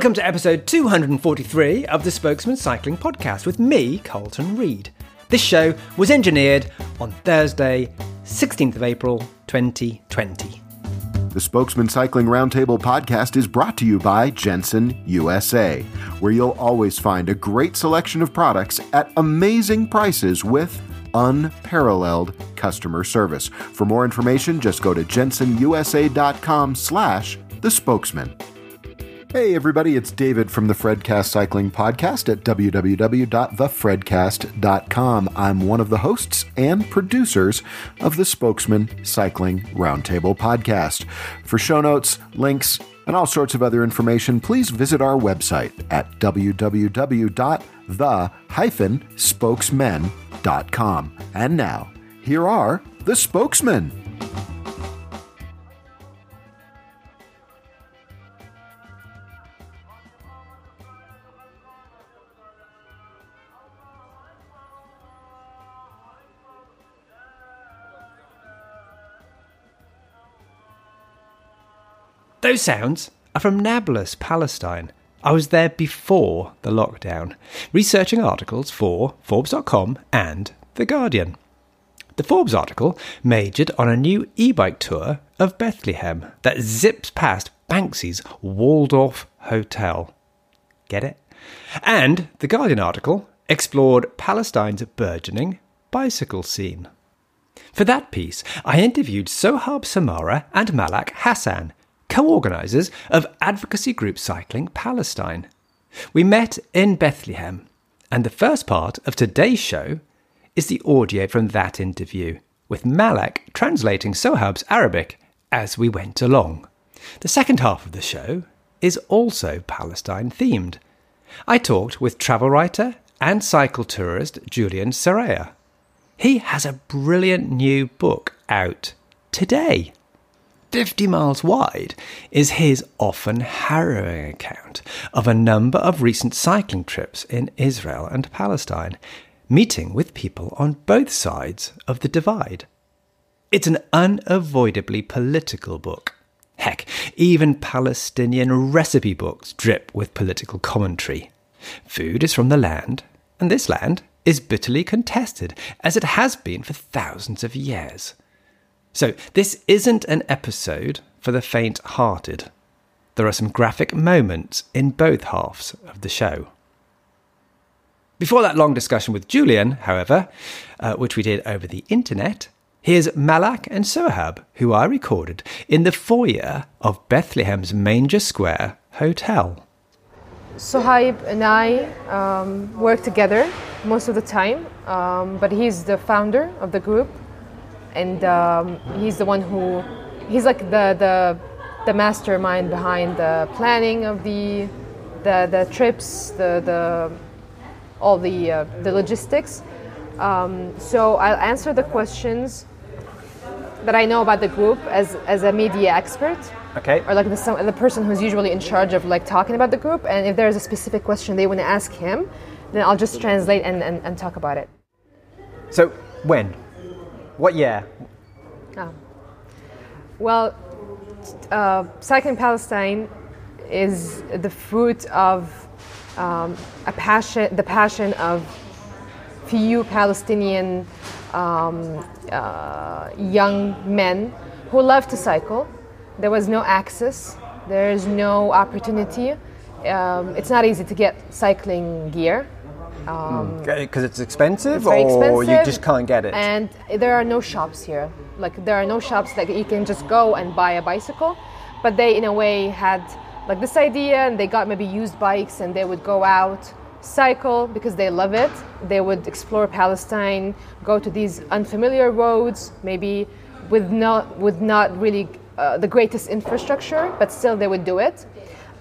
Welcome to episode 243 of the Spokesmen Cycling Podcast with me, Carlton Reid. This show was engineered on Thursday, 16th of April, 2020. The Spokesmen Cycling Roundtable podcast is brought to you by Jenson USA, where you'll always find a great selection of products at amazing prices with unparalleled customer service. For more information, just go to jensonusa.com slash the spokesmen. Hey everybody, it's David from the Fredcast Cycling Podcast at www.thefredcast.com. I'm one of the hosts and producers of the Spokesmen Cycling Roundtable Podcast. For show notes, links, and all sorts of other information, please visit our website at www.the-spokesmen.com. And now, here are the spokesmen. Those sounds are from Nablus, Palestine. I was there before the lockdown, researching articles for Forbes.com and The Guardian. The Forbes article majored on a new e bike tour of Bethlehem that zips past Banksy's Waldorf Hotel. Get it? And The Guardian article explored Palestine's burgeoning bicycle scene. For that piece, I interviewed Sohaib Samara and Malak Hasan, co organisers of advocacy group Cycling Palestine. We met in Bethlehem, and the first part of today's show is the audio from that interview, with Malak translating Sohaib's Arabic as we went along. The second half of the show is also Palestine themed. I talked with travel writer and cycle tourist Julian Sayarer. He has a brilliant new book out today. 50 miles wide is his often harrowing account of a number of recent cycling trips in Israel and Palestine, meeting with people on both sides of the divide. It's an unavoidably political book. Heck, even Palestinian recipe books drip with political commentary. Food is from the land, and this land is bitterly contested, as it has been for thousands of years. So, this isn't an episode for the faint hearted. There are some graphic moments in both halves of the show. Before that long discussion with Julian, however, uh, which we did over the internet, here's Malak and Sohaib, who I recorded in the foyer of Bethlehem's Manger Square Hotel. Sohaib and I um, work together most of the time, um, but he's the founder of the group, and um, he's the one who he's like the the the mastermind behind the planning of the the, the trips, the the all the uh, the logistics. Um, so I'll answer the questions that I know about the group as as a media expert. Okay. Or like the, some, the person who's usually in charge of like talking about the group, and if there's a specific question they want to ask him, then I'll just translate and, and, and talk about it. So, when? What year? Oh. Well, uh, Cycling Palestine is the fruit of um, a passion, the passion of few Palestinian um, uh, young men who love to cycle. There was no access. There is no opportunity. Um, it's not easy to get cycling gear. Um, Because it's expensive, it's or you just can't get it? And there are no shops here. Like there are no shops that you can just go and buy a bicycle. But they, in a way, had like this idea, and they got maybe used bikes, and they would go out, cycle because they love it. They would explore Palestine, go to these unfamiliar roads, maybe with not with not really uh, the greatest infrastructure, but still they would do it.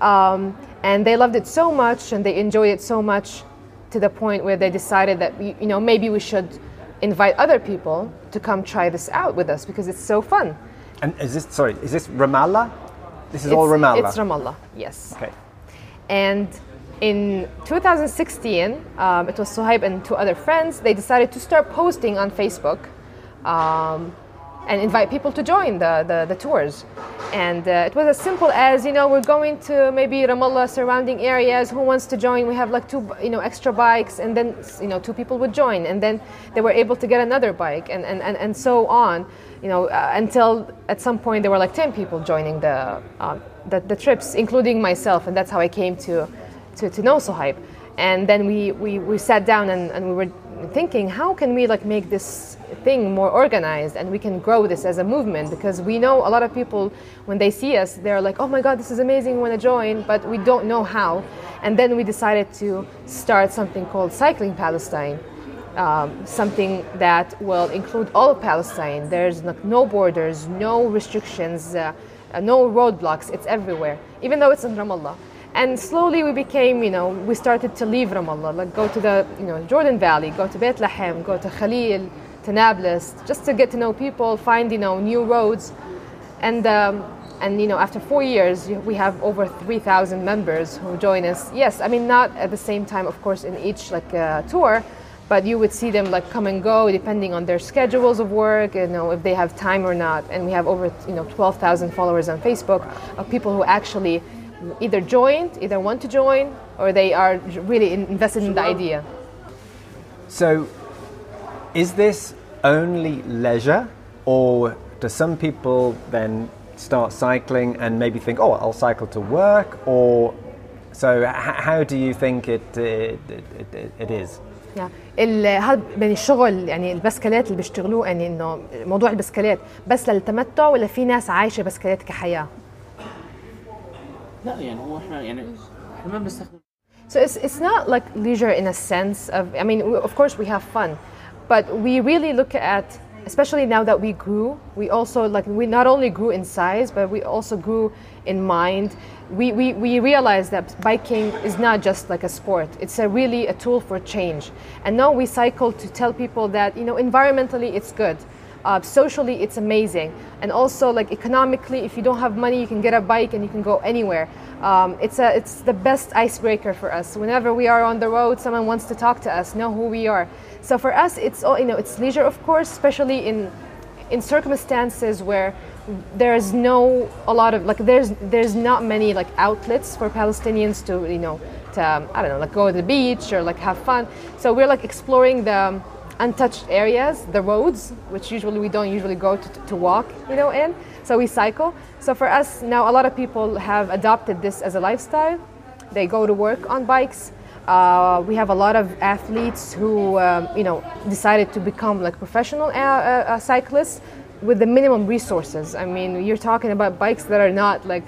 Um, and they loved it so much, and they enjoyed it so much to the point where they decided that you know maybe we should invite other people to come try this out with us because it's so fun. and is this, sorry, is this Ramallah? This is all Ramallah? It's Ramallah, yes. Okay. And in 2016, um, it was Sohaib and two other friends. They decided to start posting on Facebook um, and invite people to join the, the, the tours. And uh, it was as simple as you know we're going to maybe Ramallah surrounding areas. Who wants to join? We have like two you know extra bikes, and then you know two people would join, and then they were able to get another bike, and and, and, and so on. You know uh, until at some point there were like ten people joining the, um, the the trips, including myself, and that's how I came to to, to know Sohaib. And then we, we, we sat down and, and we were thinking, how can we like make this thing more organized and we can grow this as a movement? Because we know a lot of people, when they see us, they're like, oh my God, this is amazing, we want to join, but we don't know how. And then we decided to start something called Cycling Palestine. Um, something that will include all of Palestine. There's no borders, no restrictions, uh, uh, no roadblocks. It's everywhere, even though it's in Ramallah. And slowly we became, you know, we started to leave Ramallah, like go to the, you know, Jordan Valley, go to Bethlehem, go to Khalil, to Nablus, just to get to know people, find, you know, new roads. And, um, and you know, after four years, we have over 3,000 members who join us. Yes, I mean, not at the same time, of course, in each like uh, tour, but you would see them like come and go depending on their schedules of work, you know, if they have time or not. And we have over, you know, 12,000 followers on Facebook of people who actually either joined, either want to join, or they are really invested in the idea. So, is this only leisure, or do some people then start cycling and maybe think, oh, I'll cycle to work, or so h- how do you think it, it, it, it is? هذا يعني الشغل يعني البسكلات اللي بيشتغلوه يعني انه موضوع البسكلات بس للتمتع ولا في ناس عايشه بسكلات كحياه؟ لا يعني هو احنا يعني احنا ما بنستخدم So it's, it's not like leisure in a sense of, I mean, we, of course we have fun, but we really look at, especially now that we grew, we also like, we not only grew in size, but we also grew in mind. We, we, we realized that biking is not just like a sport, it's a really a tool for change. And now we cycle to tell people that, you know, environmentally it's good. Uh, socially, it's amazing, and also like economically, if you don't have money, you can get a bike and you can go anywhere. Um, it's a it's the best icebreaker for us. Whenever we are on the road, someone wants to talk to us, know who we are. So for us, it's all you know, it's leisure, of course, especially in in circumstances where there's no a lot of like there's there's not many like outlets for Palestinians to you know to um, I don't know like go to the beach or like have fun. So we're like exploring the untouched areas, the roads, which usually we don't usually go to, to walk, you know, in. So we cycle. So for us now, a lot of people have adopted this as a lifestyle. They go to work on bikes. Uh, we have a lot of athletes who, um, you know, decided to become like professional uh, uh, cyclists with the minimum resources. I mean, you're talking about bikes that are not like,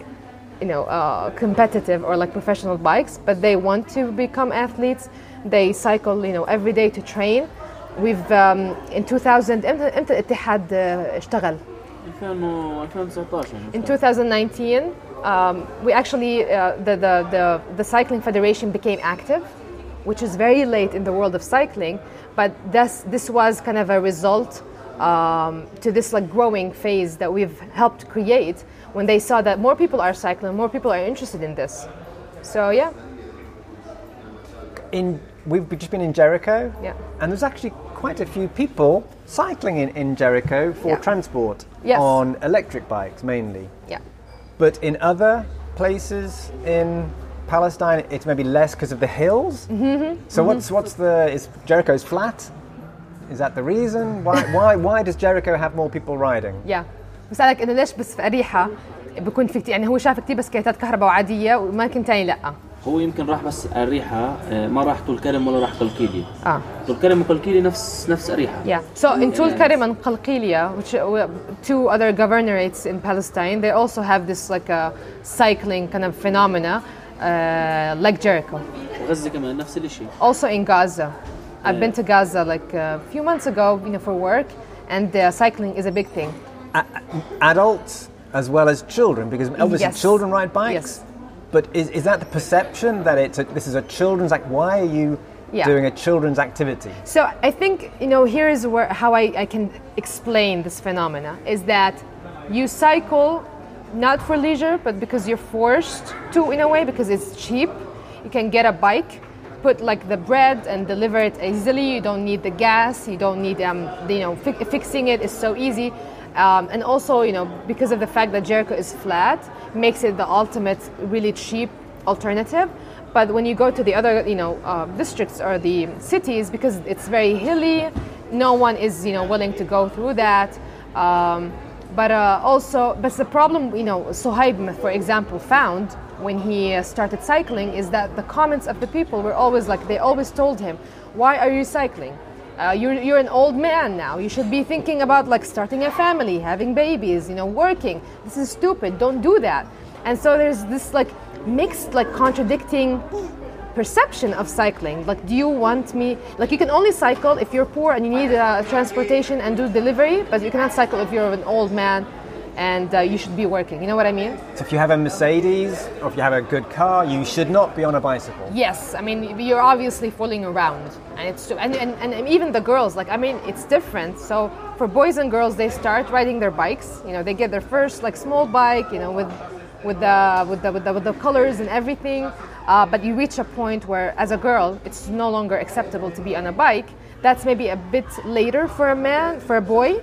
you know, uh, competitive or like professional bikes, but they want to become athletes. They cycle, you know, every day to train. We've um, in 2000 امتى امتى الاتحاد اشتغل؟ 2019 In 2019, um, we actually uh, the, the the the cycling federation became active, which is very late in the world of cycling. But this this was kind of a result um, to this like growing phase that we've helped create when they saw that more people are cycling, more people are interested in this. So yeah. In we've just been in Jericho, Yeah. and there's actually quite a few people cycling in, in Jericho for Yeah. transport Yes. on electric bikes mainly. Yeah. But in other places in Palestine, it's maybe less because of the hills. Mm-hmm. So what's what's the is Jericho's flat? Is that the reason? Why why why does Jericho have more people riding? يا بسألك انه ليش بس في اريحه بكون في كتير يعني هو شاف كتير بسكيتات كهرباء وعاديه واماكن تاني لا هو يمكن راح بس الريحه آه، ما راح طول كرم ولا راح قلقيلي اه طول كرم وقلقيلي نفس نفس اريحه Yeah. So in Tulkarim and Qalqilia, which are two other governorates in Palestine, they also have this like a cycling kind of phenomena, uh, like Jericho. وغزه كمان نفس الشيء Also in Gaza, I've been to Gaza like a few months ago, you know, for work, and uh, cycling is a big thing. Adults as well as children, because obviously Yes. children ride bikes. Yes. But is, is that the perception that it's a, this is a children's act? Why are you Yeah. doing a children's activity? So I think you know here is where how I, I can explain this phenomena is that you cycle not for leisure but because you're forced to in a way because it's cheap. You can get a bike, put like the bread and deliver it easily. You don't need the gas. You don't need um you know fi- fixing it is so easy. Um, and also, you know, because of the fact that Jericho is flat, makes it the ultimate, really cheap alternative. But when you go to the other, you know, uh, districts or the cities, because it's very hilly, no one is, you know, willing to go through that. Um, but uh, also, but the problem, you know, Sohaib, for example, found when he uh, started cycling is that the comments of the people were always like, they always told him, why are you cycling? Uh, you're, you're an old man now. You should be thinking about like starting a family, having babies, you know, working. This is stupid. Don't do that. And so there's this like mixed, like contradicting perception of cycling. Like, do you want me? Like, you can only cycle if you're poor and you need uh, transportation and do delivery, but you cannot cycle if you're an old man and uh, you should be working. You know what I mean? So if you have a Mercedes or if you have a good car, you should not be on a bicycle. Yes, I mean you're obviously fooling around, and it's and, and, and even the girls. Like I mean, it's different. So for boys and girls, they start riding their bikes. You know, they get their first like small bike. You know, with with the with the with the, with the colors and everything. Uh, but you reach a point where, as a girl, it's no longer acceptable to be on a bike. That's maybe a bit later for a man, for a boy.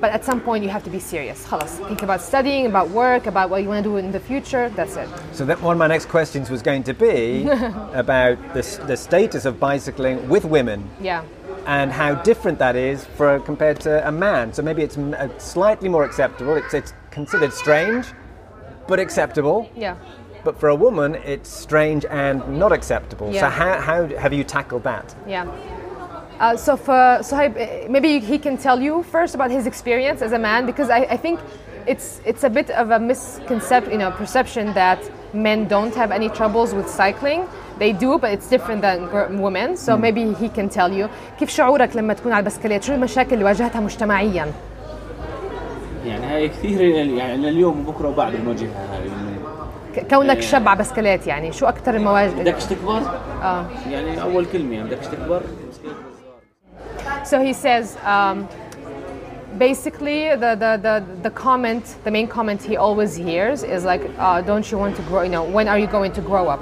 But at some point, you have to be serious. Halas. Think about studying, about work, about what you want to do in the future. That's it. So, that one of my next questions was going to be about the, the status of bicycling with women. Yeah. And how different that is for compared to a man. So maybe it's uh, slightly more acceptable. It's, it's considered strange, but acceptable. Yeah. But for a woman, it's strange and not acceptable. Yeah. So how, how have you tackled that? Yeah. Uh, so for Sohaib, uh, maybe he can tell you first about his experience as a man because I, I think it's it's a bit of a misconception, you know, perception that men don't have any troubles with cycling. They do, but it's different than gir- women. So maybe he can tell you كيف شعورك لما تكون على البسكليت؟ شو المشاكل اللي واجهتها مجتمعيا؟ يعني هاي كثير يعني لليوم وبكره وبعد بنواجهها هاي إنه ك- كونك شاب على بسكليت يعني شو أكثر المواجهة؟ بدكش تكبر آه. يعني اول كلمه يعني بدكش تكبر so he says, um, basically, the, the, the, the, comment, the main comment he always hears is like, uh, don't you want to grow, you know, when are you going to grow up?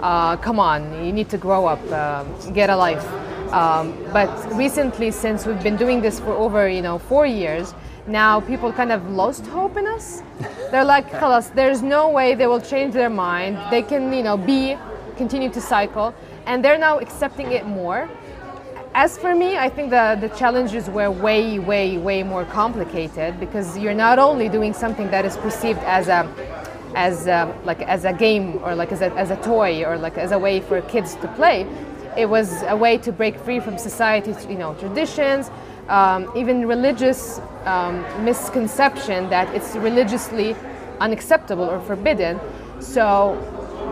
Uh, come on, you need to grow up, uh, get a life. Um, but recently, since we've been doing this for over, you know, four years, now people kind of lost hope in us. They're like, us, there's no way they will change their mind. They can, you know, be, continue to cycle. And they're now accepting it more. As for me, I think the, the challenges were way, way, way more complicated because you're not only doing something that is perceived as a, as a, like as a game or like as a, as a toy or like as a way for kids to play. It was a way to break free from society's, you know, traditions, um, even religious um, misconception that it's religiously unacceptable or forbidden. So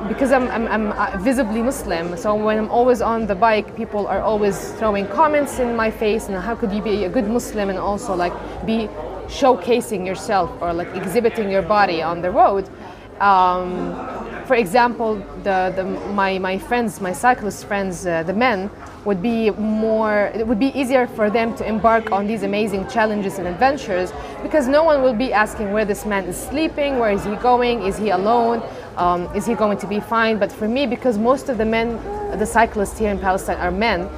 because I'm, I'm, I'm uh, visibly Muslim, so when I'm always on the bike, people are always throwing comments in my face, and how could you be a good Muslim and also like be showcasing yourself or like exhibiting your body on the road? Um, for example, the, the, my, my friends, my cyclist friends, uh, the men, would be more, it would be easier for them to embark on these amazing challenges and adventures because no one will be asking where this man is sleeping, where is he going, is he alone, um, is he going to be fine. But for me, because most of the men, the cyclists here in Palestine are men,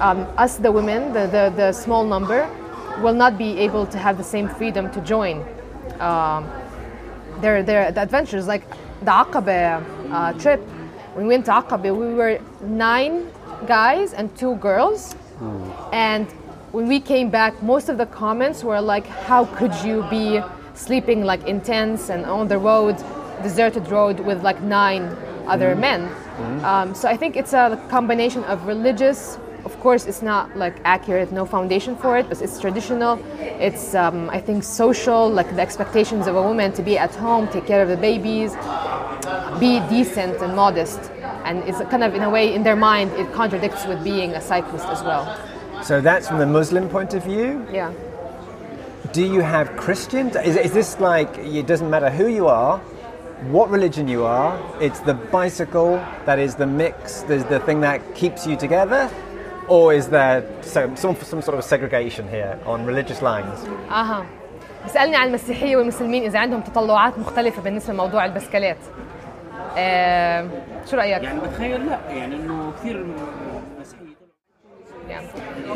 um, us, the women, the, the, the small number, will not be able to have the same freedom to join. Um, their, their the adventures like the Aqaba uh, trip. When we went to Aqaba, we were nine guys and two girls, and when we came back, most of the comments were like, "How could you be sleeping like in tents and on the road, deserted road with like nine other men?" Um, so I think it's a combination of religious. Of course, it's not like accurate, no foundation for it, but it's traditional. It's, um, I think, social, like the expectations of a woman to be at home, take care of the babies, be decent and modest. And it's kind of, in a way, in their mind, it contradicts with being a cyclist as well. So that's from the Muslim point of view. Yeah. Do you have Christians? Is, is this like it doesn't matter who you are, what religion you are? It's the bicycle that is the mix. There's the thing that keeps you together, or is there some some, some sort of segregation here on religious lines? اها بيسالني عن المسيحيه والمسلمين اذا عندهم تطلعات مختلفه بالنسبه لموضوع البسكلات آه شو رايك يعني بتخيل لا يعني انه كثير مسيحيه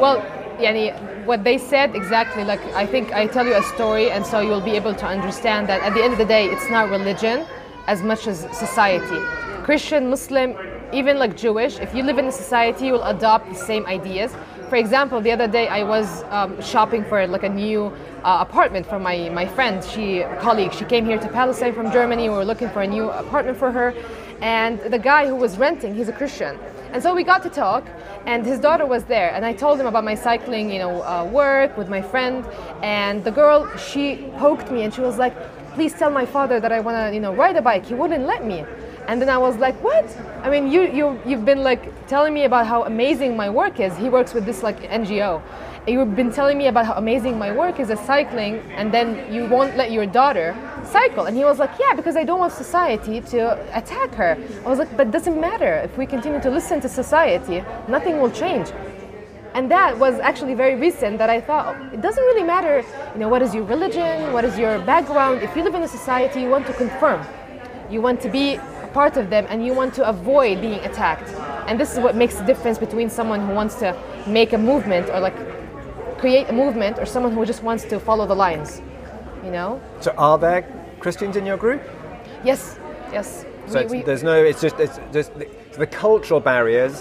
well, yani, what they said exactly like I think I tell you a story and so you'll be able to understand that at the end of the day it's not religion as much as society. Christian, Muslim, even like Jewish, if you live in a society, you will adopt the same ideas. For example, the other day I was um, shopping for like a new uh, apartment for my, my friend, she colleague. She came here to Palestine from Germany. We were looking for a new apartment for her, and the guy who was renting, he's a Christian. And so we got to talk, and his daughter was there. And I told him about my cycling, you know, uh, work with my friend. And the girl, she poked me, and she was like, "Please tell my father that I want to, you know, ride a bike." He wouldn't let me. And then I was like, "What? I mean, you you you've been like telling me about how amazing my work is." He works with this like NGO. You've been telling me about how amazing my work is as cycling, and then you won't let your daughter cycle. And he was like, Yeah, because I don't want society to attack her. I was like, But it doesn't matter. If we continue to listen to society, nothing will change. And that was actually very recent that I thought it doesn't really matter, you know, what is your religion, what is your background. If you live in a society, you want to confirm, you want to be a part of them, and you want to avoid being attacked. And this is what makes the difference between someone who wants to make a movement or like create a movement or someone who just wants to follow the lines, you know? So, are there Christians in your group? Yes, yes. So We- it's, we- there's no. It's just it's just the, the cultural barriers,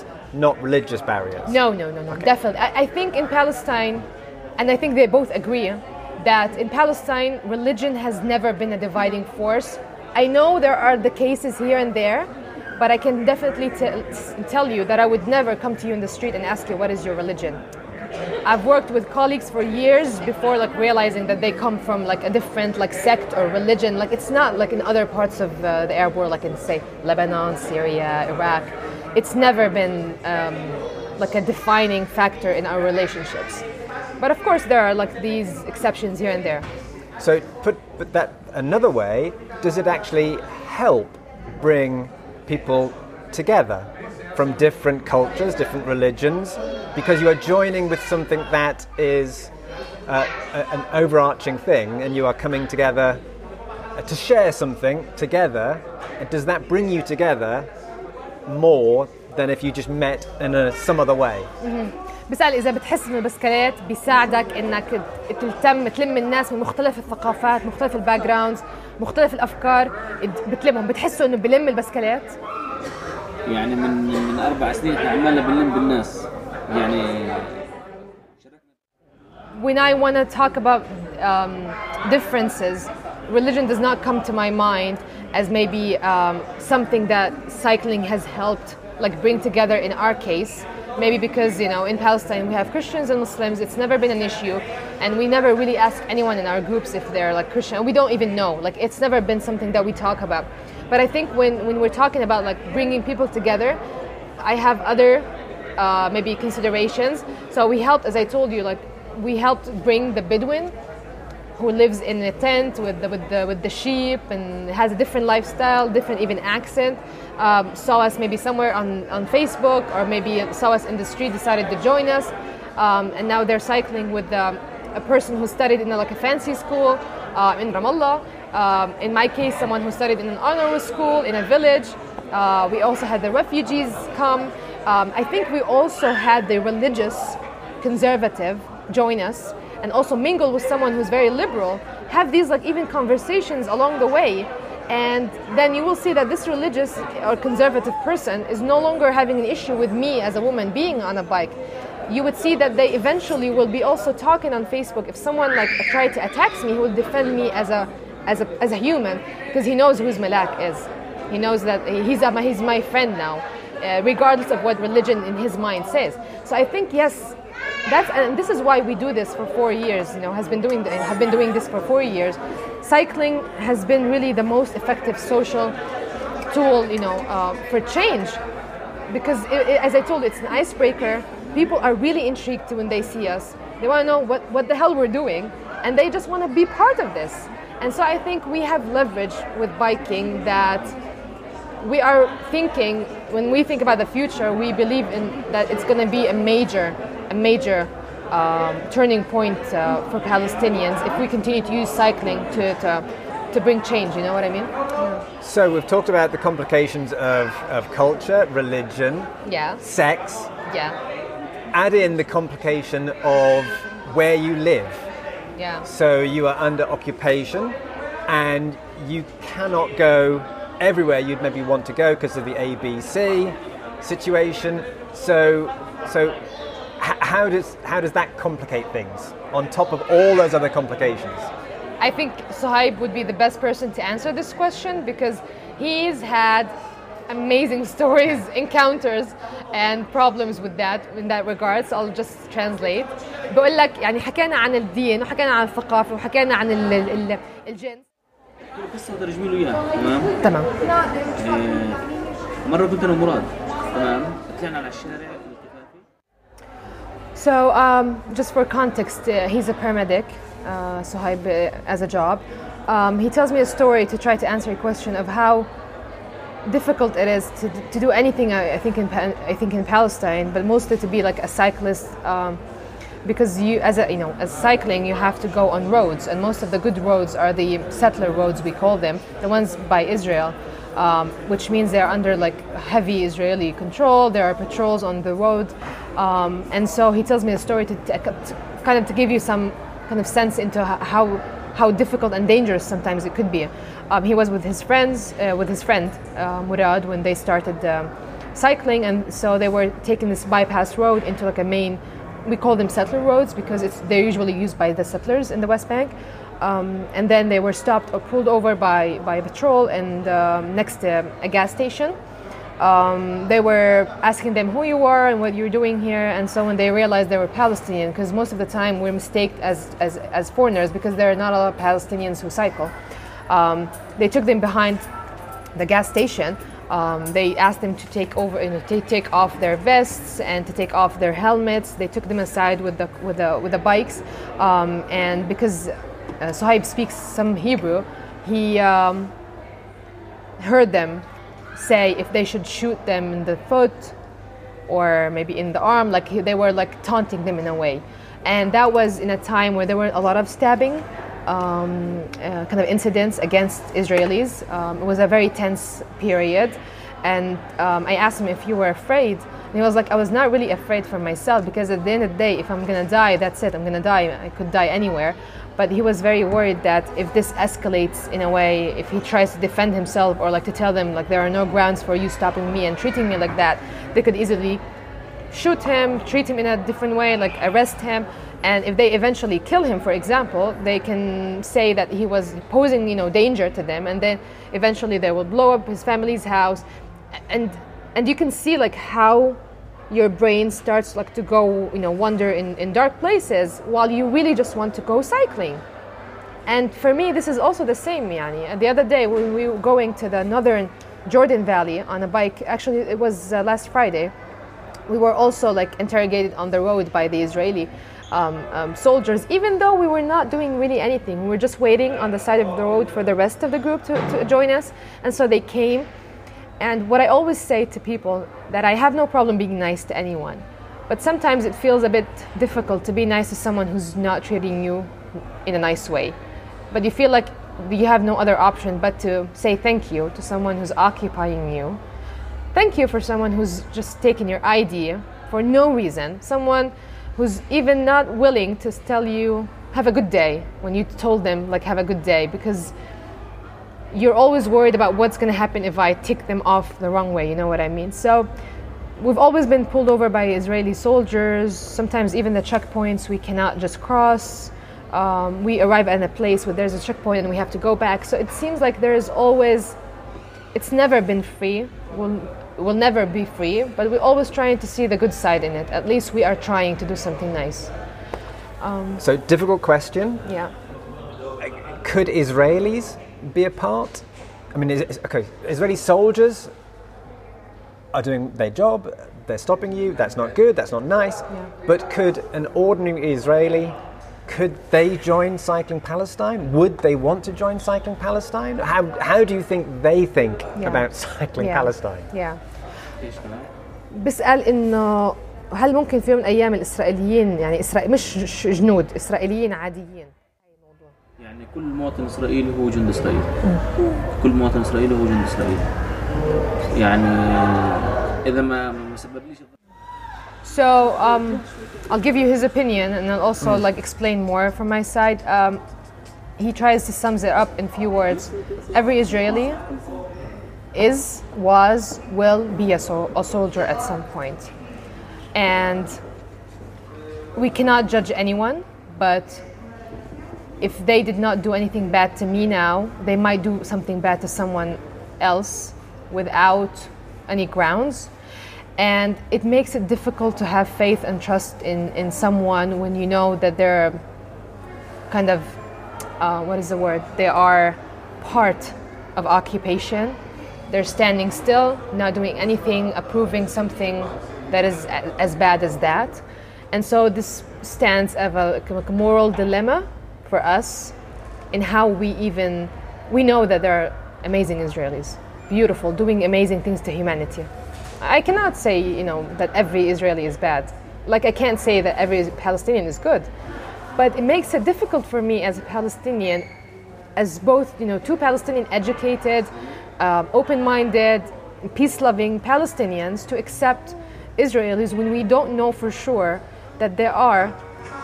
not religious barriers. No, no, no, no, definitely. I, I think in Palestine, and I think they both agree, that in Palestine, religion has never been a dividing force. I know there are the cases here and there, but I can definitely te- tell you that I would never come to you in the street and ask you, what is your religion? I've worked with colleagues for years before like realizing that they come from like a different like sect or religion. Like it's not like in other parts of uh, the Arab world, like in say Lebanon, Syria, Iraq. It's never been um, like a defining factor in our relationships. But of course, there are like these exceptions here and there. So put put that another way, does it actually help bring people together from different cultures, different religions, because you are joining with something that is uh, a- an overarching thing, and you are coming together uh, to share something together. And Does that bring you together more than if you just met in a, some other way? بسأل إذا بتحس إن البسكليت بيساعدك إنك تهتم تلم الناس من مختلف الثقافات، مختلف الباك جراوندز، مختلف الأفكار، بتلمهم، بتحسوا إنه بلم البسكليت؟ يعني من من اربع سنين احنا عمالنا بنلم بالناس يعني when I want to talk about um, differences, religion does not come to my mind as maybe um, something that cycling has helped like bring together in our case. Maybe because you know in Palestine we have Christians and Muslims, it's never been an issue, and we never really ask anyone in our groups if they're like Christian. We don't even know. Like it's never been something that we talk about. But I think when when we're talking about like bringing people together, I have other uh, maybe considerations. So we helped, as I told you, like we helped bring the Bedouin who lives in a tent with the, with the, with the sheep and has a different lifestyle, different even accent. Um, saw us maybe somewhere on, on Facebook or maybe saw us in the street, decided to join us. Um, and now they're cycling with um, a person who studied in a, like a fancy school uh, in Ramallah. Um, in my case, someone who studied in an honor school in a village. Uh, we also had the refugees come. Um, I think we also had the religious conservative join us and also mingle with someone who's very liberal, have these like even conversations along the way. And then you will see that this religious or conservative person is no longer having an issue with me as a woman being on a bike. You would see that they eventually will be also talking on Facebook. If someone like tried to attack me, he will defend me as a as a as a human because he knows who's Malak is. He knows that he's a, he's my friend now, uh, regardless of what religion in his mind says. So I think yes, that's and this is why we do this for four years. You know, has been doing have been doing this for four years. Cycling has been really the most effective social tool, you know, uh, for change, because it, it- as I told you, it's an icebreaker. People are really intrigued when they see us. They want to know what what the hell we're doing, and they just want to be part of this. And so I think we have leverage with biking that we are thinking when we think about the future we believe in that it's going to be a major a major um, turning point uh, for palestinians if we continue to use cycling to, to, to bring change you know what i mean? So we've talked about the complications of, of culture, religion, yeah. sex, yeah. Add in the complication of where you live. Yeah. So you are under occupation and you cannot go everywhere you'd maybe want to go because of the ABC situation. So, so h- how does how does that complicate things on top of all those other complications? I think Sohaib would be the best person to answer this question because he's had amazing stories, encounters, and problems with that in that regards, So I'll just translate. بقول لك يعني حكينا عن الدين وحكينا عن الثقافة وحكينا عن ال ال الجنس. قصة مترجمين له إياها تمام؟ تمام. مرة كنت أنا ومراد تمام؟ طلعنا على الشارع So um, just for context, uh, he's a paramedic, uh, Sohaib, uh, as a job. Um, he tells me a story to try to answer a question of how difficult it is to, to do anything. I, think in I think in Palestine, but mostly to be like a cyclist, um, because you, as a you know, as cycling, you have to go on roads, and most of the good roads are the settler roads we call them, the ones by Israel um, which means they're under like heavy Israeli control. There are patrols on the road, um, and so he tells me a story to, to kind of to give you some kind of sense into how how difficult and dangerous sometimes it could be. Um, he was with his friends, uh, with his friend uh, Murad, when they started um, cycling, and so they were taking this bypass road into like a main. We call them settler roads because it's they're usually used by the settlers in the West Bank. Um, and then they were stopped or pulled over by, by patrol and um, next to a gas station. Um, they were asking them who you are and what you're doing here, and so when they realized they were Palestinian, because most of the time we're mistaken as, as, as foreigners because there are not a lot of Palestinians who cycle. Um, they took them behind the gas station. Um, they asked them to take over, you know, take off their vests and to take off their helmets. They took them aside with the with the with the bikes, um, and because uh, speaks some Hebrew, he um, heard them say if they should shoot them in the foot or maybe in the arm, like they were like taunting them in a way. And that was in a time where there were a lot of stabbing, um, uh, kind of incidents against Israelis. Um, it was a very tense period. And um, I asked him if you were afraid. And he was like, I was not really afraid for myself because at the end of the day, if I'm gonna die, that's it, I'm gonna die. I could die anywhere. But he was very worried that if this escalates in a way, if he tries to defend himself or like to tell them like there are no grounds for you stopping me and treating me like that, they could easily shoot him, treat him in a different way, like arrest him. And if they eventually kill him, for example, they can say that he was posing, you know, danger to them, and then eventually they will blow up his family's house, and and you can see like how your brain starts like to go, you know, wander in, in dark places while you really just want to go cycling. And for me, this is also the same, Yani. And the other day, when we were going to the northern Jordan Valley on a bike, actually, it was uh, last Friday, we were also like interrogated on the road by the Israeli um, um, soldiers, even though we were not doing really anything. We were just waiting on the side of the road for the rest of the group to, to join us. And so they came. And what I always say to people that I have no problem being nice to anyone, but sometimes it feels a bit difficult to be nice to someone who's not treating you in a nice way. But you feel like you have no other option but to say thank you to someone who's occupying you. Thank you for someone who's just taken your ID for no reason. Someone who's even not willing to tell you have a good day when you told them like have a good day because you're always worried about what's going to happen if I tick them off the wrong way, you know what I mean? So we've always been pulled over by Israeli soldiers, sometimes even the checkpoints we cannot just cross. Um, we arrive at a place where there's a checkpoint and we have to go back. So it seems like there is always, it's never been free, will will never be free, but we're always trying to see the good side in it. At least we are trying to do something nice. So, difficult question. Yeah. Could Israelis be a part? I mean, is it, okay, Israeli soldiers are doing their job, they're stopping you, that's not good, that's not nice. Yeah. But could an ordinary Israeli, could they join Cycling Palestine? Would they want to join Cycling Palestine? How, how do you think they think Yeah. about Cycling Yeah. Palestine? Yeah. ايش كمان؟ بسأل إنه هل ممكن في يوم من الأيام الإسرائيليين يعني إسرائيل مش ش- جنود إسرائيليين عاديين يعني كل مواطن اسرائيلي هو جند اسرائيل كل مواطن اسرائيلي هو جند اسرائيل يعني اذا ما ما سببليش So um, I'll give you his opinion, and I'll also like explain more from my side. Um, he tries to sums it up in few words. Every Israeli is, was, will be a, so- a soldier at some point, and we cannot judge anyone. But if they did not do anything bad to me now, they might do something bad to someone else without any grounds. And it makes it difficult to have faith and trust in, in someone when you know that they're kind of, uh, what is the word? They are part of occupation. They're standing still, not doing anything, approving something that is as bad as that. And so this stands as a, a moral dilemma for us in how we even we know that there are amazing Israelis, beautiful, doing amazing things to humanity. I cannot say, you know, that every Israeli is bad. Like I can't say that every Palestinian is good. But it makes it difficult for me as a Palestinian, as both, you know, two Palestinian educated, um, open-minded, peace-loving Palestinians to accept Israelis when we don't know for sure that they are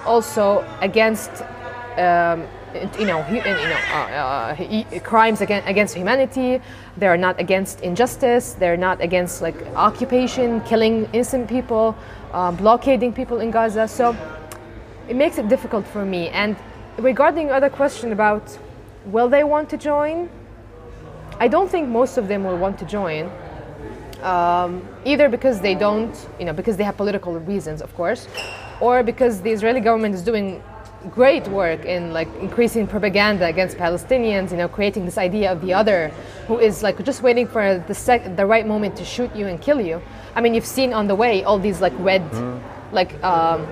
also against um, you know, you know, uh, uh, crimes against, against humanity. They are not against injustice. They're not against like occupation, killing innocent people, uh, blockading people in Gaza. So it makes it difficult for me. And regarding other question about will they want to join, I don't think most of them will want to join. Um, either because they don't, you know, because they have political reasons, of course, or because the Israeli government is doing great work in like increasing propaganda against Palestinians, you know, creating this idea of the other who is like just waiting for the sec- the right moment to shoot you and kill you. I mean, you've seen on the way all these like red, like um,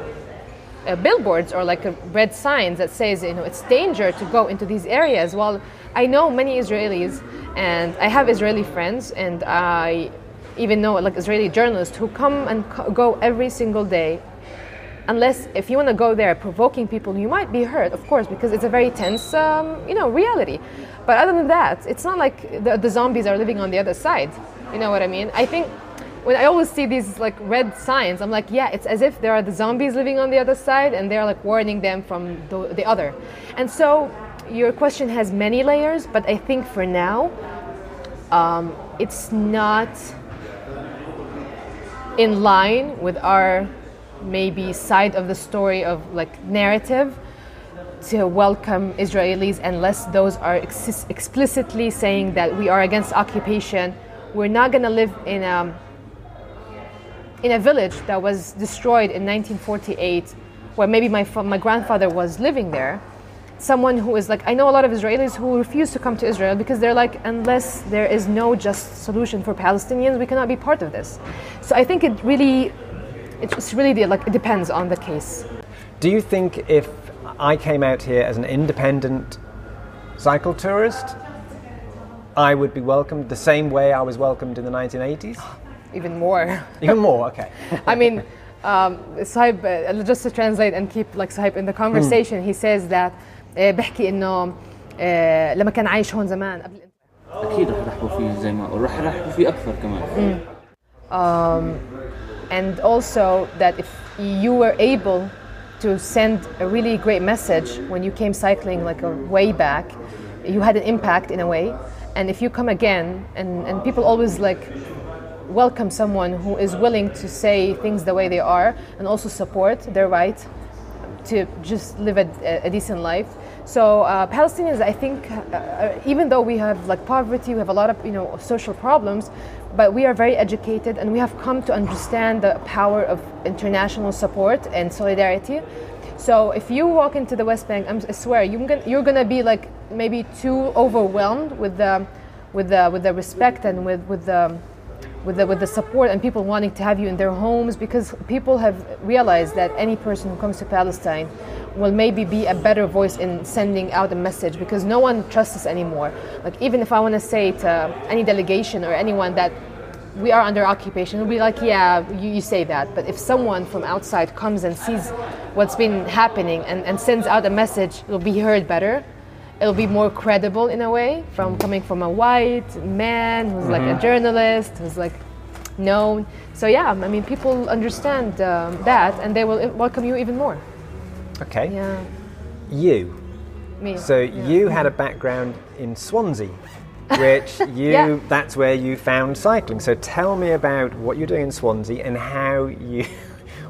uh, billboards or like uh, red signs that says you know it's danger to go into these areas. Well, I know many Israelis, and I have Israeli friends, and I even know like Israeli journalists who come and co- go every single day unless if you want to go there provoking people you might be hurt of course because it's a very tense um, you know reality. But other than that it's not like the, the zombies are living on the other side. You know what i mean? I think when i always see these like red signs i'm like yeah it's as if there are the zombies living on the other side and they're like warning them from the, the other. And so your question has many layers but i think for now um, it's not in line with our maybe side of the story of like narrative to welcome Israelis unless those are ex- explicitly saying that we are against occupation. We're not going to live in a in a village that was destroyed in 1948, where maybe my my grandfather was living there. Someone who is like I know a lot of Israelis who refuse to come to Israel because they're like unless there is no just solution for Palestinians, we cannot be part of this. So I think it really it's really like it depends on the case. Do you think if I came out here as an independent cycle tourist, I would be welcomed the same way I was welcomed in the 1980s? Even more. Even more, okay. I mean, um, Sohaib, uh, just to translate and keep like Sohaib in the conversation, mm. he says that uh, بحكي إنه uh, لما كان عايش هون زمان قبل أكيد رح يحكوا فيه زي ما رح يحكوا فيه أكثر كمان. Hmm. Um, and also that if you were able to send a really great message when you came cycling like a way back you had an impact in a way. And if you come again and, and people always like welcome someone who is willing to say things the way they are and also support their right to just live a, a decent life. So uh, Palestinians, I think, uh, uh, even though we have like poverty, we have a lot of you know social problems, but we are very educated and we have come to understand the power of international support and solidarity. So if you walk into the West Bank, I'm, I swear you're gonna, you're gonna be like maybe too overwhelmed with the with the with the respect and with with the with the, with the support and people wanting to have you in their homes because people have realized that any person who comes to Palestine will maybe be a better voice in sending out a message because no one trusts us anymore. Like even if I want to say to uh, any delegation or anyone that we are under occupation, it'll be like, yeah, you, you say that. But if someone from outside comes and sees what's been happening and, and sends out a message, it'll be heard better it'll be more credible in a way from coming from a white man who's like a journalist who's like known. So yeah, I mean, people understand um, that, and they will welcome you even more. Okay. Yeah, You. me. So yeah. you had a background in Swansea, which you Yeah. that's where you found cycling. So tell me about what you're doing in Swansea and how you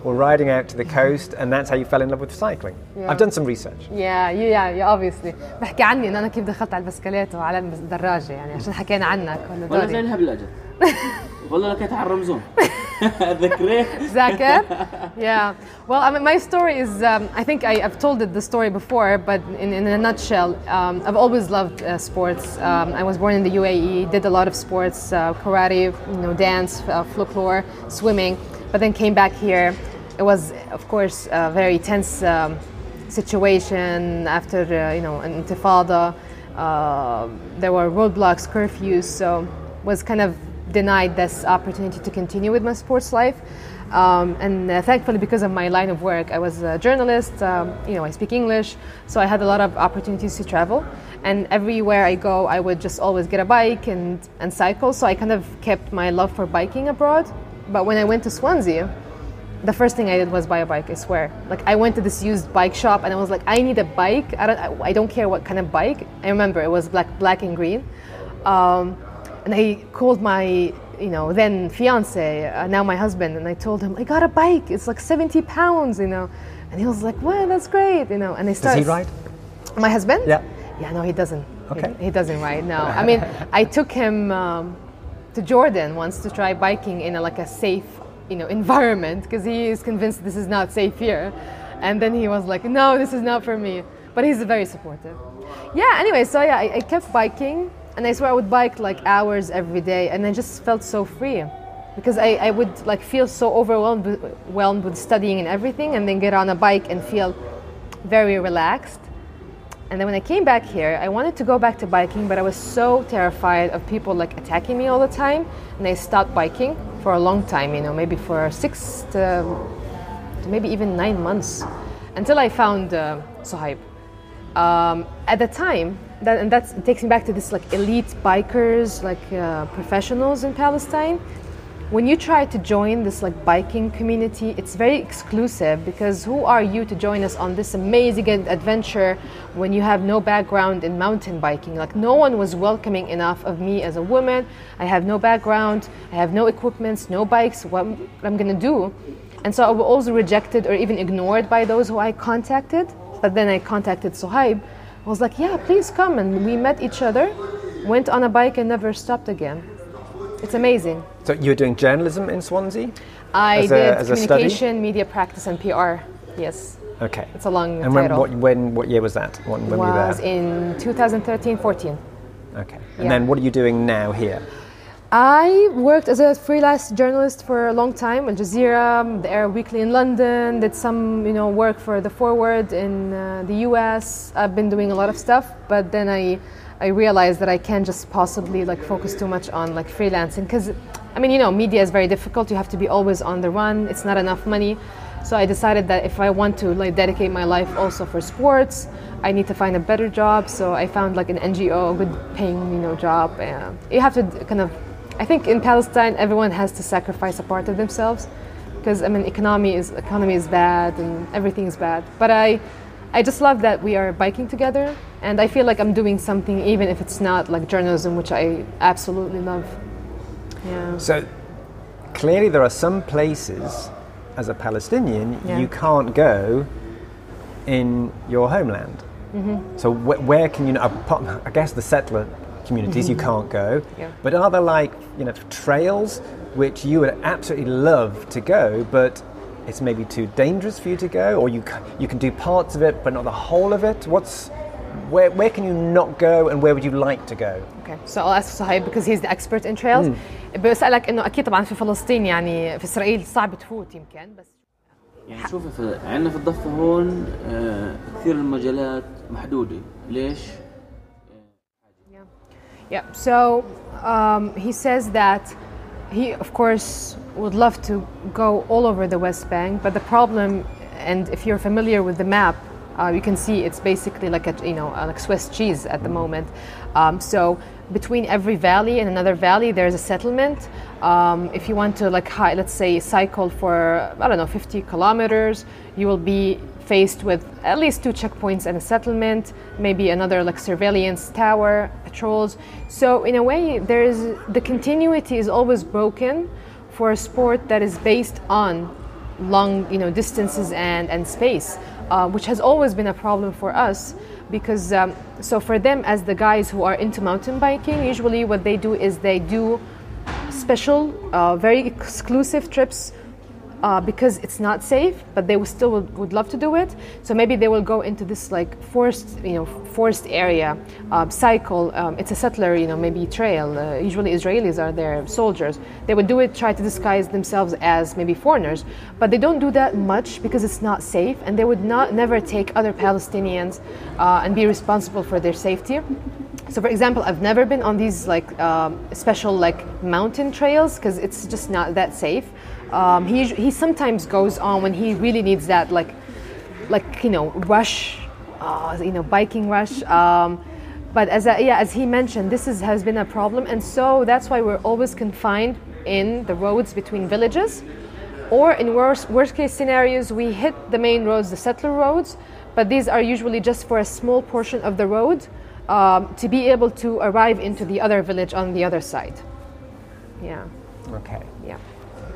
were riding out to the coast and that's how you fell in love with cycling. Yeah. I've done some research. يا يا يا اوبسلي بحكي عني ان انا كيف دخلت على البسكليت وعلى الدراجه يعني عشان حكينا عنك ولا ولا دوري زينها بالأجل والله لكيت على الرمزون ذكريه Zakir? yeah. Well, I mean, my story is, um, I think I, I've told it the story before, but in, in a nutshell, um, I've always loved uh, sports. Um, I was born in the UAE, did a lot of sports, uh, karate, you know, dance, uh, folklore, swimming, but then came back here. it was, of course, a very tense um, situation after, uh, you know, an intifada. Uh, there were roadblocks, curfews, so was kind of denied this opportunity to continue with my sports life. Um, and uh, thankfully, because of my line of work, I was a journalist. Um, you know, I speak English, so I had a lot of opportunities to travel. And everywhere I go, I would just always get a bike and, and cycle. So I kind of kept my love for biking abroad. But when I went to Swansea, the first thing I did was buy a bike. I swear. Like I went to this used bike shop and I was like, I need a bike. I don't. I, I don't care what kind of bike. I remember it was black, black and green. Um, and I called my, you know, then fiance, uh, now my husband, and I told him I got a bike. It's like 70 pounds, you know. And he was like, "Well, that's great," you know. And they started Does he ride? My husband? Yeah. Yeah, no, he doesn't. He- Okay. He, doesn't ride. No, I mean, I took him um, to Jordan once to try biking in a, like a safe, you know, environment because he is convinced this is not safe here, and then he was like, "No, this is not for me." But he's very supportive. Yeah. Anyway, so yeah, I, I kept biking, and I swear I would bike like hours every day, and I just felt so free. Because I, I would like feel so overwhelmed overwhelmed with studying and everything, and then get on a bike and feel very relaxed. And then when I came back here, I wanted to go back to biking, but I was so terrified of people like attacking me all the time, and I stopped biking for a long time. You know, maybe for six to, to maybe even nine months, until I found uh, Sohaib. Um, at the time, that, and that takes me back to this like elite bikers, like uh, professionals in Palestine when you try to join this like biking community it's very exclusive because who are you to join us on this amazing adventure when you have no background in mountain biking? Like no one was welcoming enough of me as a woman. I have no background. I have no equipments no bikes. What i'm to do? And so i was also rejected or even ignored by those who i contacted but then i contacted sohaib. I was like yeah please come. And we met each other went on a bike and never stopped again it's amazing So you were doing journalism in Swansea? I did a communication, media practice, and PR. Yes, Okay. it's a long And when title. what when what year was that? When, when were you was in 2013, 14. Okay. And Yeah. then what are you doing now here? I worked as a freelance journalist for a long time, Al Jazeera, the Arab Weekly in London. Did some, you know, work for the Forward in uh, the U.S. I've been doing a lot of stuff, but then I, I realized that I can't just possibly like focus too much on like freelancing because, I mean, you know, media is very difficult. You have to be always on the run. It's not enough money. So I decided that if I want to like dedicate my life also for sports, I need to find a better job. So I found like an NGO, good paying, you know, job. And you have to kind of I think in Palestine, everyone has to sacrifice a part of themselves because I mean, economy is economy is bad and everything is bad. But I, I just love that we are biking together, and I feel like I'm doing something, even if it's not like journalism, which I absolutely love. Yeah. So clearly there are some places as a Palestinian Yeah. you can't go in your homeland. Mm-hmm. So wh- where can you? apart- I guess the settler communities you can't go. Mm-hmm. Yeah. But are there like you know trails which you would absolutely love to go, but it's maybe too dangerous for you to go, or you you can do parts of it but not the whole of it? What's where, where can you not go and where would you like to go? Okay, so I'll ask Sohaib because he's the expert in trails. Mm. بسألك إنه أكيد طبعا في فلسطين يعني في إسرائيل صعب تفوت يمكن بس يعني شوفي في عندنا في الضفة هون كثير المجالات محدودة ليش؟ Yeah, yeah. so um, he says that he of course would love to go all over the West Bank but the problem and if you're familiar with the map uh, you can see it's basically like a you know uh, like Swiss cheese at the moment. Um, so between every valley and another valley, there's a settlement. Um, if you want to like hi, let's say cycle for I don't know 50 kilometers, you will be faced with at least two checkpoints and a settlement, maybe another like surveillance tower, patrols. So in a way, there's the continuity is always broken for a sport that is based on long you know distances and and space, uh, which has always been a problem for us because um, so for them as the guys who are into mountain biking, usually what they do is they do special, uh, very exclusive trips uh, because it's not safe, but they still would, would, love to do it. So maybe they will go into this like forest, you know, forest area, uh, cycle. Um, it's a settler, you know, maybe trail. Uh, usually Israelis are there, soldiers. They would do it, try to disguise themselves as maybe foreigners, but they don't do that much because it's not safe, and they would not never take other Palestinians uh, and be responsible for their safety. So, for example, I've never been on these like um, special like mountain trails because it's just not that safe. Um, he he sometimes goes on when he really needs that like like you know rush, uh, you know biking rush. Um, but as yeah, as he mentioned, this is, has been a problem, and so that's why we're always confined in the roads between villages, or in worst worst case scenarios, we hit the main roads, the settler roads, but these are usually just for a small portion of the road um, to be able to arrive into the other village on the other side. Yeah. Okay.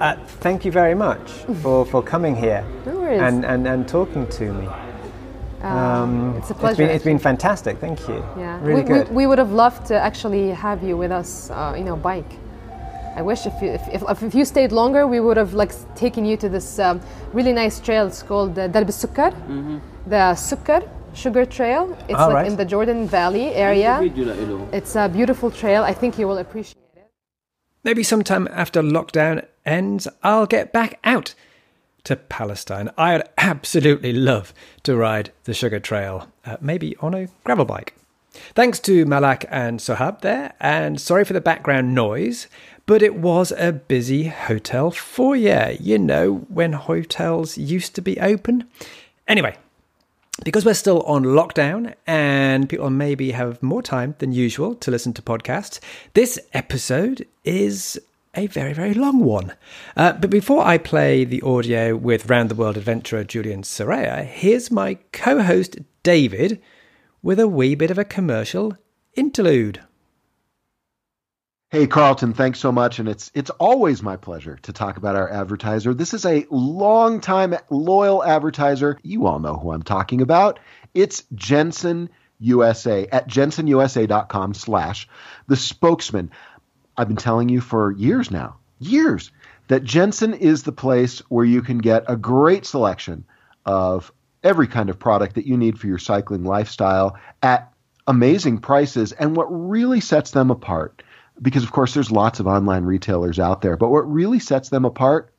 Uh, thank you very much for, for coming here no and, and, and talking to me. Um, um it's a pleasure. It's been, it's been, fantastic. Thank you. Yeah, really we, good. We, we, would have loved to actually have you with us uh, in our bike. I wish if you, if, if, if, you stayed longer, we would have like taken you to this um, really nice trail. It's called the Darb Sukkar, mm-hmm. the Sukkar Sugar Trail. It's All like right. in the Jordan Valley area. It's a beautiful trail. I think you will appreciate it. Maybe sometime after lockdown ends, I'll get back out to Palestine. I'd absolutely love to ride the Sugar Trail, uh, maybe on a gravel bike. Thanks to Malak and Sohaib there, and sorry for the background noise, but it was a busy hotel foyer, you know, when hotels used to be open. Anyway, because we're still on lockdown and people maybe have more time than usual to listen to podcasts, this episode is a very, very long one. Uh, but before I play the audio with Round the World adventurer Julian Sayarer, here's my co host David with a wee bit of a commercial interlude. Hey Carlton, thanks so much, and it's it's always my pleasure to talk about our advertiser. This is a longtime loyal advertiser. You all know who I'm talking about. It's Jenson USA at jensonusa.com slash the spokesmen. I've been telling you for years now, years, that Jenson is the place where you can get a great selection of every kind of product that you need for your cycling lifestyle at amazing prices. And what really sets them apart, because of course there's lots of online retailers out there, but what really sets them apart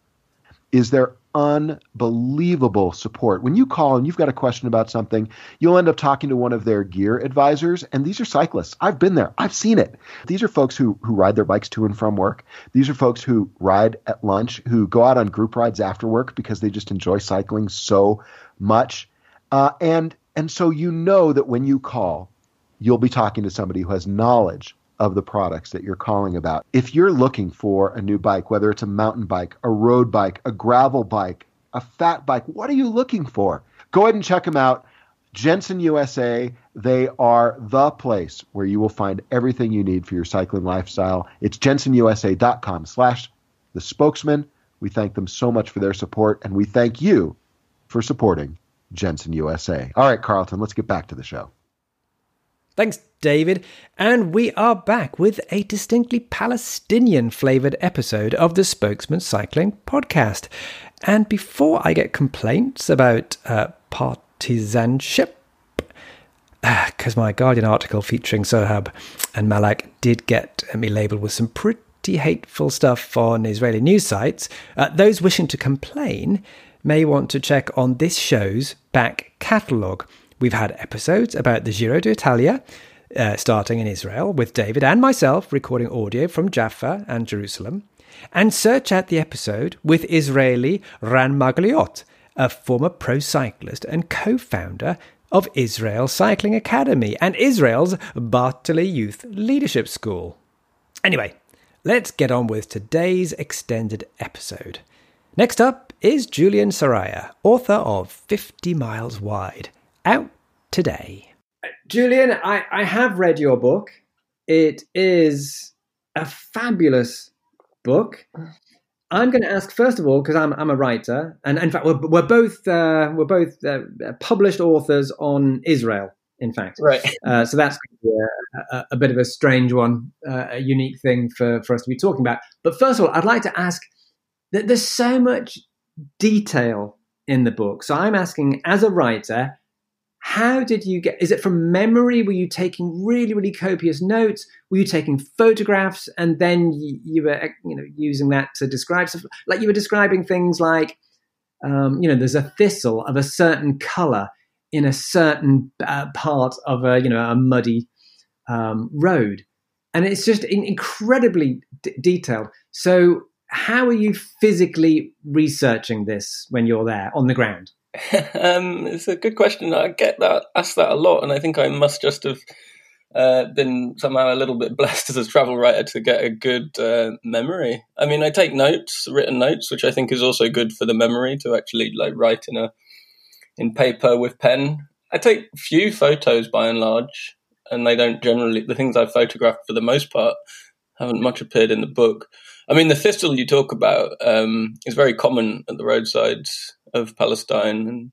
is their unbelievable support. When you call and you've got a question about something, you'll end up talking to one of their gear advisors, and these are cyclists. I've been there. I've seen it. These are folks who who ride their bikes to and from work. These are folks who ride at lunch, who go out on group rides after work because they just enjoy cycling so much. Uh, and and so you know that when you call, you'll be talking to somebody who has knowledge of the products that you're calling about. If you're looking for a new bike, whether it's a mountain bike, a road bike, a gravel bike, a fat bike, what are you looking for? Go ahead and check them out. Jenson USA, they are the place where you will find everything you need for your cycling lifestyle. It's jensonusa.com slash the spokesmen. We thank them so much for their support, and we thank you for supporting Jenson USA. All right, Carlton, let's get back to the show. Thanks, David. And we are back with a distinctly Palestinian flavoured episode of the Spokesmen Cycling podcast. And before I get complaints about uh, partisanship, because my Guardian article featuring Sohaib and Malak did get me labelled with some pretty hateful stuff on Israeli news sites, uh, those wishing to complain may want to check on this show's back catalogue. We've had episodes about the Giro d'Italia, uh, starting in Israel, with David and myself recording audio from Jaffa and Jerusalem. And search out the episode with Israeli Ran Margaliot a former pro cyclist and co founder of Israel Cycling Academy and Israel's Bartali Youth Leadership School. Anyway, let's get on with today's extended episode. Next up is Julian Sayarer, author of 50 Miles Wide, out today. Julian, I, I have read your book. It is a fabulous book. I'm going to ask first of all because I'm I'm a writer, and in fact we're, we're both uh, we're both uh, published authors on Israel. In fact, right. Uh, so that's a, a, a, bit of a strange one, uh, a unique thing for for us to be talking about. But first of all, I'd like to ask that there's so much detail in the book. So I'm asking, as a writer, how did you get is it from memory? Were you taking really really copious notes? Were you taking photographs and then you, you were you know using that to describe stuff? Like you were describing things like um, you know there's a thistle of a certain color in a certain uh, part of a you know a muddy um, road. And it's just in- incredibly d- detailed. So how are you physically researching this when you're there on the ground um, it's a good question. I get that asked that a lot, and I think I must just have uh, been somehow a little bit blessed as a travel writer to get a good uh, memory. I mean, I take notes, written notes, which I think is also good for the memory to actually like write in a in paper with pen. I take few photos by and large, and they don't generally the things I've photographed for the most part haven't much appeared in the book. I mean, the thistle you talk about um, is very common at the roadsides of Palestine, and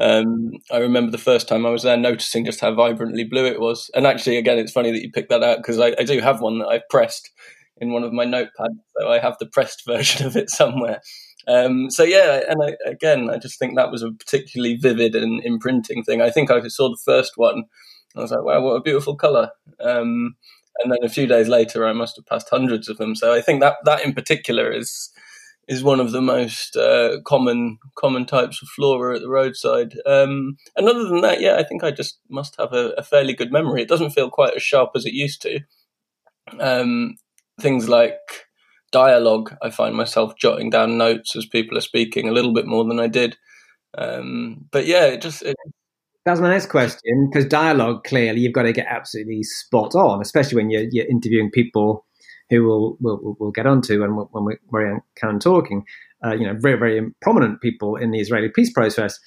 um, I remember the first time I was there noticing just how vibrantly blue it was. And actually, again, it's funny that you picked that out because I, I, do have one that I've pressed in one of my notepads, so I have the pressed version of it somewhere. Um, so yeah, and I, again, I just think that was a particularly vivid and imprinting thing. I think I saw the first one, I was like, wow, what a beautiful color. Um, and then a few days later, I must have passed hundreds of them. So I think that that in particular is is one of the most uh, common common types of flora at the roadside. Um, and other than that, yeah, I think I just must have a, a, fairly good memory. It doesn't feel quite as sharp as it used to. Um, things like dialogue, I find myself jotting down notes as people are speaking a little bit more than I did. Um, but yeah, it just it, that's my next question because dialogue clearly you've got to get absolutely spot on, especially when you're, you're interviewing people who we'll we'll, we'll get onto and when we, kind of talking, uh, you know, very very prominent people in the Israeli peace process.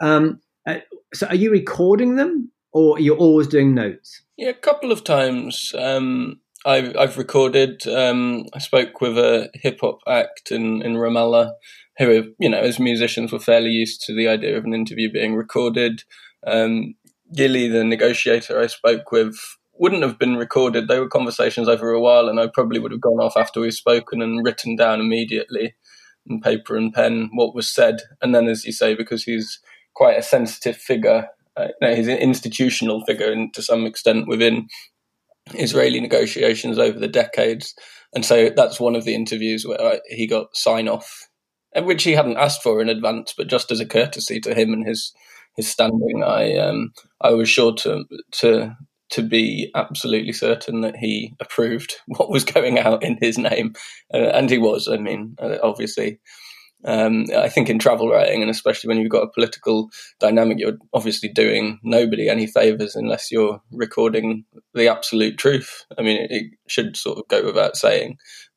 Um, uh, so, are you recording them, or are you always doing notes? Yeah, a couple of times. Um, I've I've recorded. Um, I spoke with a hip hop act in in Ramallah, who you know, as musicians, were fairly used to the idea of an interview being recorded. Um, Gilly, the negotiator I spoke with, wouldn't have been recorded. They were conversations over a while, and I probably would have gone off after we've spoken and written down immediately in paper and pen what was said. And then, as you say, because he's quite a sensitive figure, uh, you know, he's an institutional figure in, to some extent within Israeli negotiations over the decades. And so that's one of the interviews where I, he got sign off, which he hadn't asked for in advance, but just as a courtesy to him and his his standing, I um, I was sure to to to be absolutely certain that he approved what was going out in his name, uh, and he was. I mean, uh, obviously, um, I think in travel writing, and especially when you've got a political dynamic, you're obviously doing nobody any favors unless you're recording the absolute truth. I mean, it, it should sort of go without saying,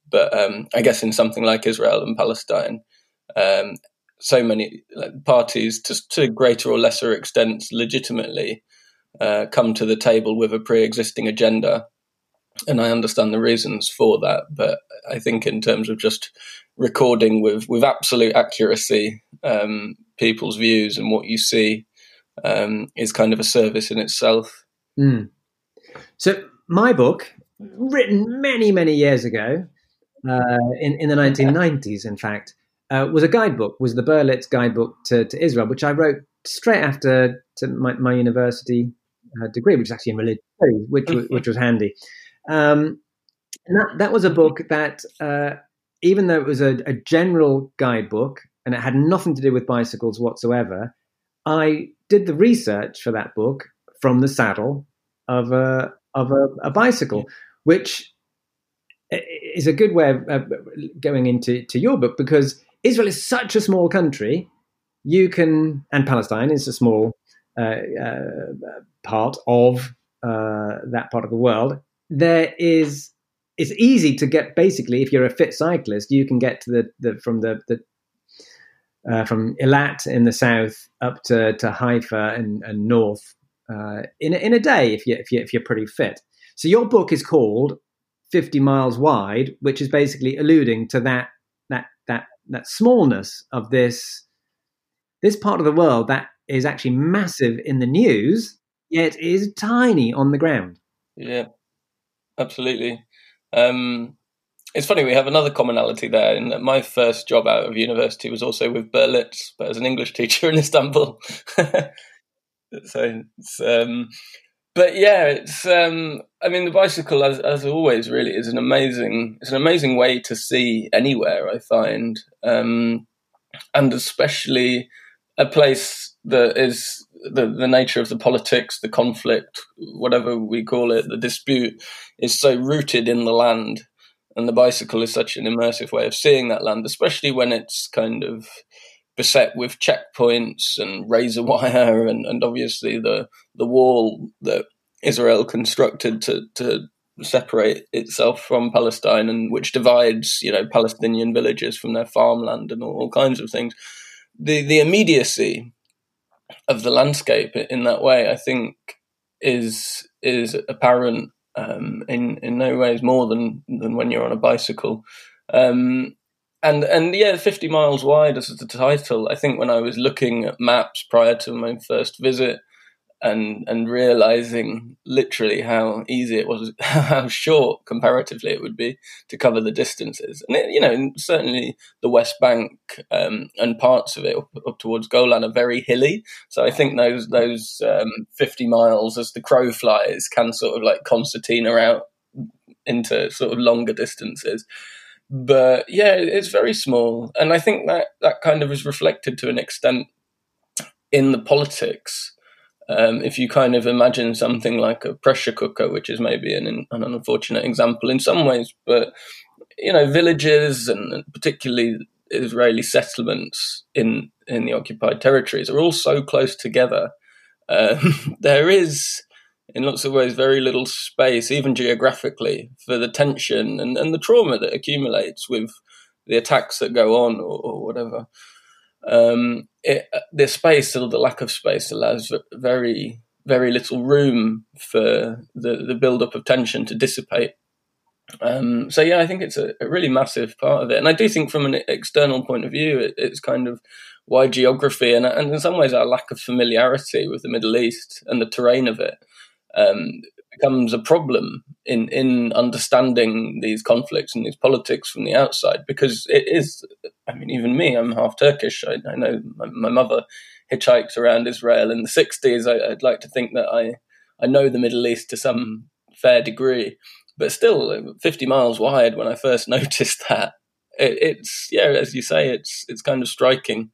but um, I guess in something like Israel and Palestine. Um, so many parties, to, to greater or lesser extents, legitimately uh, come to the table with a pre-existing agenda, and I understand the reasons for that. But I think in terms of just recording with with absolute accuracy um, people's views and what you see um, is kind of a service in itself. Mm. So my book, written many many years ago, uh, in in the 1990s, in fact. Uh, was a guidebook, was the Berlitz guidebook to, to Israel, which I wrote straight after to my, my university degree, which is actually in religion studies, which was, which was handy. Um, and that, that was a book that, uh, even though it was a, a, general guidebook and it had nothing to do with bicycles whatsoever, I did the research for that book from the saddle of a of a, a bicycle, which is a good way of going into to your book because Israel is such a small country you can, and Palestine is a small uh, uh, part of uh, that part of the world. There is, it's easy to get. Basically, if you're a fit cyclist, you can get to the, the from the, the uh, from Eilat in the south up to, to Haifa and, and north uh, in in a day if you if you if you're pretty fit. So your book is called 50 miles wide, which is basically alluding to that that that that smallness of this this part of the world that is actually massive in the news, yet is tiny on the ground. Yeah, absolutely. Um, it's funny we have another commonality there. In that my first job out of university was also with Berlitz, but as an English teacher in Istanbul. so um, but yeah, it's. Um, I mean, the bicycle, as as always, really is an amazing. It's an amazing way to see anywhere. I find, um, and especially a place that is the the nature of the politics, the conflict, whatever we call it, the dispute, is so rooted in the land, and the bicycle is such an immersive way of seeing that land, especially when it's kind of beset with checkpoints and razor wire and, and obviously the the wall that Israel constructed to to separate itself from Palestine and which divides you know Palestinian villages from their farmland and all, all kinds of things. The the immediacy of the landscape in that way, I think, is is apparent um, in in no ways more than than when you're on a bicycle. Um, and and yeah, fifty miles wide as the title. I think when I was looking at maps prior to my first visit, and and realizing literally how easy it was, how short comparatively it would be to cover the distances, and it, you know certainly the West Bank um, and parts of it up, up, towards Golan are very hilly. So I think those those um, fifty miles as the crow flies can sort of like concertina out into sort of longer distances but yeah, it's very small, and I think that that kind of is reflected to an extent in the politics. Um, if you kind of imagine something like a pressure cooker, which is maybe an, an unfortunate example in some ways, but you know, villages and particularly Israeli settlements in in the occupied territories are all so close together. Um, there is in lots of ways very little space, even geographically, for the tension and, and the trauma that accumulates with the attacks that go on or, or whatever. Um, it, the space or the lack of space allows very very little room for the, the build up of tension to dissipate. Um, so yeah, I think it's a, a, really massive part of it, and I do think from an external point of view, it, it's kind of why geography and, and in some ways our lack of familiarity with the Middle East and the terrain of it um, becomes a problem in in understanding these conflicts and these politics from the outside because it is. I mean, even me, I'm half Turkish. I, I know my, my, mother hitchhiked around Israel in the '60s. I, would like to think that I I know the Middle East to some fair degree, but still, 50 miles wide. When I first noticed that, it, it's yeah, as you say, it's it's kind of striking.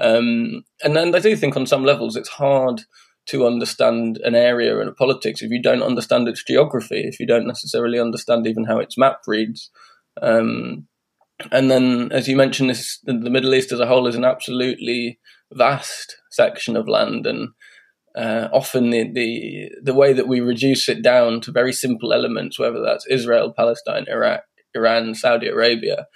Um, and then I do think on some levels it's hard to understand an area and a politics if you don't understand its geography, if you don't necessarily understand even how its map reads. Um, and then, as you mentioned, this, the Middle East as a whole is an absolutely vast section of land, and uh, often the, the the way that we reduce it down to very simple elements, whether that's Israel, Palestine, Iraq, Iran, Saudi Arabia,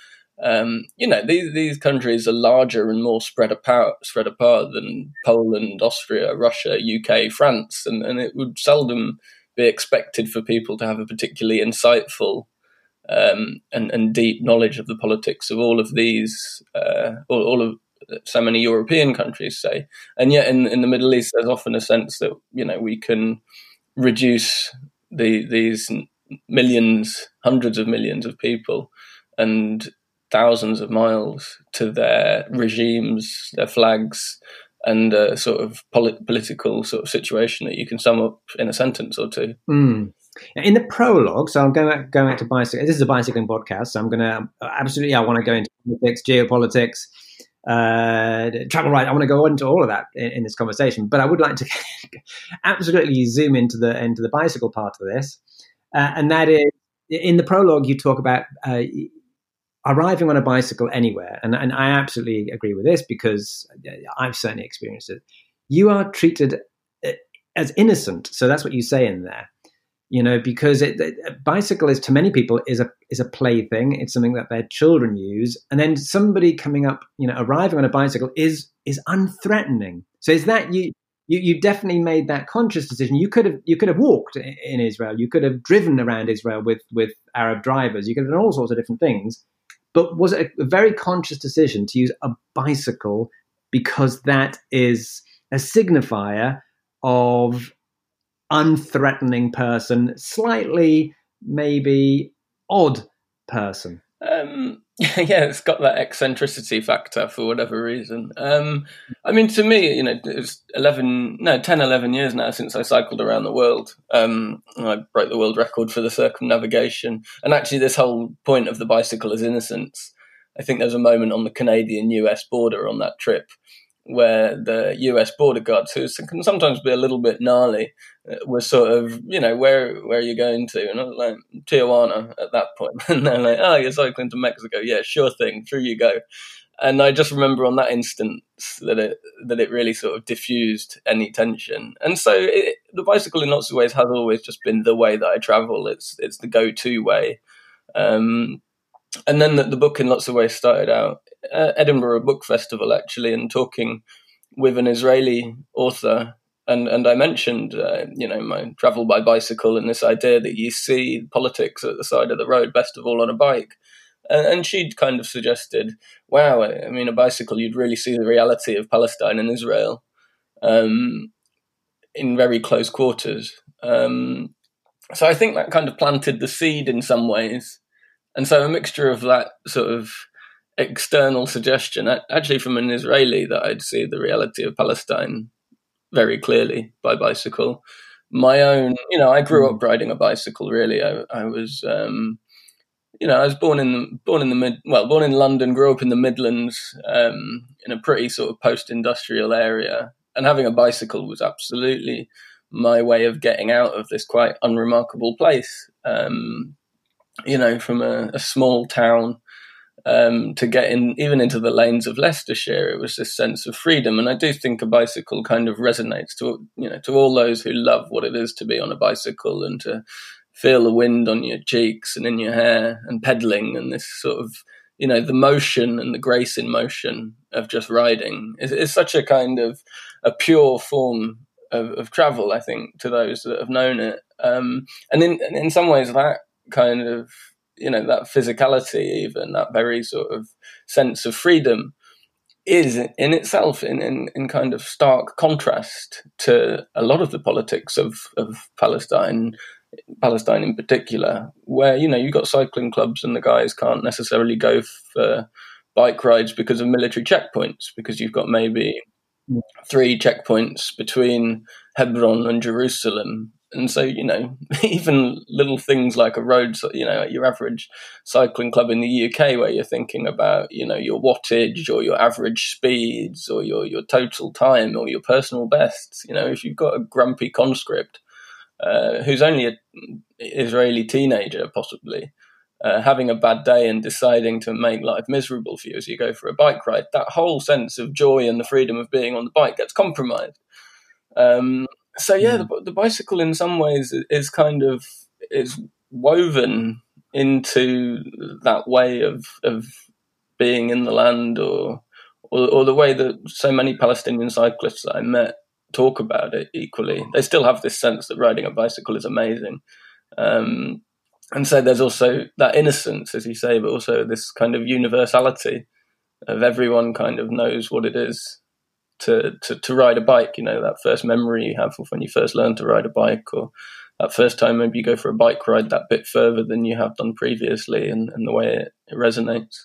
um, you know, these these countries are larger and more spread apart spread apart than Poland, Austria, Russia, UK, France, and, and it would seldom be expected for people to have a particularly insightful um, and, and deep knowledge of the politics of all of these, uh, all, all, of so many European countries, say. And yet, in in the Middle East, there's often a sense that you know we can reduce the these millions, hundreds of millions of people, and thousands of miles to their regimes, their flags, and a sort of polit- political sort of situation that you can sum up in a sentence or two. Mm. In the prologue, so I'm going back, going back to bicycling. This is a bicycling podcast, so I'm going to absolutely. I want to go into politics, geopolitics, uh, travel right. I want to go into all of that in, in this conversation, but I would like to absolutely zoom into the into the bicycle part of this, uh, and that is in the prologue. You talk about uh, arriving on a bicycle anywhere, and, and I absolutely agree with this because I've certainly experienced it. You are treated uh, as innocent, so that's what you say in there. You know, because it, it, bicycle is to many people is a is a plaything. It's something that their children use, and then somebody coming up, you know, arriving on a bicycle is is unthreatening. So is that you? You, you definitely made that conscious decision. You could have you could have walked in Israel. You could have driven around Israel with with Arab drivers. You could have done all sorts of different things. But was it a, very conscious decision to use a bicycle because that is a signifier of unthreatening person, slightly maybe odd person? Um, yeah, it's got that eccentricity factor for whatever reason. Um, I mean, to me, you know, it's 11, no, 10, 11 years now since I cycled around the world. Um, I broke the world record for the circumnavigation. And actually, this whole point of the bicycle is innocence. I think there's a moment on the Canadian US border on that trip where the US border guards, who can sometimes be a little bit gnarly, uh, were sort of, you know, where where are you going to? And I was like, Tijuana at that point. And they're like, oh, you're cycling to Mexico. Yeah, sure thing. Through you go. And I just remember on that instance that it that it really sort of diffused any tension. And so it, the bicycle, in lots of ways, has always just been the way that I travel. It's it's the go to way. Um, and then the, the, book, in lots of ways, started out uh, Edinburgh Book Festival actually, and talking with an Israeli author, and and I mentioned uh, you know my travel by bicycle and this idea that you see politics at the side of the road, best of all on a bike. And, and she'd kind of suggested, wow, I mean, a bicycle, you'd really see the reality of Palestine and Israel um, in very close quarters. Um, so I think that kind of planted the seed in some ways. And so a mixture of that sort of external suggestion, actually from an Israeli, that I'd see the reality of Palestine very clearly by bicycle. My own, you know, I grew up hmm. riding a bicycle. Really, I, I was, um, you know, I was born in the born in the mid, well, born in London, grew up in the Midlands, um, in a pretty sort of post-industrial area, and having a bicycle was absolutely my way of getting out of this quite unremarkable place. Um, you know, from a, a small town um, to get in even into the lanes of Leicestershire. It was this sense of freedom, and I do think a bicycle kind of resonates to you know to all those who love what it is to be on a bicycle and to feel the wind on your cheeks and in your hair and pedaling and this sort of you know the motion and the grace in motion of just riding is, is such a kind of a pure form of, of, travel. I think to those that have known it, um, and in in some ways that kind of you know that physicality even that very sort of sense of freedom is in itself in, in, in kind of stark contrast to a lot of the politics of, of Palestine, Palestine in particular, where you know you've got cycling clubs and the guys can't necessarily go for bike rides because of military checkpoints, because you've got maybe mm. three checkpoints between Hebron and Jerusalem and so, you know, even little things like a road, you know, at your average cycling club in the UK, where you're thinking about, you know, your wattage or your average speeds or your, your total time or your personal bests, you know, if you've got a grumpy conscript uh, who's only an Israeli teenager, possibly, uh, having a bad day and deciding to make life miserable for you as you go for a bike ride, that whole sense of joy and the freedom of being on the bike gets compromised. Um, so yeah, mm. the, the bicycle in some ways is kind of is woven into that way of of being in the land or, or or, the way that so many Palestinian cyclists that I met talk about it equally. They still have this sense that riding a bicycle is amazing. Um, and so there's also that innocence, as you say, but also this kind of universality of everyone kind of knows what it is to, to, to ride a bike. You know, that first memory you have of when you first learn to ride a bike, or that first time maybe you go for a bike ride that bit further than you have done previously, and, and the way it, it resonates.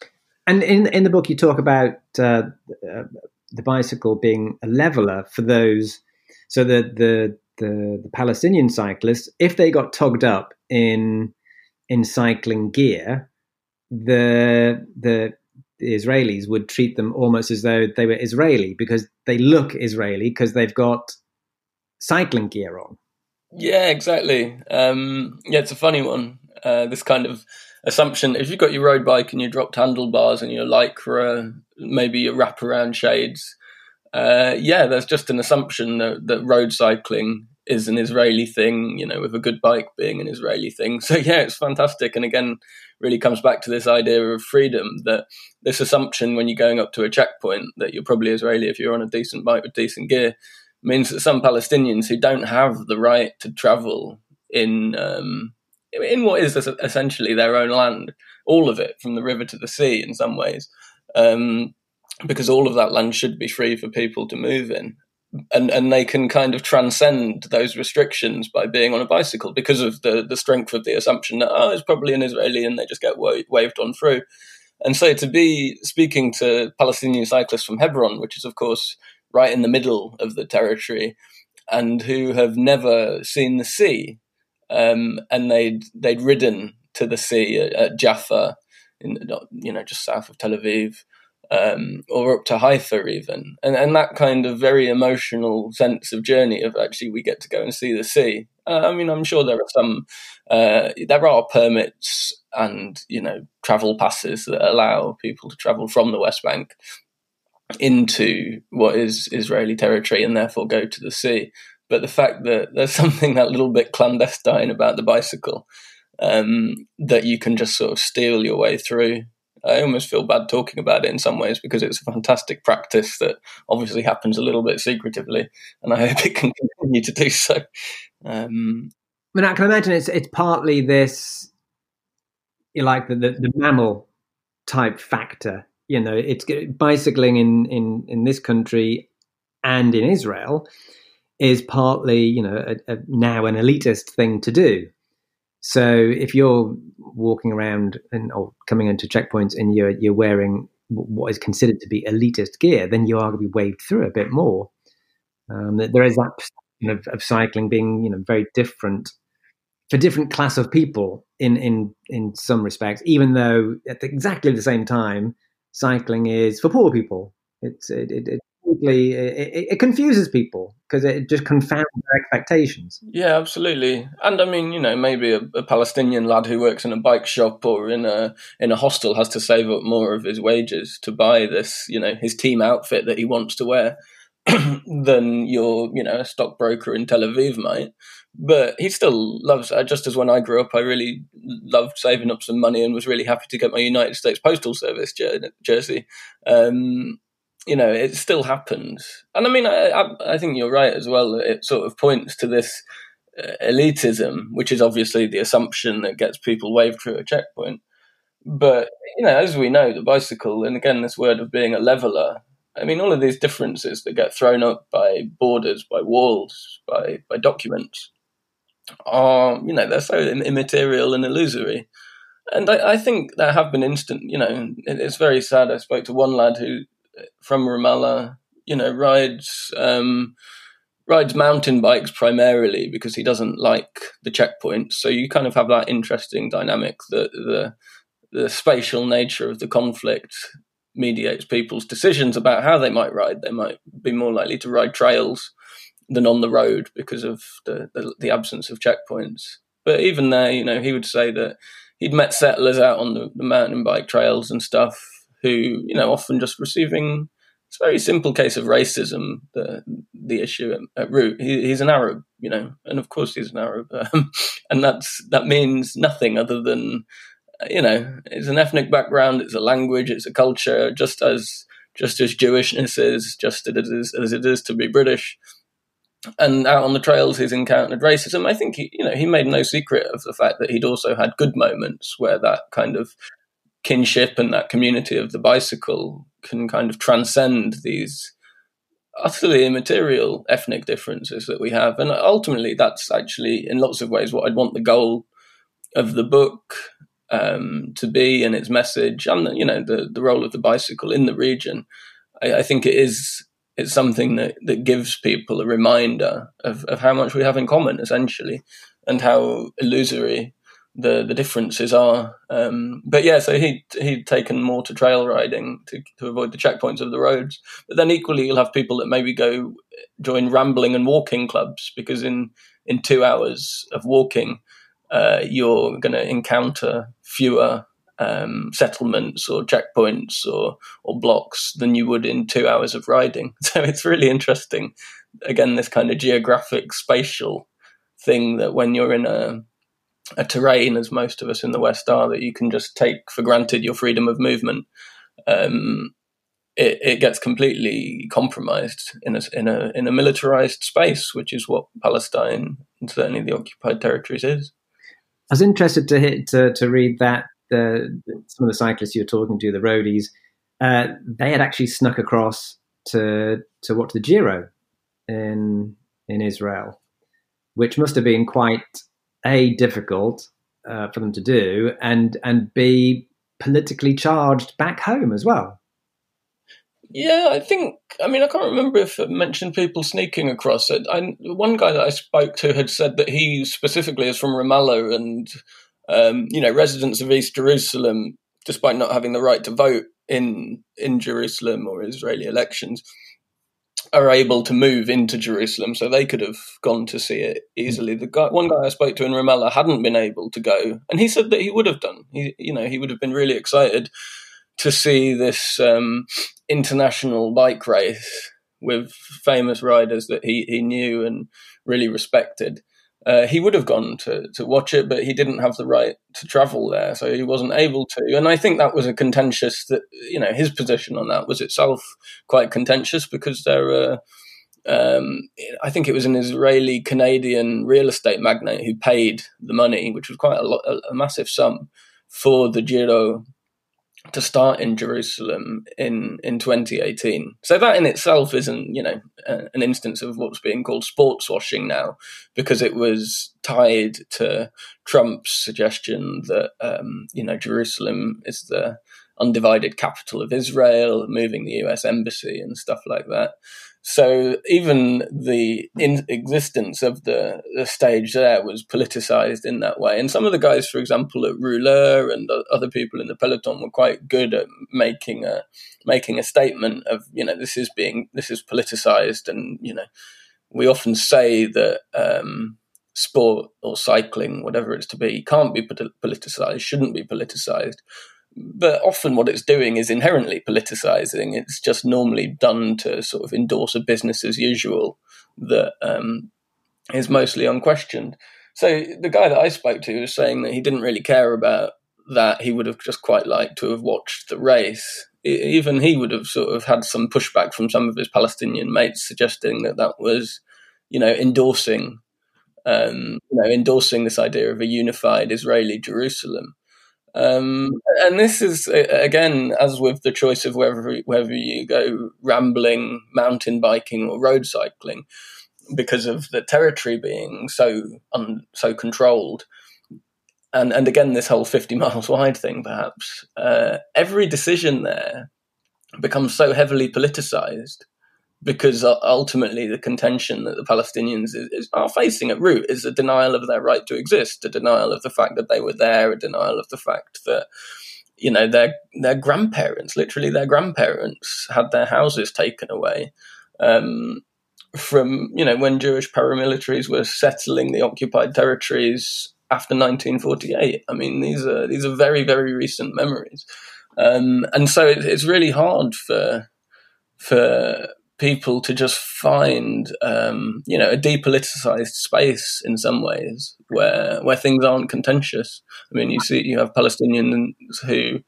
And in in the book, you talk about uh, uh, the bicycle being a leveler for those, so that the, the the Palestinian cyclists, if they got togged up in in cycling gear, the the the Israelis would treat them almost as though they were Israeli because they look Israeli because they've got cycling gear on. Yeah, exactly. Um, yeah, it's a funny one. Uh, this kind of assumption if you've got your road bike and your dropped handlebars and your lycra, maybe your wraparound shades, uh, yeah, there's just an assumption that, that road cycling is an Israeli thing, you know, with a good bike being an Israeli thing. So yeah, it's fantastic. And again, really comes back to this idea of freedom that this assumption when you're going up to a checkpoint that you're probably Israeli if you're on a decent bike with decent gear means that some Palestinians who don't have the right to travel in um, in what is essentially their own land, all of it from the river to the sea in some ways, um, because all of that land should be free for people to move in and and they can kind of transcend those restrictions by being on a bicycle because of the the strength of the assumption that oh it's probably an Israeli and they just get wa- waved on through. And so to be speaking to Palestinian cyclists from Hebron, which is of course right in the middle of the territory, and who have never seen the sea, um, and they'd they'd ridden to the sea at, at Jaffa, in you know just south of Tel Aviv, um, or up to Haifa even, and and that kind of very emotional sense of journey of actually we get to go and see the sea. Uh, I mean, I'm sure there are some, uh, there are permits and you know travel passes that allow people to travel from the West Bank into what is Israeli territory and therefore go to the sea. But the fact that there's something that little bit clandestine about the bicycle um, that you can just sort of steal your way through I almost feel bad talking about it in some ways because it's a fantastic practice that obviously happens a little bit secretively, and I hope it can continue to do so. Um, I mean, I can imagine it's it's partly this, you like the, the, the MAMIL type factor. You know, it's bicycling in in in this country and in Israel is partly you know a, a, now an elitist thing to do so if you're walking around and or coming into checkpoints and you're you're wearing what is considered to be elitist gear, then you are going to be waved through a bit more. Um, there is that of, of cycling being you know very different for different class of people in in in some respects, even though at exactly the same time, cycling is for poor people. It's it, it, it it, it, confuses people because it just confounds their expectations. Yeah, absolutely. And I mean, you know, maybe a, a, Palestinian lad who works in a bike shop or in a in a hostel has to save up more of his wages to buy this, you know, his team outfit that he wants to wear than your, you know, a stockbroker in Tel Aviv might. But he still loves. Uh, just as when I grew up, I really loved saving up some money and was really happy to get my United States Postal Service jersey. Um, you know, it still happens. And I mean, I, I, I, think you're right as well. It sort of points to this uh, elitism, which is obviously the assumption that gets people waved through a checkpoint. But, you know, as we know, the bicycle, and again, this word of being a leveler, I mean, all of these differences that get thrown up by borders, by walls, by, by documents are, you know, they're so immaterial and illusory. And I, I think there have been instant, you know, it's very sad. I spoke to one lad who from Ramallah, you know, rides um, rides mountain bikes primarily because he doesn't like the checkpoints. So you kind of have that interesting dynamic that the the spatial nature of the conflict mediates people's decisions about how they might ride. They might be more likely to ride trails than on the road because of the, the, the absence of checkpoints. But even there, you know, he would say that he'd met settlers out on the, the mountain bike trails and stuff who, you know, often just receiving it's a very simple case of racism, the the issue at, at root. He, he's an Arab, you know, and of course he's an Arab, um, and that's that means nothing other than, you know, it's an ethnic background, it's a language, it's a culture, just as just as Jewishness is, just as it is, as it is to be British. And out on the trails, he's encountered racism. I think he, you know, he made no secret of the fact that he'd also had good moments where that kind of kinship and that community of the bicycle can kind of transcend these utterly immaterial ethnic differences that we have. And ultimately, that's actually, in lots of ways, what I'd want the goal of the book um, to be and its message and, you know, the, the role of the bicycle in the region. I, I think it is it's something that, that gives people a reminder of, of how much we have in common, essentially, and how illusory the the differences are. Um, but yeah, so he he'd taken more to trail riding to to avoid the checkpoints of the roads. But then equally, you'll have people that maybe go join rambling and walking clubs because in in two hours of walking. uh, you're going to encounter fewer um, settlements or checkpoints or or blocks than you would in two hours of riding. So it's really interesting. Again, this kind of geographic spatial thing that when you're in a a terrain, as most of us in the West are, that you can just take for granted your freedom of movement. Um, it, it, gets completely compromised in a, in a in a militarized space, which is what Palestine and certainly the occupied territories is. I was interested to hit, to, to read that the some of the cyclists you were talking to, the roadies, uh, they had actually snuck across to to watch the Giro in in Israel, which must have been quite a difficult uh, for them to do, and and b politically charged back home as well. Yeah, I think. I mean, I can't remember if it mentioned people sneaking across it. I, one guy that I spoke to had said that he specifically is from Ramallah, and um, you know, residents of East Jerusalem, despite not having the right to vote in in Jerusalem or Israeli elections, are able to move into Jerusalem, so they could have gone to see it easily. The guy, one guy I spoke to in Ramallah hadn't been able to go, and he said that he would have done. He, you know, he would have been really excited to see this um, international bike race with famous riders that he, he knew and really respected. Uh, he would have gone to, to watch it, but he didn't have the right to travel there, so he wasn't able to. And I think that was a contentious that you know his position on that was itself quite contentious because there are. Um, I think it was an Israeli Canadian real estate magnate who paid the money, which was quite a, a, a massive sum for the Giro to start in Jerusalem in in 2018. So that in itself isn't, you know, an instance of what's being called sports washing now, because it was tied to Trump's suggestion that um, you know Jerusalem is the undivided capital of Israel, moving the U.S. embassy and stuff like that. So even the existence of the, the stage there was politicized in that way. And some of the guys, for example, at Rouleur and other people in the peloton were quite good at making a making a statement of you know this is being this is politicized, and you know we often say that. Um, sport or cycling, whatever it's to be, can't be politicized, shouldn't be politicized but often what it's doing is inherently politicizing. It's just normally done to sort of endorse a business as usual that um, is mostly unquestioned. So the guy that I spoke to was saying that he didn't really care about that. He would have just quite liked to have watched the race. Even he would have sort of had some pushback from some of his Palestinian mates suggesting that that was, you know, endorsing, um, you know, endorsing this idea of a unified Israeli Jerusalem. Um, and this is again, as with the choice of whether whether you go rambling, mountain biking, or road cycling, because of the territory being so un, so controlled. And and again, this whole fifty miles wide thing, perhaps uh, every decision there becomes so heavily politicized because ultimately the contention that the Palestinians is, is, are facing at root is a denial of their right to exist, a denial of the fact that they were there, a denial of the fact that you know their their grandparents, literally their grandparents, had their houses taken away. Um, from you know when Jewish paramilitaries were settling the occupied territories after 1948. I mean these are these are very very recent memories, um, and so it, it's really hard for for people to just find um, you know a depoliticized space in some ways where where things aren't contentious. I mean, you see, you have Palestinians who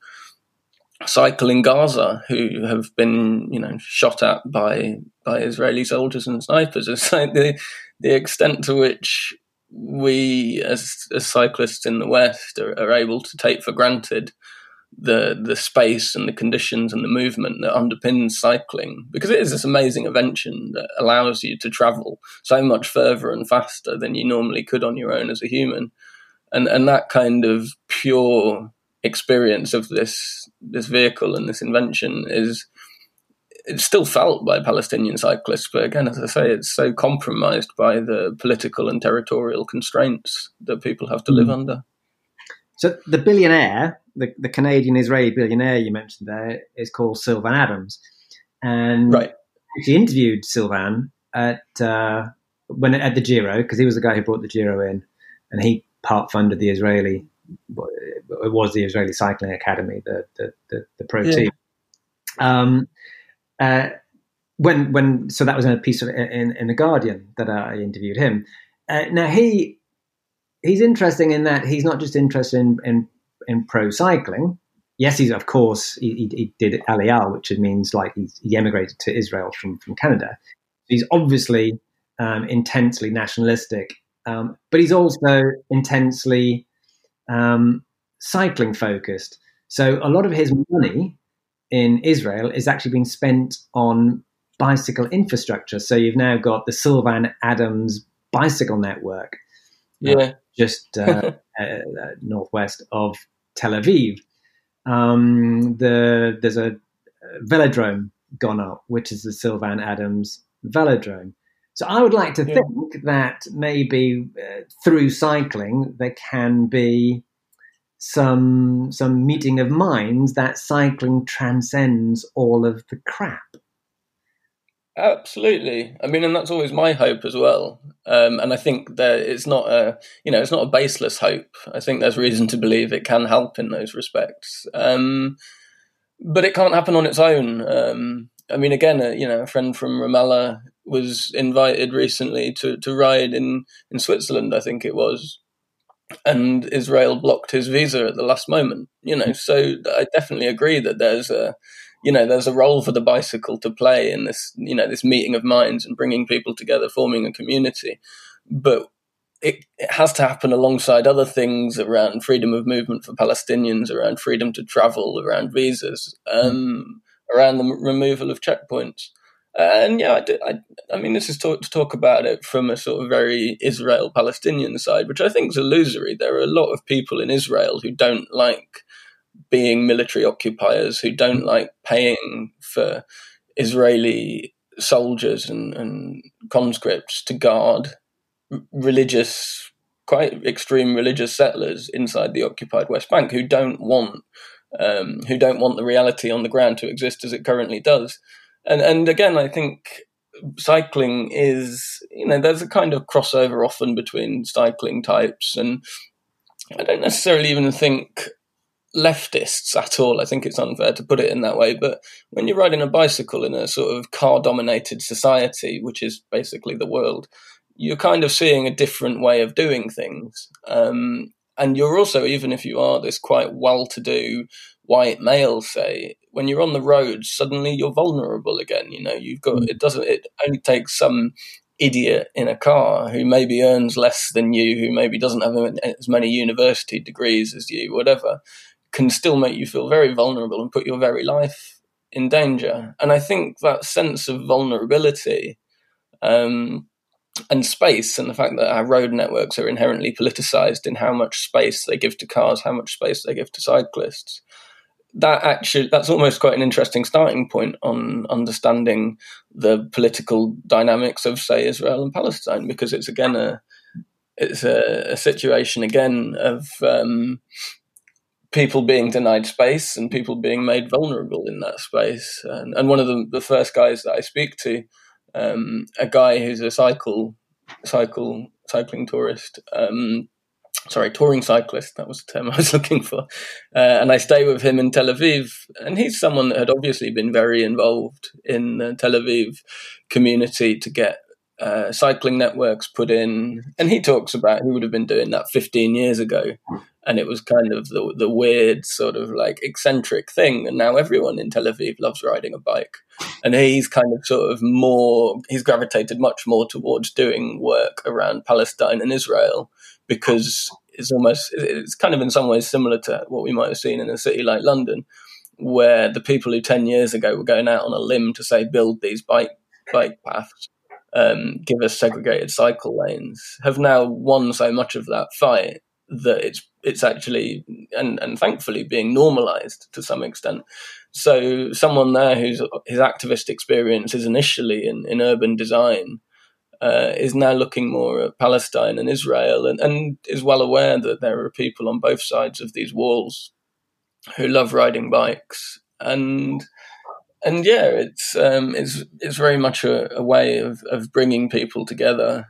cycle in Gaza who have been you know shot at by by Israeli soldiers and snipers. It's like the the extent to which we as, as cyclists in the West are, are able to take for granted the the space and the conditions and the movement that underpins cycling because it is this amazing invention that allows you to travel so much further and faster than you normally could on your own as a human and and that kind of pure experience of this this vehicle and this invention is it's still felt by Palestinian cyclists, but again, as I say, it's so compromised by the political and territorial constraints that people have to live mm. under. So the billionaire, the, the Canadian Israeli billionaire you mentioned there, is called Sylvan Adams, and right. she interviewed Sylvan at uh, when at the Giro because he was the guy who brought the Giro in, and he part funded the Israeli. It was the Israeli Cycling Academy, the the the, the pro Yeah. team. Um, uh, when when so that was in a piece of, in in the Guardian that I interviewed him. Uh, now he he's interesting in that he's not just interested in in, in pro cycling. Yes, he's of course he, he, did Aliyah, which means like he emigrated to Israel from from Canada. He's obviously um, intensely nationalistic, um, but he's also intensely um, cycling focused. So a lot of his money in Israel is actually being spent on bicycle infrastructure. So you've now got the Sylvan Adams bicycle network, Yeah. Just uh, uh, northwest of Tel Aviv. Um, the there's a velodrome gone up, which is the Sylvan Adams velodrome. So I would like to Yeah. think that maybe uh, through cycling there can be some some meeting of minds that cycling transcends all of the crap. Absolutely. I mean, and that's always my hope as well. Um, and I think that it's not a, you know, it's not a baseless hope. I think there's reason to believe it can help in those respects. Um, but it can't happen on its own. Um, I mean, again, uh, you know, a friend from Ramallah was invited recently to, to ride in, in Switzerland, I think it was, and Israel blocked his visa at the last moment. You know, so I definitely agree that there's a, you know, there's a role for the bicycle to play in this, you know, this meeting of minds and bringing people together, forming a community. But it, it has to happen alongside other things around freedom of movement for Palestinians, around freedom to travel, around visas, um, around the removal of checkpoints. And yeah, I, do- I, I mean, this is talk, to talk about it from a sort of very Israel Palestinian side, which I think is illusory. There are a lot of people in Israel who don't like being military occupiers, who don't like paying for Israeli soldiers and, and conscripts to guard religious, quite extreme religious settlers inside the occupied West Bank who don't want um, who don't want the reality on the ground to exist as it currently does. And and again, I think cycling is you know there's a kind of crossover often between cycling types, and I don't necessarily even think leftists at all. I think it's unfair to put it in that way. But when you're riding a bicycle in a sort of car dominated society, which is basically the world, you're kind of seeing a different way of doing things. Um, and you're also, even if you are this quite well to do white male, say, when you're on the road, suddenly you're vulnerable again. You know, you've got, it doesn't, it only takes some idiot in a car who maybe earns less than you, who maybe doesn't have as many university degrees as you, whatever, can still make you feel very vulnerable and put your very life in danger. And I think that sense of vulnerability um, and space, and the fact that our road networks are inherently politicized in how much space they give to cars, how much space they give to cyclists. That actually, that's almost quite an interesting starting point on understanding the political dynamics of, say, Israel and Palestine, because it's again a it's a, a situation again of um, people being denied space and people being made vulnerable in that space. And, and one of the, the first guys that I speak to, um, a guy who's a cycle, cycle, cycling tourist, um, sorry, touring cyclist, that was the term I was looking for. Uh, and I stay with him in Tel Aviv. And he's someone that had obviously been very involved in the Tel Aviv community to get uh, cycling networks put in. And he talks about who would have been doing that 15 years ago. And it was kind of the the weird sort of like eccentric thing. And now everyone in Tel Aviv loves riding a bike. And he's kind of sort of more he's gravitated much more towards doing work around Palestine and Israel because it's almost it's kind of in some ways similar to what we might have seen in a city like London where the people who 10 years ago were going out on a limb to say build these bike bike paths um, give us segregated cycle lanes have now won so much of that fight that it's it's actually and and thankfully being normalized to some extent. So someone there whose his activist experience is initially in, in urban design uh, is now looking more at Palestine and Israel and, and is well aware that there are people on both sides of these walls who love riding bikes and and yeah it's um, it's it's very much a, a way of, of bringing people together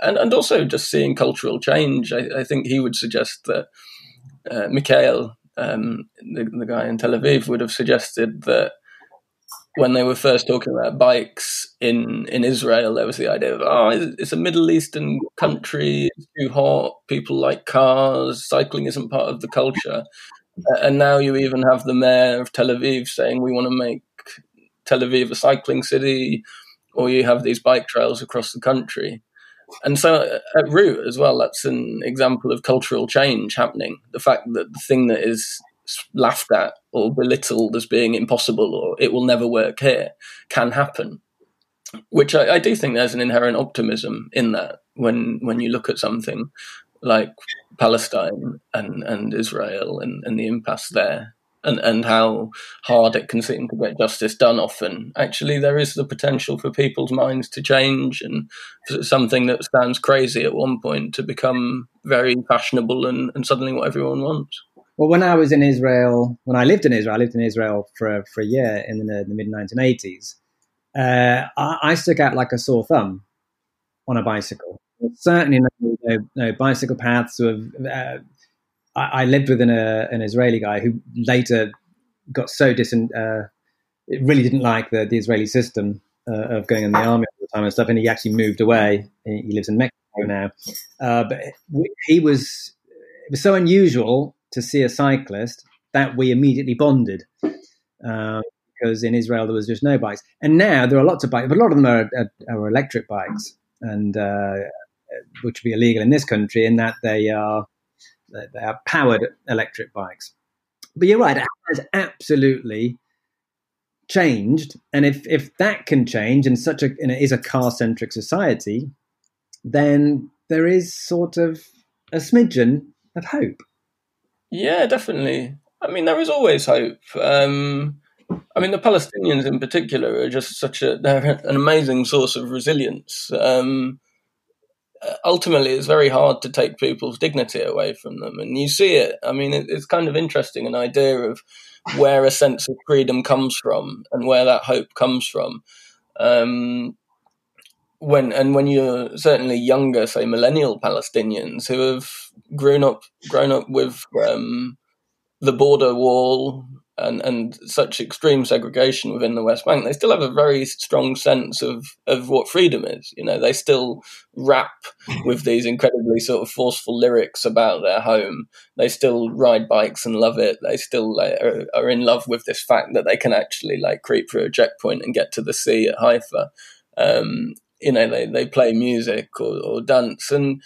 and and also just seeing cultural change. I, I think he would suggest that uh, Mikhail, um, the, the guy in Tel Aviv, would have suggested that when they were first talking about bikes in in Israel, there was the idea of oh, it's a Middle Eastern country, it's too hot, people like cars, cycling isn't part of the culture. And now you even have the mayor of Tel Aviv saying we want to make Tel Aviv a cycling city, or you have these bike trails across the country. And so uh, at root as well, that's an example of cultural change happening. The fact that the thing that is laughed at or belittled as being impossible or it will never work here can happen. Which I, I do think there's an inherent optimism in that when when you look at something like Palestine and, and Israel and, and the impasse there and, and how hard it can seem to get justice done often. Actually, there is the potential for people's minds to change and something that sounds crazy at one point to become very fashionable and, and suddenly what everyone wants. Well, when I was in Israel, when I lived in Israel, I lived in Israel for for a year in the, the mid 1980s. Uh, I, I, stuck out like a sore thumb on a bicycle. Certainly, no, no, no bicycle paths. Of, uh, I, I, lived with an, uh, an Israeli guy who later got so dis. Uh, really didn't like the, the Israeli system uh, of going in the army all the time and stuff, and he actually moved away. He lives in Mexico now, uh, but he was. It was so unusual to see a cyclist that we immediately bonded. Um, because in Israel there was just no bikes, and now there are lots of bikes, but a lot of them are, are, are electric bikes, and uh, which would be illegal in this country in that they are they are powered electric bikes. But you're right; it has absolutely changed, and if if that can change in such a and it is a car centric society, then there is sort of a smidgen of hope. Yeah, definitely. I mean, there is always hope. Um, I mean, the Palestinians in particular are just such a they're an amazing source of resilience. Um, ultimately, it's very hard to take people's dignity away from them, and you see it. I mean, it, it's kind of interesting an idea of where a sense of freedom comes from and where that hope comes from. Um, when and when you're certainly younger, say millennial Palestinians who have grown up grown up with um, the border wall and and such extreme segregation within the West Bank, they still have a very strong sense of of what freedom is. You know, they still rap with these incredibly sort of forceful lyrics about their home. They still ride bikes and love it. They still like, are, are in love with this fact that they can actually like creep through a checkpoint and get to the sea at Haifa. Um, you know they, they play music or, or dance and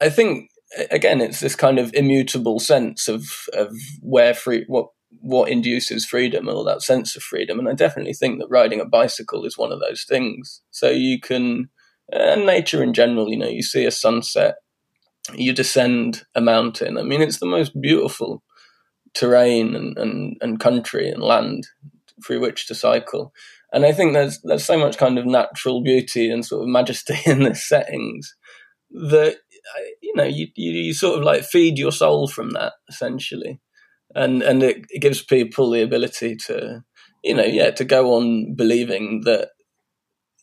i think again it's this kind of immutable sense of of where free what what induces freedom or that sense of freedom. And i definitely think that riding a bicycle is one of those things. So you can and nature in general you know you see a sunset you descend a mountain. I mean it's the most beautiful terrain and, and, and country and land through which to cycle. And I think there's there's so much kind of natural beauty and sort of majesty in the settings that you know you, you sort of like feed your soul from that essentially, and and it, gives people the ability to you know yeah to go on believing that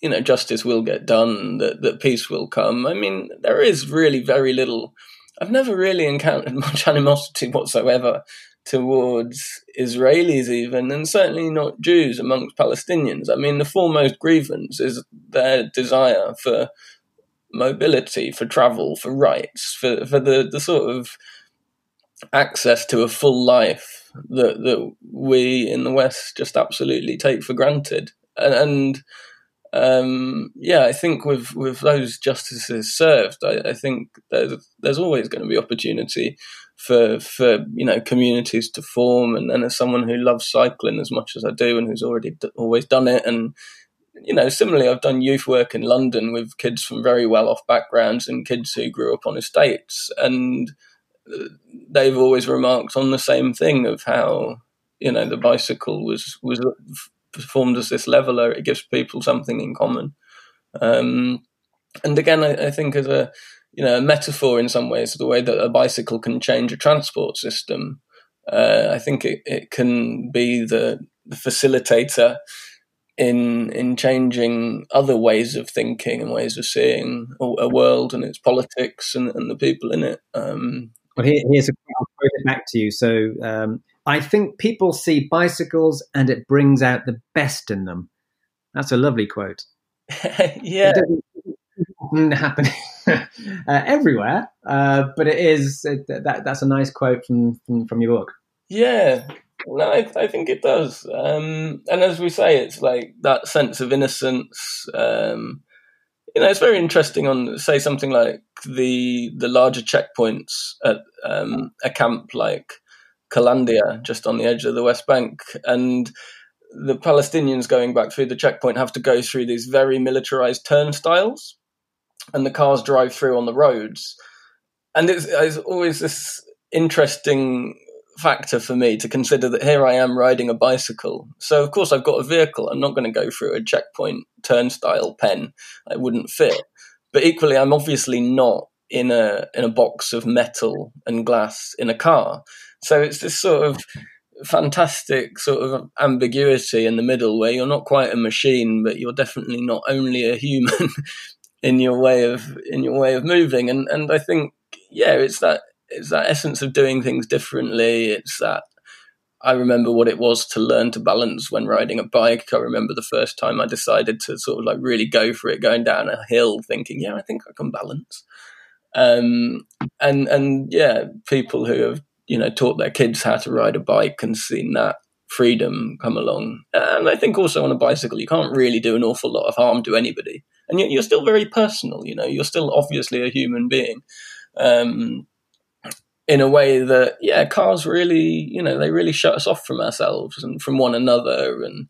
you know justice will get done that that peace will come. I mean there is really very little. I've never really encountered much animosity whatsoever towards Israelis, even, and certainly not Jews amongst Palestinians. I mean, the foremost grievance is their desire for mobility, for travel, for rights, for, for the, the sort of access to a full life that, that we in the West just absolutely take for granted. And, and um, yeah, I think with, with those justices served, I, I think there's, there's always going to be opportunity for for you know communities to form. And, and as someone who loves cycling as much as I do, and who's already d- always done it, and you know, similarly, I've done youth work in London with kids from very well off backgrounds and kids who grew up on estates, and uh, they've always remarked on the same thing of how you know the bicycle was was performed as this leveler. It gives people something in common. Um, and again, I, I, think as a you know, a metaphor in some ways, the way that a bicycle can change a transport system. Uh, I think it, it can be the, the facilitator in in changing other ways of thinking and ways of seeing a, world and its politics and, and the people in it. Um, well, here, here's a It back to you. So um, I think people see bicycles and it brings out the best in them. That's a lovely quote. yeah. It happen uh, everywhere, uh, but it is it, that that's a nice quote from, from, from your book. Yeah, no, I, I think it does. Um, and as we say, it's like that sense of innocence. Um, you know, it's very interesting on say something like the the larger checkpoints at um, a camp like Kalandia, just on the edge of the West Bank, and the Palestinians going back through the checkpoint have to go through these very militarized turnstiles, and the cars drive through on the roads, and it's, it's always this interesting factor for me to consider that here I am riding a bicycle. So of course I've got a vehicle. I'm not going to go through a checkpoint turnstile pen. It wouldn't fit. But equally, I'm obviously not in a in a box of metal and glass in a car. So it's this sort of fantastic sort of ambiguity in the middle where you're not quite a machine, but you're definitely not only a human in your way of in your way of moving. And and I think yeah, it's that it's that essence of doing things differently. It's that I remember what it was to learn to balance when riding a bike. I remember the first time I decided to sort of like really go for it, going down a hill, thinking, "Yeah, I think I can balance." Um, and and yeah, people who have you know taught their kids how to ride a bike and seen that freedom come along. And I think also on a bicycle, you can't really do an awful lot of harm to anybody, and yet you're still very personal. You know, you're still obviously a human being. Um, in a way that yeah cars really you know they really shut us off from ourselves and from one another. And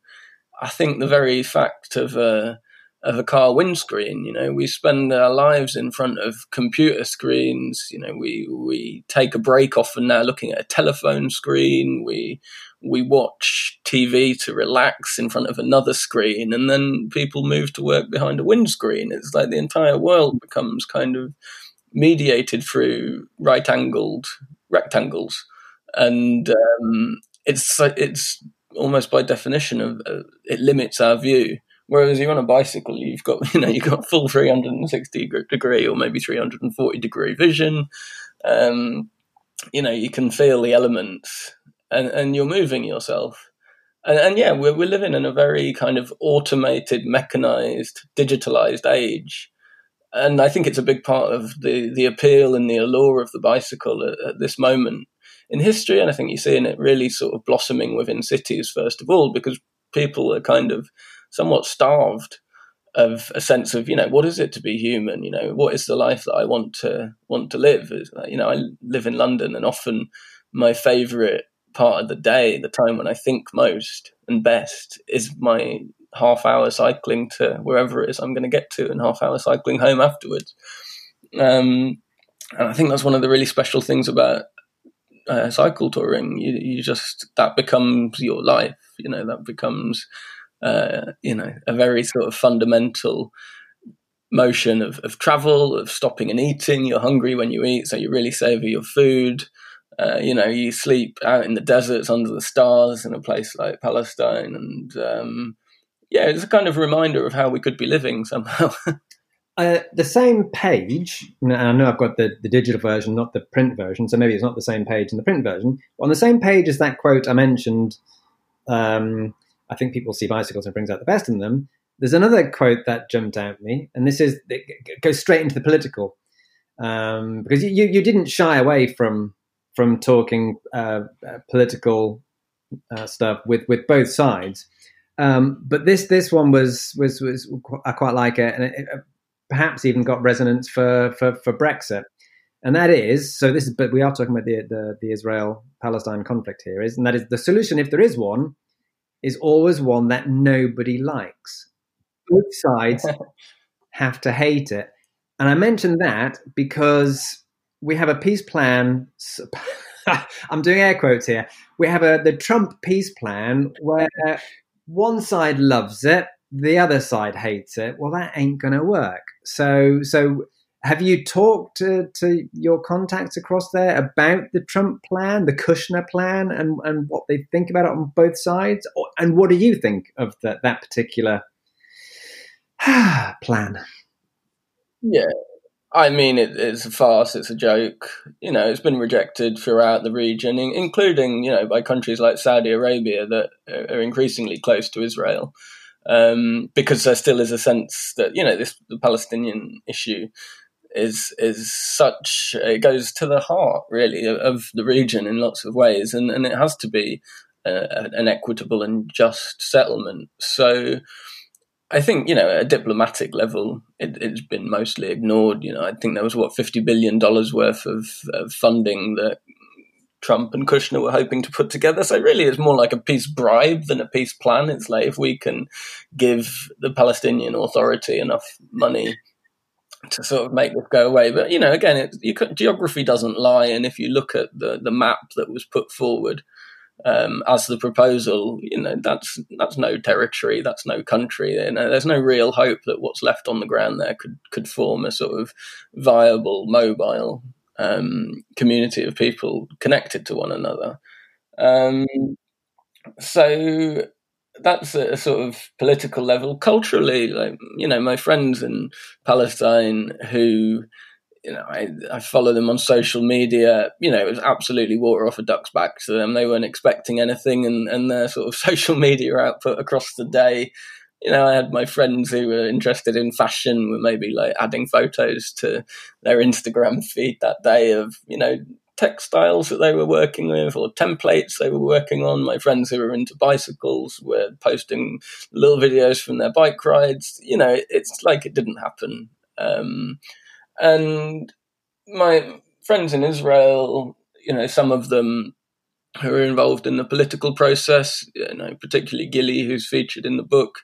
i think the very fact of a of a car windscreen you know we spend our lives in front of computer screens. You know we we take a break often now looking at a telephone screen. We we watch TV to relax in front of another screen, and then people move to work behind a windscreen. It's like the entire world becomes kind of mediated through right angled rectangles, and um, it's it's almost by definition of uh, it limits our view. Whereas you're on a bicycle, you've got you know you've got full 360 degree or maybe 340 degree vision. Um, you know you can feel the elements, and and you're moving yourself. And, and yeah, we're we're living in a very kind of automated, mechanized, digitalized age and I think it's a big part of the the appeal and the allure of the bicycle at, at, this moment in history. And I think you're seeing it really sort of blossoming within cities first of all, because people are kind of somewhat starved of a sense of you know what is it to be human? You know what is the life that I want to want to live? You know I live in London, and often my favourite part of the day, the time when I think most and best, is my half hour cycling to wherever it is I'm going to get to, and half hour cycling home afterwards. Um, and I think that's one of the really special things about uh, cycle touring. You, you just that becomes your life. You know that becomes uh, you know a very sort of fundamental motion of, of travel, of stopping and eating. You're hungry when you eat, so you really savor your food. Uh, you know, you sleep out in the deserts under the stars in a place like Palestine, and um, yeah, it's a kind of reminder of how we could be living somehow. uh, the same page, and I know I've got the, the digital version, not the print version, so maybe it's not the same page in the print version. on the same page as that quote I mentioned, um, I think people see bicycles and brings out the best in them. There's another quote that jumped out at me, and this is it goes straight into the political um, because you, you didn't shy away from from talking uh, uh, political uh, stuff with with both sides. Um, but this this one was was was I quite like it, and it, it perhaps even got resonance for, for for Brexit. And that is so. This is, but we are talking about the the, the Israel Palestine conflict here, is and that is the solution, if there is one, is always one that nobody likes. Both sides have to hate it, and I mention that because we have a peace plan. I'm doing air quotes here. We have a the Trump peace plan where one side loves it, the other side hates it. Well, that ain't going to work. So, so have you talked to, to your contacts across there about the Trump plan, the Kushner plan, and, and what they think about it on both sides? Or, and what do you think of the, that particular plan? Yeah, I mean, it, it's a farce. It's a joke. You know, it's been rejected throughout the region, including you know by countries like Saudi Arabia that are increasingly close to Israel, um, because there still is a sense that you know this the Palestinian issue is is such it goes to the heart really of the region in lots of ways, and and it has to be uh, an equitable and just settlement. So I think you know at a diplomatic level, it, has been mostly ignored. You know, I think there was what fifty billion dollars worth of, of, funding that Trump and Kushner were hoping to put together. So really, it's more like a peace bribe than a peace plan. It's like if we can give the Palestinian Authority enough money to sort of make this go away. But you know, again, it, you geography doesn't lie, and if you look at the the map that was put forward um, as the proposal, you know, that's that's no territory, that's no country. You know, there's no real hope that what's left on the ground there could could form a sort of viable, mobile um, community of people connected to one another. Um, so that's a, a sort of political level. Culturally, like you know, my friends in Palestine who you know, I, I follow them on social media. You know, it was absolutely water off a duck's back to them. They weren't expecting anything, and, and their sort of social media output across the day. You know, I had my friends who were interested in fashion were maybe like adding photos to their Instagram feed that day of, you know, textiles that they were working with or templates they were working on. My friends who were into bicycles were posting little videos from their bike rides. You know, it's like it didn't happen. Um, and my friends in Israel, you know, some of them who are involved in the political process, you know, particularly Gilly, who's featured in the book.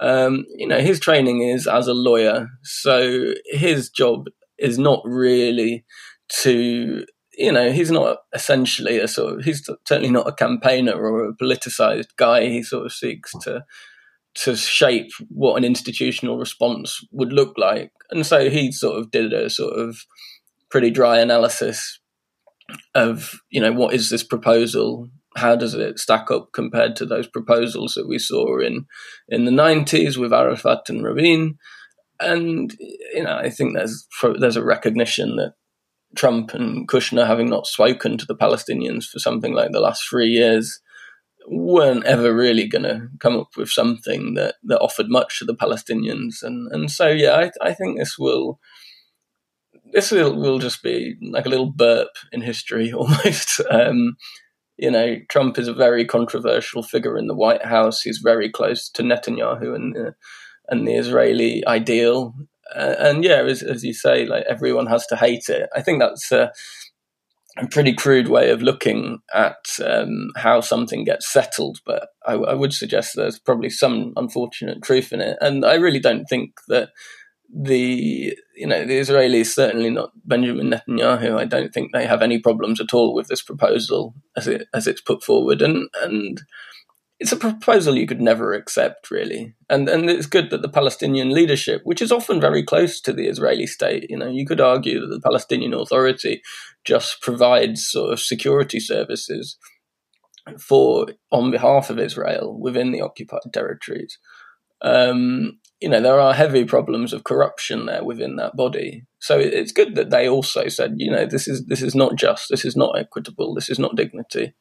Um, you know, his training is as a lawyer, so his job is not really to, you know, he's not essentially a sort of, he's certainly not a campaigner or a politicized guy. He sort of seeks to to shape what an institutional response would look like. And so he sort of did a sort of pretty dry analysis of, you know, what is this proposal? How does it stack up compared to those proposals that we saw in in the 90s with Arafat and Rabin? And you know, I think there's there's a recognition that Trump and Kushner, having not spoken to the Palestinians for something like the last three years, weren't ever really going to come up with something that, that offered much to the Palestinians, and and so yeah, I, I think this will this will, will just be like a little burp in history almost. Um, you know, Trump is a very controversial figure in the White House. He's very close to Netanyahu and uh, and the Israeli ideal. Uh, and yeah, as, as you say, like everyone has to hate it. I think that's uh, a pretty crude way of looking at um, how something gets settled, but I, I, would suggest there's probably some unfortunate truth in it. And I really don't think that the you know the Israelis certainly not Benjamin Netanyahu. I don't think they have any problems at all with this proposal as it as it's put forward, and and it's a proposal you could never accept, really. And and it's good that the Palestinian leadership, which is often very close to the Israeli state, you know, you could argue that the Palestinian Authority just provides sort of security services for on behalf of Israel within the occupied territories. Um, you know, there are heavy problems of corruption there within that body. So it's good that they also said, you know, this is this is not just, this is not equitable, this is not dignity.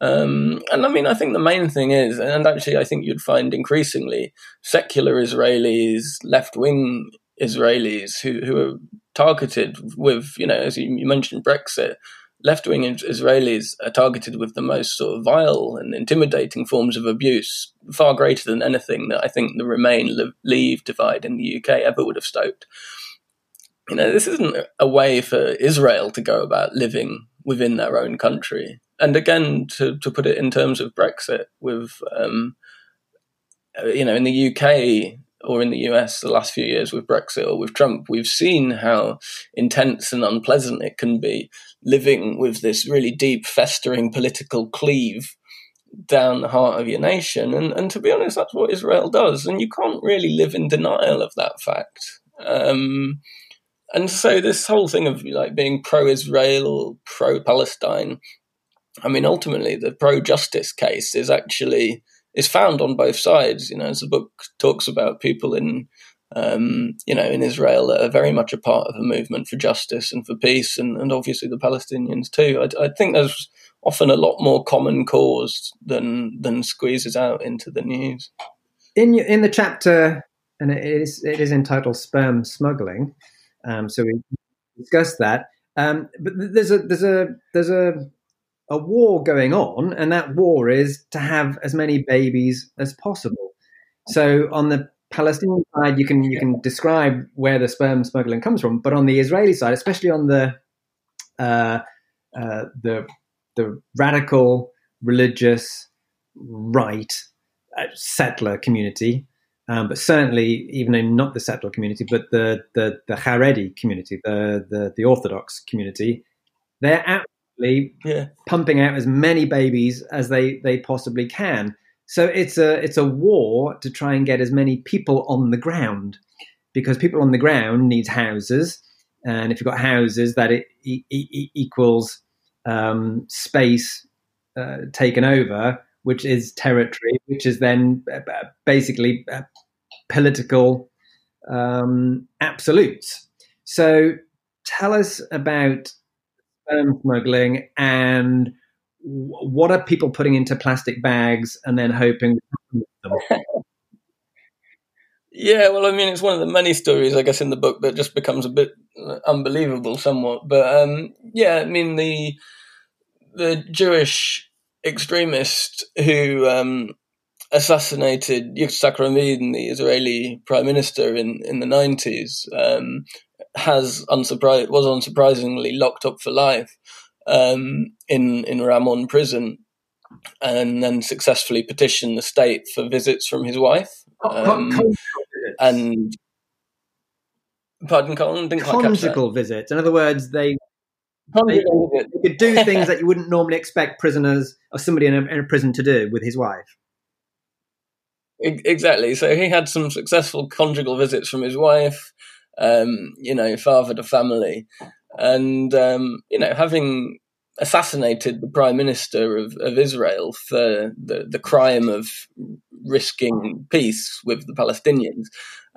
Um, and I mean, I think the main thing is, and actually, I think you'd find increasingly secular Israelis, left wing Israelis who, who are targeted with, you know, as you, you mentioned, Brexit. Left wing Israelis are targeted with the most sort of vile and intimidating forms of abuse, far greater than anything that I think the Remain Leave divide in the UK ever would have stoked. You know, this isn't a way for Israel to go about living within their own country and again, to, to put it in terms of Brexit, with um, you know, in the UK or in the US, the last few years with Brexit or with Trump, we've seen how intense and unpleasant it can be living with this really deep, festering political cleave down the heart of your nation. And, and to be honest, that's what Israel does. And you can't really live in denial of that fact. Um, and so this whole thing of like being pro-Israel or pro-Palestine, I mean, ultimately the pro-justice case is actually is found on both sides. You know, as the book talks about people in um, you know in Israel that are very much a part of a movement for justice and for peace, and, and obviously the Palestinians too. I, I think there's often a lot more common cause than than squeezes out into the news. In in the chapter, and it is it is entitled "Sperm Smuggling," um, so we discussed that. Um, but there's a there's a there's a a war going on, and that war is to have as many babies as possible. So on the Palestinian side, you can you can describe where the sperm smuggling comes from, but on the Israeli side, especially on the uh, uh, the the radical religious right uh, settler community, um, but certainly even in not the settler community, but the the the Haredi community, the the, the Orthodox community, they're absolutely yeah. pumping out as many babies as they they possibly can. So it's a it's a war to try and get as many people on the ground, because people on the ground needs houses, and if you've got houses, that it, it, it equals um, space uh, taken over, which is territory, which is then uh, basically uh, political um, absolutes. So tell us about sperm smuggling and what are people putting into plastic bags and then hoping Yeah, well, I mean, it's one of the many stories, I guess, in the book that just becomes a bit unbelievable, somewhat. But um, yeah, I mean, the the Jewish extremist who um, assassinated Yitzhak Rabin, the Israeli prime minister, in in the nineties, um, has unsurprised was unsurprisingly locked up for life um, in in Ramon prison, and then successfully petitioned the state for visits from his wife. Um, and pardon, Colin, didn't conjugal visits. In other words, they they, they, could do things that you wouldn't normally expect prisoners or somebody in a, in a prison to do with his wife. Exactly. So he had some successful conjugal visits from his wife. Um, you know, fathered a family, and um, you know, having assassinated the prime minister of, of Israel for the, the crime of risking peace with the Palestinians.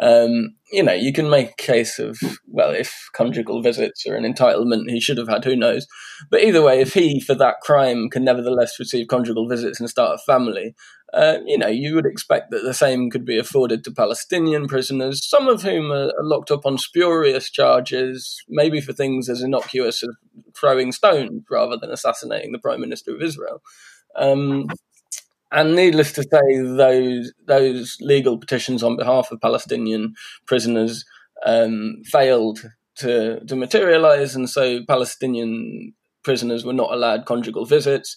Um, you know, you can make a case of, well, if conjugal visits are an entitlement he should have had, who knows? But either way, if he, for that crime, can nevertheless receive conjugal visits and start a family, uh, you know, you would expect that the same could be afforded to Palestinian prisoners, some of whom are, locked up on spurious charges, maybe for things as innocuous as throwing stones rather than assassinating the Prime Minister of Israel. Um, and needless to say, those those legal petitions on behalf of Palestinian prisoners um, failed to to materialize, and so Palestinian prisoners were not allowed conjugal visits.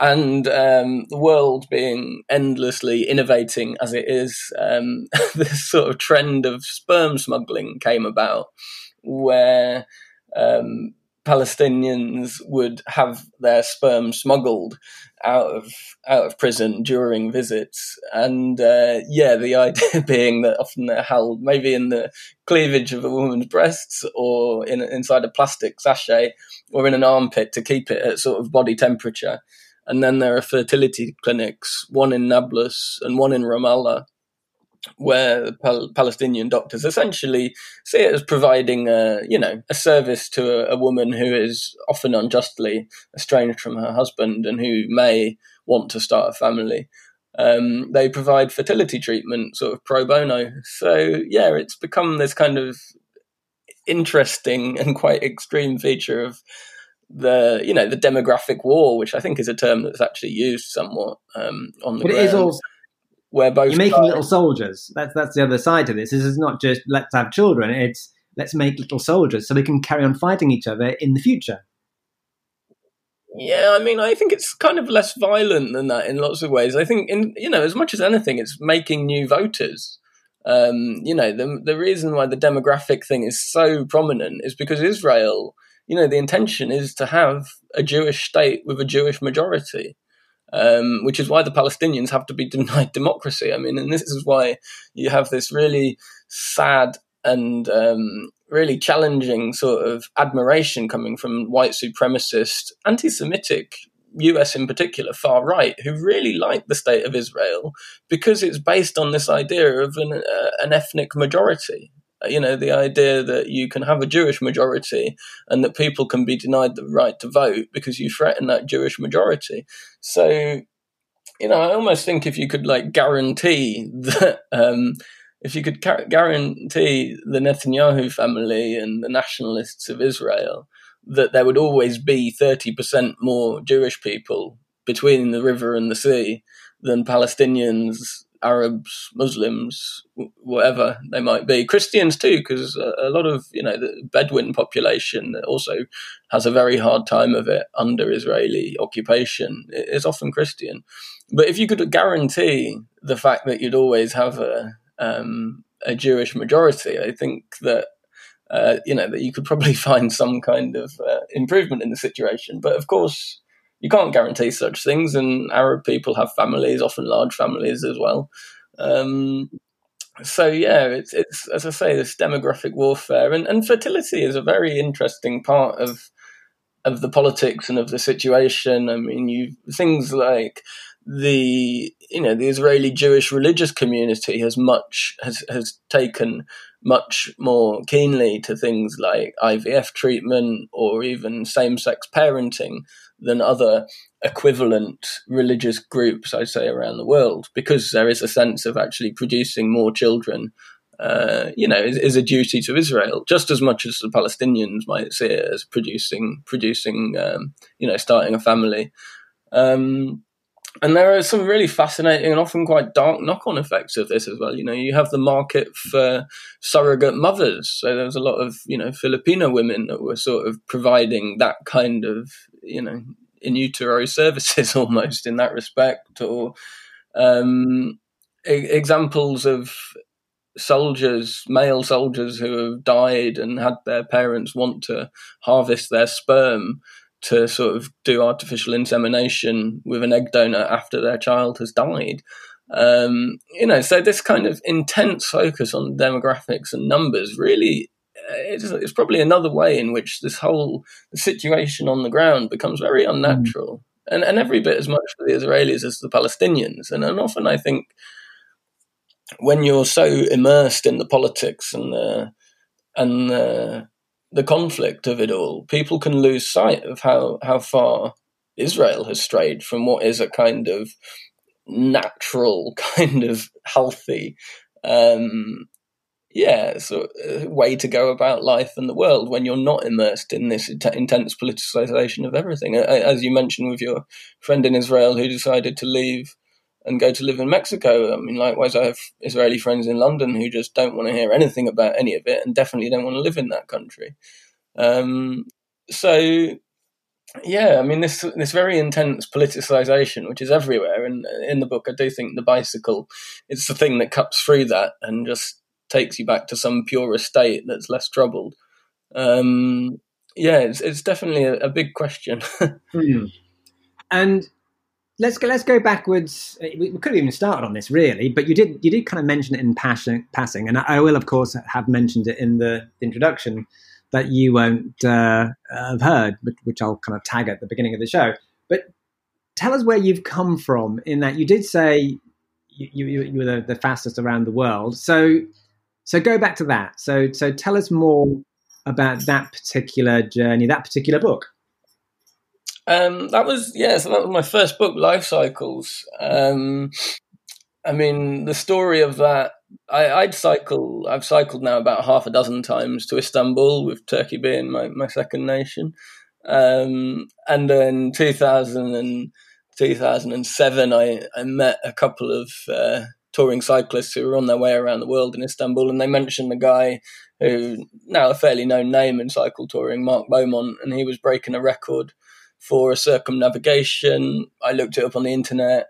And um, the world being endlessly innovating as it is, um, this sort of trend of sperm smuggling came about, where um, Palestinians would have their sperm smuggled out of out of prison during visits, and uh, yeah, the idea being that often they're held maybe in the cleavage of a woman's breasts or in inside a plastic sachet or in an armpit to keep it at sort of body temperature. And then there are fertility clinics, one in Nablus and one in Ramallah, where Pal- Palestinian doctors essentially see it as providing a you know a service to a, a, woman who is often unjustly estranged from her husband and who may want to start a family. Um, they provide fertility treatment, sort of pro bono. So yeah, it's become this kind of interesting and quite extreme feature of the you know the demographic war, which I think is a term that's actually used somewhat um, on the but ground. It is also where both you're making little soldiers. That's that's the other side to this. This is not just let's have children. It's let's make little soldiers so they can carry on fighting each other in the future. Yeah, I mean, I think it's kind of less violent than that in lots of ways. I think, in you know, as much as anything, it's making new voters. Um, you know, the the reason why the demographic thing is so prominent is because Israel, you know, the intention is to have a Jewish state with a Jewish majority um, which is why the Palestinians have to be denied democracy. I mean, and this is why you have this really sad and um, really challenging sort of admiration coming from white supremacist, anti Semitic US in particular, far right, who really like the state of Israel because it's based on this idea of an, uh, an ethnic majority. You know, the idea that you can have a Jewish majority and that people can be denied the right to vote because you threaten that Jewish majority. So, you know, I almost think if you could like guarantee that, um, if you could guarantee the Netanyahu family and the nationalists of Israel that there would always be 30% more Jewish people between the river and the sea than Palestinians, Arabs, Muslims, whatever they might be. Christians too, because a lot of you know the Bedouin population also has a very hard time of it under Israeli occupation. It's often Christian, but if you could guarantee the fact that you'd always have a um, a Jewish majority, I think that uh, you know, that you could probably find some kind of uh, improvement in the situation. But of course, you can't guarantee such things, and Arab people have families, often large families as well. Um, so yeah, it's it's as I say, this demographic warfare and, and fertility is a very interesting part of of the politics and of the situation. I mean, you things like the you know the Israeli Jewish religious community has much has has taken much more keenly to things like IVF treatment or even same sex parenting than other equivalent religious groups, I'd say, around the world, because there is a sense of actually producing more children. Uh, you know, is, is, a duty to Israel, just as much as the Palestinians might see it as producing, producing, um, you know, starting a family. Um, and there are some really fascinating and often quite dark knock-on effects of this as well. You know, you have the market for surrogate mothers. So there's a lot of you know Filipino women that were sort of providing that kind of you know in utero services almost in that respect, or um, e- examples of soldiers, male soldiers who have died and had their parents want to harvest their sperm to sort of do artificial insemination with an egg donor after their child has died. Um, you know, so this kind of intense focus on demographics and numbers really uh, it's, it's, probably another way in which this whole situation on the ground becomes very unnatural. Mm. And, and every bit as much for the Israelis as the Palestinians. And, and often I think when you're so immersed in the politics and the and the the conflict of it all, people can lose sight of how, how far Israel has strayed from what is a kind of natural, kind of healthy, um, yeah, so uh, way to go about life and the world when you're not immersed in this intense politicization of everything. As you mentioned with your friend in Israel who decided to leave and go to live in Mexico. I mean, likewise, I have Israeli friends in London who just don't want to hear anything about any of it and definitely don't want to live in that country. Um, so, yeah, I mean, this this very intense politicization, which is everywhere, and in the book, I do think the bicycle is the thing that cuts through that and just takes you back to some purer state that's less troubled. Um, yeah, it's it's definitely a, a big question. mm. And let's go. Let's go backwards. We, we could have even started on this, really, but you did. You did kind of mention it in passing, passing, and I will, of course, have mentioned it in the introduction that you won't uh, have heard, which I'll kind of tag at the beginning of the show. But tell us where you've come from. In that you did say you, you, you were the, the fastest around the world. So, so go back to that. So, so tell us more about that particular journey, that particular book. Um, that was yeah, so that was my first book, Life Cycles. Um, I mean, the story of that. I, would cycle. I've cycled now about half a dozen times to Istanbul, with Turkey being my, my second nation. Um, and in 2000 and 2007, I, I met a couple of uh, touring cyclists who were on their way around the world in Istanbul, and they mentioned a guy who now a fairly known name in cycle touring, Mark Beaumont, and he was breaking a record for a circumnavigation. I looked it up on the internet.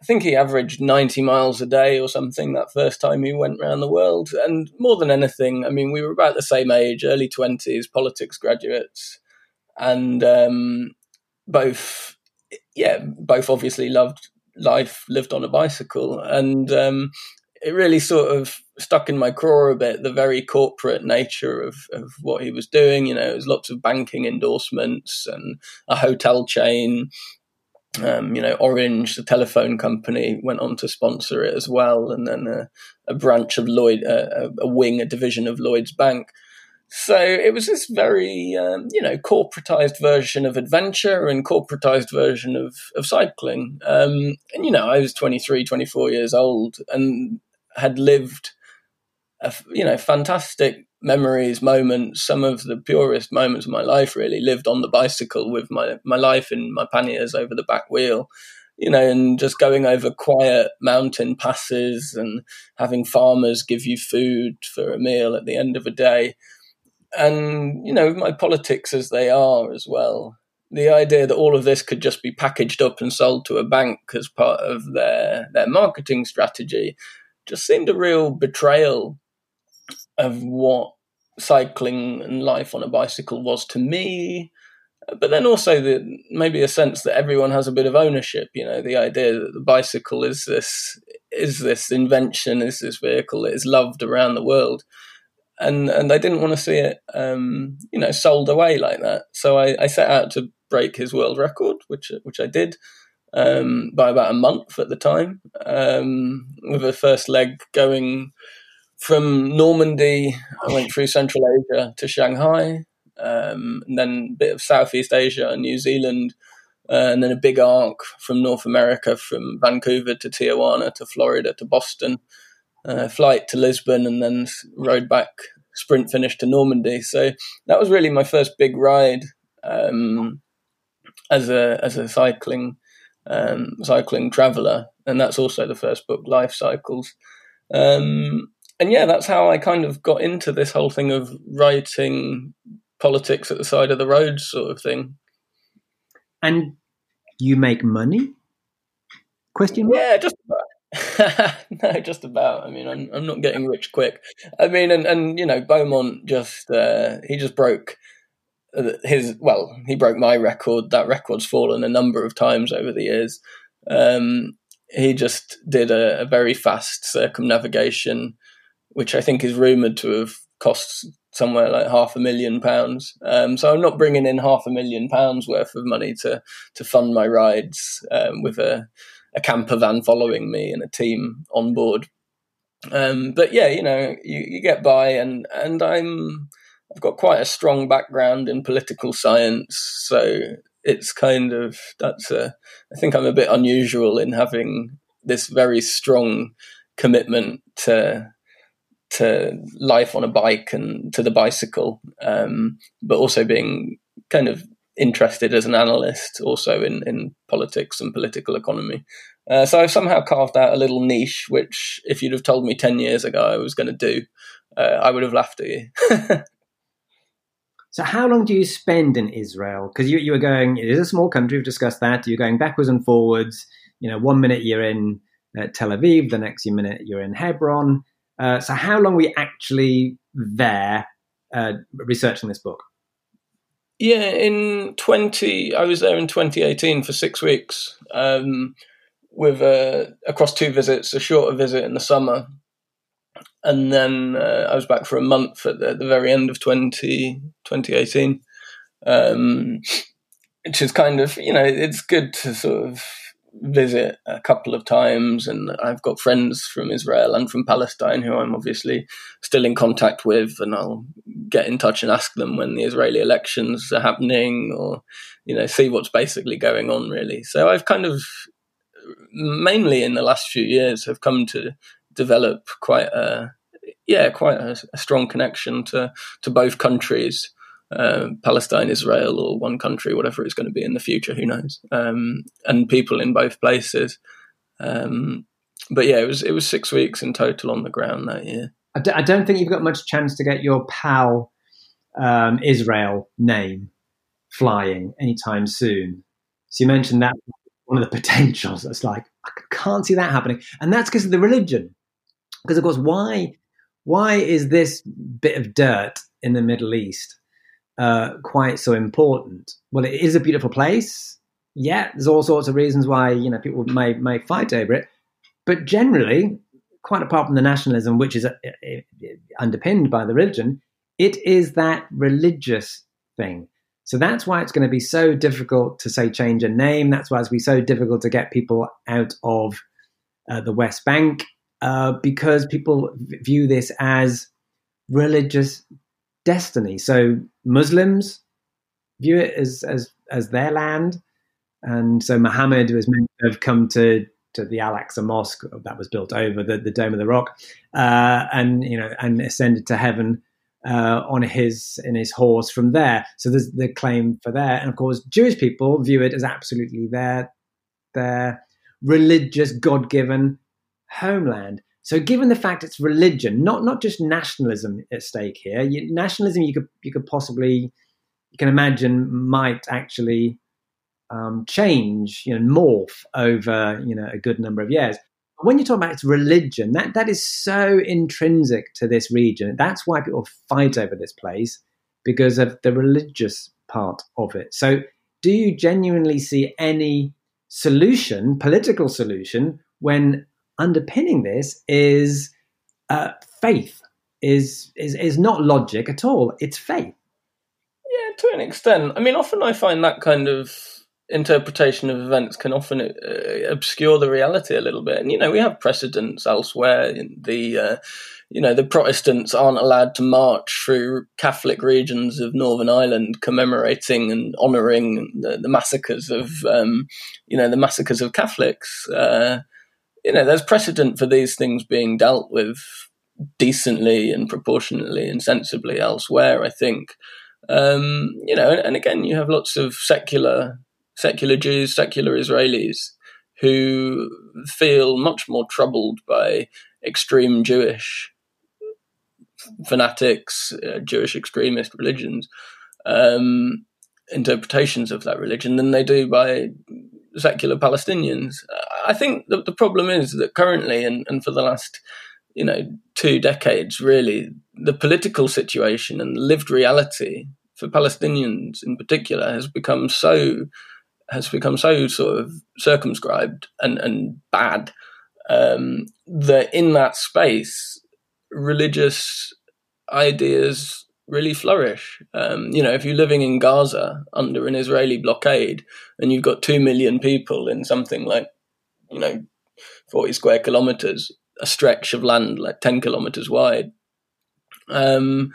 I think he averaged 90 miles a day or something that first time he went around the world. And more than anything, I mean, we were about the same age, early 20s, politics graduates. And um, both, yeah, both obviously loved life, lived on a bicycle. And um, it really sort of stuck in my craw a bit the very corporate nature of, of what he was doing. You know, it was lots of banking endorsements and a hotel chain. Um, you know, Orange, the telephone company, went on to sponsor it as well, and then a, a branch of Lloyd, uh, a wing, a division of Lloyd's Bank. So it was this very, um, you know, corporatized version of adventure and corporatized version of, of cycling. Um, and, you know, I was 23, 24 years old and had lived, a, you know, fantastic memories, moments, some of the purest moments of my life really lived on the bicycle with my, my life in my panniers over the back wheel, you know, and just going over quiet mountain passes and having farmers give you food for a meal at the end of a day. And, you know, my politics as they are as well. The idea that all of this could just be packaged up and sold to a bank as part of their, their marketing strategy just seemed a real betrayal of what cycling and life on a bicycle was to me. But then also the maybe a sense that everyone has a bit of ownership you know the idea that the bicycle is this is this invention is this vehicle that is loved around the world. And and I didn't want to see it um, you know sold away like that. So I, I, set out to break his world record which which I did um, by about a month at the time, um, with the first leg going from Normandy. I went through Central Asia to Shanghai, um, and then a bit of Southeast Asia and New Zealand, uh, and then a big arc from North America, from Vancouver to Tijuana to Florida to Boston, uh, flight to Lisbon, and then rode back sprint finish to Normandy. So that was really my first big ride um, as a as a cycling um, Cycling Traveller, and that's also the first book, Life Cycles. Um, and yeah, that's how I kind of got into this whole thing of writing politics at the side of the road, sort of thing. And you make money? Question mark? Yeah, just about. no, just about. I mean, I'm I'm not getting rich quick. I mean, and and you know, Beaumont just uh, he just broke his well, he broke my record. That record's fallen a number of times over the years. Um, he just did a, a, very fast circumnavigation, which I think is rumored to have cost somewhere like half a million pounds. Um, so I'm not bringing in half a million pounds worth of money to to fund my rides um, with a, a camper van following me and a team on board. Um, but yeah, you know, you, you get by, and and I'm I've got quite a strong background in political science, so it's kind of that's a. I think I'm a bit unusual in having this very strong commitment to to life on a bike and to the bicycle, um, but also being kind of interested as an analyst also in, in politics and political economy. Uh, so I've somehow carved out a little niche, which if you'd have told me 10 years ago I was going to do, uh, I would have laughed at you. So, how long do you spend in Israel? Because you, you were going, it is a small country, we've discussed that. You're going backwards and forwards. You know, one minute you're in uh, Tel Aviv, the next minute you're in Hebron. Uh, so, how long were you actually there uh, researching this book? Yeah, in 20, I was there in 2018 for six weeks um, with uh, across two visits, a shorter visit in the summer and then uh, I was back for a month at the, the very end of 20, 2018, um, which is kind of, you know, it's good to sort of visit a couple of times. And I've got friends from Israel and from Palestine who I'm obviously still in contact with, and I'll get in touch and ask them when the Israeli elections are happening or, you know, see what's basically going on, really. So I've kind of mainly in the last few years have come to develop quite a yeah quite a, a strong connection to to both countries. Uh, Palestine, Israel, or one country, whatever it's going to be in the future, who knows? Um, and people in both places. Um, but yeah, it was it was six weeks in total on the ground that year. I d- I don't think you've got much chance to get your pal um, Israel name flying anytime soon. So you mentioned that one of the potentials. That's like I can't see that happening, and that's because of the religion. Because of course, why why is this bit of dirt in the Middle East uh, quite so important? Well, it is a beautiful place. Yeah, there's all sorts of reasons why you know people may may fight over it, but generally, quite apart from the nationalism, which is uh, uh, underpinned by the religion, it is that religious thing. So that's why it's going to be so difficult to say change a name. That's why it's going to be so difficult to get people out of uh, the West Bank uh, because people view this as religious destiny. So Muslims view it as as as their land, and so Muhammad was meant to have come to to the Al Aqsa Mosque that was built over the, the Dome of the Rock, uh, and you know, and ascended to heaven uh, on his in his horse from there. So there's the claim for there, and of course, Jewish people view it as absolutely their their religious, God given homeland. So, given the fact it's religion, not not just nationalism at stake here, you, nationalism you could you could possibly you can imagine might actually um, change, you know, morph over you know a good number of years. When you talk about its religion, that that is so intrinsic to this region. That's why people fight over this place because of the religious part of it. So, do you genuinely see any solution, political solution, when underpinning this is uh, faith? Is is is not logic at all. It's faith. Yeah, to an extent. I mean, often I find that kind of interpretation of events can often uh, obscure the reality a little bit. And you know, we have precedents elsewhere. The uh, you know, the Protestants aren't allowed to march through Catholic regions of Northern Ireland, commemorating and honouring the, the, massacres of um, you know the massacres of Catholics. Uh, you know, there's precedent for these things being dealt with decently and proportionately and sensibly elsewhere. I think. Um, you know, and, and again, you have lots of secular secular Jews, secular Israelis who feel much more troubled by extreme Jewish fanatics, uh, Jewish extremist religions, um, interpretations of that religion than they do by secular Palestinians. I think the, the problem is that currently, and, and for the last you know two decades, really, the political situation and lived reality for Palestinians in particular has become so has become so sort of circumscribed and, and bad um, that in that space, religious ideas really flourish. Um, you know, if you're living in Gaza under an Israeli blockade and you've got two million people in something like, you know, 40 square kilometers, a stretch of land like 10 kilometers wide, um,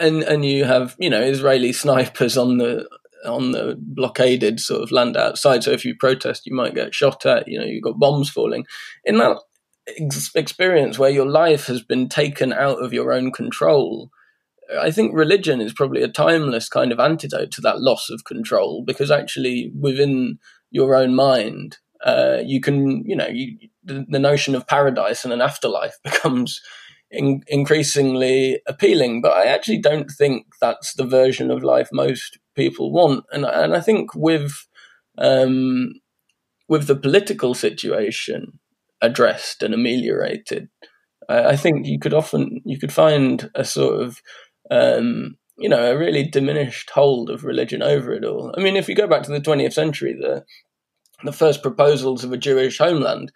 and and you have you know Israeli snipers on the on the blockaded sort of land outside. So if you protest, you might get shot at. You know, you've got bombs falling. In that ex- experience where your life has been taken out of your own control, I think religion is probably a timeless kind of antidote to that loss of control because actually within your own mind, uh, you can, you know, you, the, the notion of paradise and an afterlife becomes in, increasingly appealing. But I actually don't think that's the version of life most people want. And and I think with um, with the political situation addressed and ameliorated, I, I, think you could often you could find a sort of um, you know a really diminished hold of religion over it all. I mean, if you go back to the 20th century, the the first proposals of a Jewish homeland.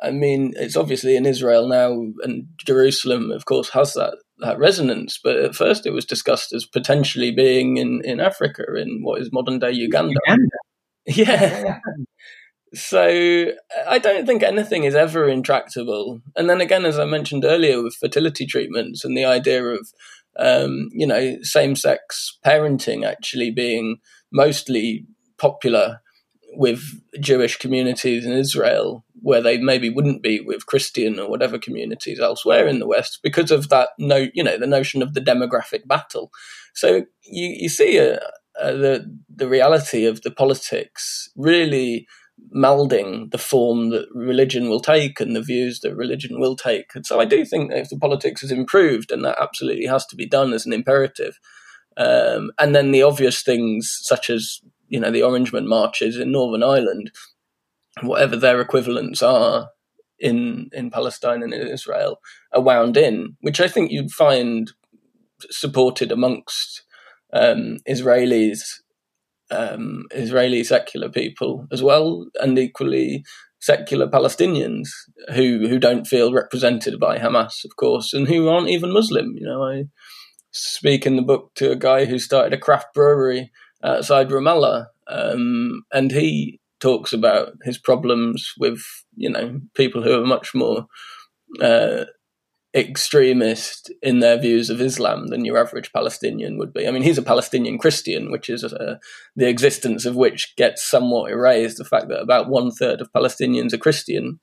I mean, it's obviously in Israel now, and Jerusalem, of course, has that that resonance. But at first, it was discussed as potentially being in, in Africa, in what is modern day Uganda. Uganda. Yeah. so I don't think anything is ever intractable. And then again, as I mentioned earlier, with fertility treatments and the idea of um, you know same sex parenting actually being mostly popular with Jewish communities in Israel where they maybe wouldn't be with Christian or whatever communities elsewhere in the West because of that no you know the notion of the demographic battle. So you you see a, a, the the reality of the politics really melding the form that religion will take and the views that religion will take. And so I do think that if the politics has improved, and that absolutely has to be done as an imperative. Um, and then the obvious things such as you know the Orangemen marches in Northern Ireland whatever their equivalents are in in Palestine and in Israel are wound in, which I think you'd find supported amongst um, Israelis, um, Israeli secular people as well, and equally secular Palestinians who who don't feel represented by Hamas, of course, and who aren't even Muslim. You know, I speak in the book to a guy who started a craft brewery outside Ramallah, um, and he talks about his problems with you know people who are much more uh, extremist in their views of Islam than your average Palestinian would be. I mean, he's a Palestinian Christian, which is uh, the existence of which gets somewhat erased. The fact that about one third of Palestinians are Christian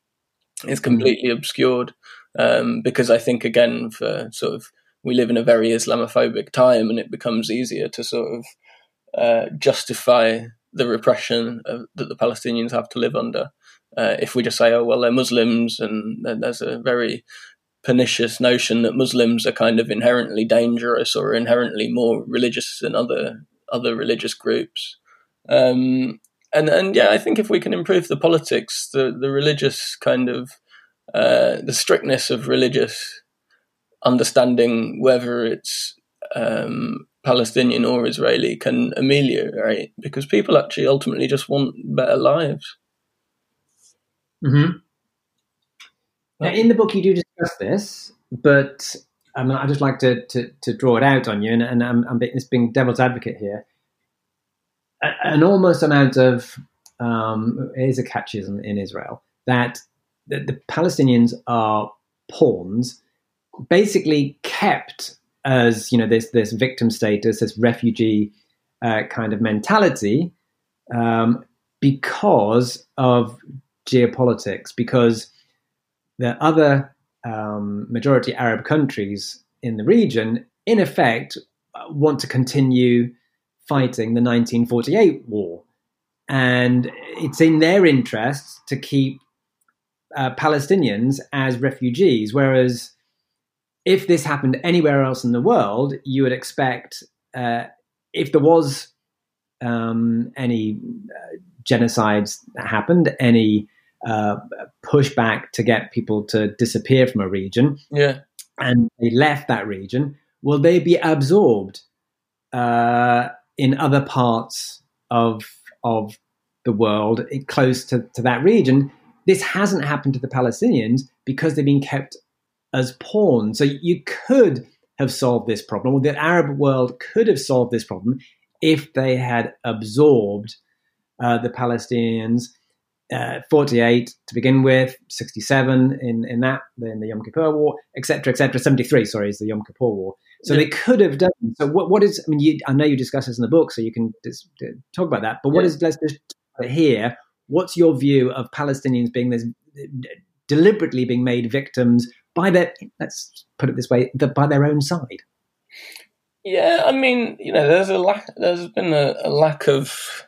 is mm-hmm. completely mm-hmm. obscured um, because I think again for sort of we live in a very Islamophobic time, and it becomes easier to sort of uh, justify the repression of, that the Palestinians have to live under. Uh, if we just say, oh, well, they're Muslims, and there's a very pernicious notion that Muslims are kind of inherently dangerous or inherently more religious than other other religious groups. Um, and and yeah, I think if we can improve the politics, the the religious kind of uh, the strictness of religious understanding, whether it's um, Palestinian or Israeli can ameliorate because people actually ultimately just want better lives. Mm-hmm. Now, in the book, you do discuss this, but um, I just like to, to, to, draw it out on you, and, and I'm, I'm being devil's advocate here. A, an almost amount of um, is a catchism in Israel that the, the Palestinians are pawns, basically kept as you know this this victim status, this refugee uh, kind of mentality, um, because of geopolitics, because the other um, majority Arab countries in the region, in effect, want to continue fighting the 1948 war, and it's in their interest to keep uh, Palestinians as refugees, whereas if this happened anywhere else in the world, you would expect uh, if there was um, any uh, genocides that happened, any uh, pushback to get people to disappear from a region, yeah, and they left that region, will they be absorbed uh, in other parts of of the world close to, to that region? This hasn't happened to the Palestinians because they've been kept as pawns. So you could have solved this problem, or the Arab world could have solved this problem if they had absorbed uh, the Palestinians. Uh, 48 to begin with, 67 in, in that, in the Yom Kippur War, etc., etc. 73, sorry, is the Yom Kippur War. So yeah. they could have done. So what, what is? I mean, you, I know you discuss this in the book, so you can dis, talk about that. But what yeah. is? Let's just here. What's your view of Palestinians being this deliberately being made victims by their let's put it this way, the, by their own side. Yeah, I mean, you know, there's a lack. There's been a, a lack of,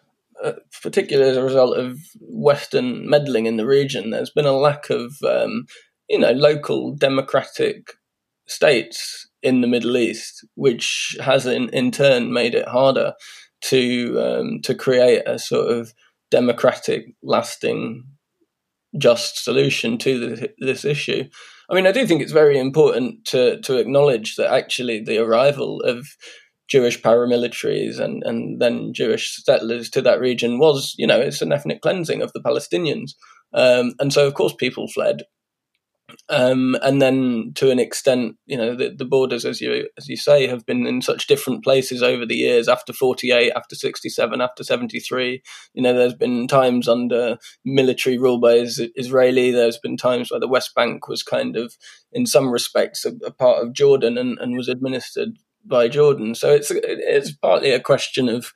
particularly as a result of Western meddling in the region. There's been a lack of, um, you know, local democratic states in the Middle East, which has in, in turn made it harder to um, to create a sort of democratic, lasting, just solution to the, this issue. I mean, I do think it's very important to to acknowledge that actually the arrival of Jewish paramilitaries and, and then Jewish settlers to that region was, you know, it's an ethnic cleansing of the Palestinians. Um, and so, of course, people fled. Um, and then, to an extent, you know, the, the, borders, as you as you say, have been in such different places over the years. After forty eight, after sixty seven, after seventy three, you know, there's been times under military rule by Israeli. There's been times where the West Bank was kind of, in some respects, a, a part of Jordan and, and was administered by Jordan. So it's it's partly a question of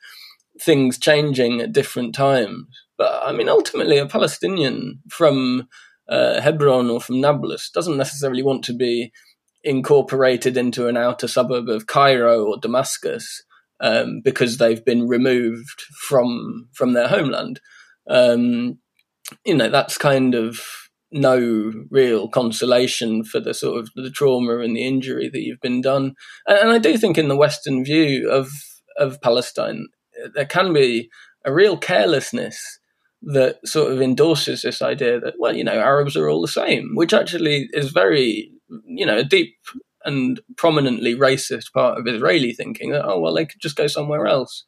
things changing at different times. But I mean, ultimately, a Palestinian from uh, Hebron or from Nablus doesn't necessarily want to be incorporated into an outer suburb of Cairo or Damascus um, because they've been removed from from their homeland. Um, you know, that's kind of no real consolation for the sort of the trauma and the injury that you've been done. And, and I do think in the Western view of of Palestine, there can be a real carelessness that sort of endorses this idea that well you know arabs are all the same which actually is very you know a deep and prominently racist part of israeli thinking that oh well they could just go somewhere else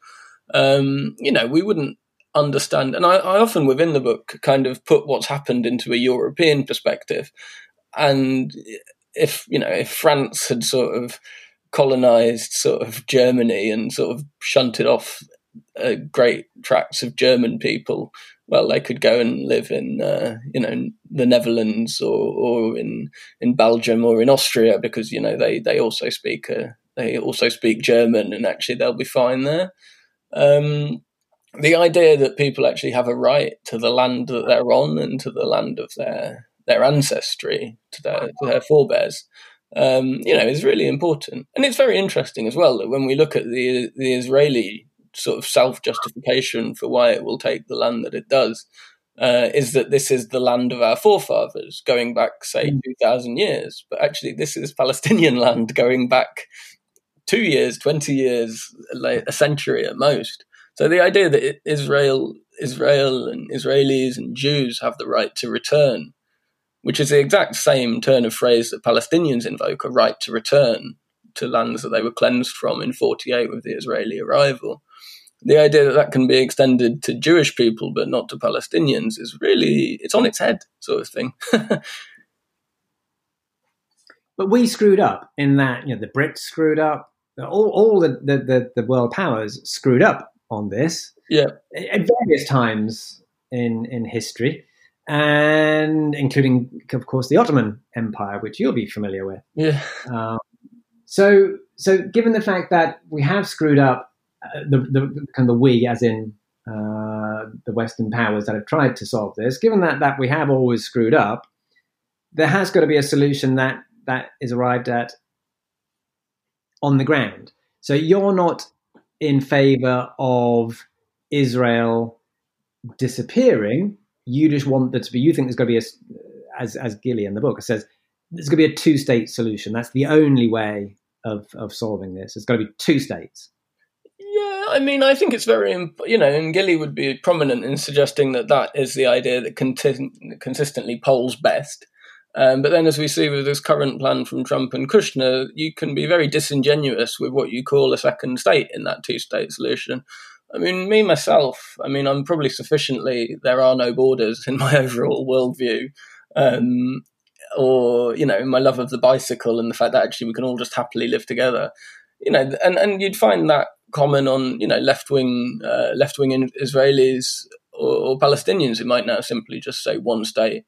um, you know we wouldn't understand. And I, I often within the book kind of put what's happened into a European perspective. And if you know if France had sort of colonized sort of Germany and sort of shunted off uh, great tracts of German people, well, they could go and live in uh, you know the Netherlands or, or in in Belgium or in Austria because you know they they also speak uh, they also speak German and actually they'll be fine there. Um, the idea that people actually have a right to the land that they're on and to the land of their their ancestry, to their, to their forebears, um, you know, is really important. And it's very interesting as well that when we look at the the Israeli sort of self justification for why it will take the land that it does, uh, is that this is the land of our forefathers going back, say, mm. 2,000 years. But actually, this is Palestinian land going back two years, 20 years, like a century at most. So the idea that Israel, Israel and Israelis and Jews have the right to return, which is the exact same turn of phrase that Palestinians invoke, a right to return to lands that they were cleansed from in 48 with the Israeli arrival. The idea that that can be extended to Jewish people but not to Palestinians is really, it's on its head sort of thing. but we screwed up in that, you know, the Brits screwed up, all, all the, the, the, the world powers screwed up on this. Yeah. At various times in in history, and including, of course, the Ottoman Empire, which you'll be familiar with. Yeah. Um, so, so given the fact that we have screwed up uh, the, the kind of the we, as in uh, the Western powers that have tried to solve this, given that that we have always screwed up, there has got to be a solution that that is arrived at on the ground. So you're not in favor of Israel disappearing. You just want there to be. You think there's going to be a, as as Gilly in the book says, there's going to be a two state solution. That's the only way of of solving this. It's going to be two states. Yeah, I mean, I think it's very, you know, and Gilly would be prominent in suggesting that that is the idea that consistently polls best. Um, but then, as we see with this current plan from Trump and Kushner, you can be very disingenuous with what you call a second state in that two state solution. I mean, me myself, I mean, I'm probably sufficiently, there are no borders in my overall worldview. Um, or, you know, my love of the bicycle and the fact that actually we can all just happily live together. You know, and, and you'd find that common on, you know, left wing uh, left wing Israelis or, or, Palestinians who might now simply just say one state.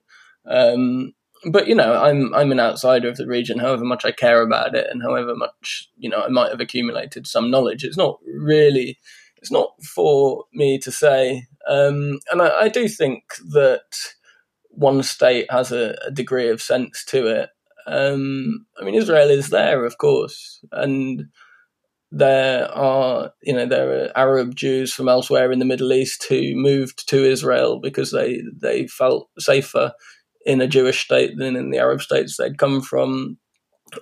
Um, but you know, I'm I'm an outsider of the region. However much I care about it, and however much you know I might have accumulated some knowledge, it's not really it's not for me to say. Um, and I, I, do think that one state has a, a degree of sense to it. Um, I mean, Israel is there, of course, and there are you know there are Arab Jews from elsewhere in the Middle East who moved to Israel because they they felt safer in a Jewish state than in the Arab states they'd come from.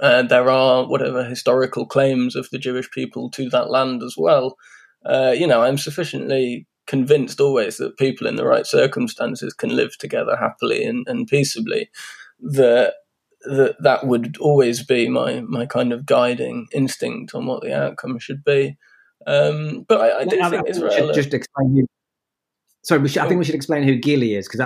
Uh, there are whatever historical claims of the Jewish people to that land as well. Uh, you know, I'm sufficiently convinced always that people in the right circumstances can live together happily and, and peaceably. That that that would always be my my kind of guiding instinct on what the outcome should be. Um, but I, I do think Israel. Just explain who. Sorry, should, I think we should explain who Gili is because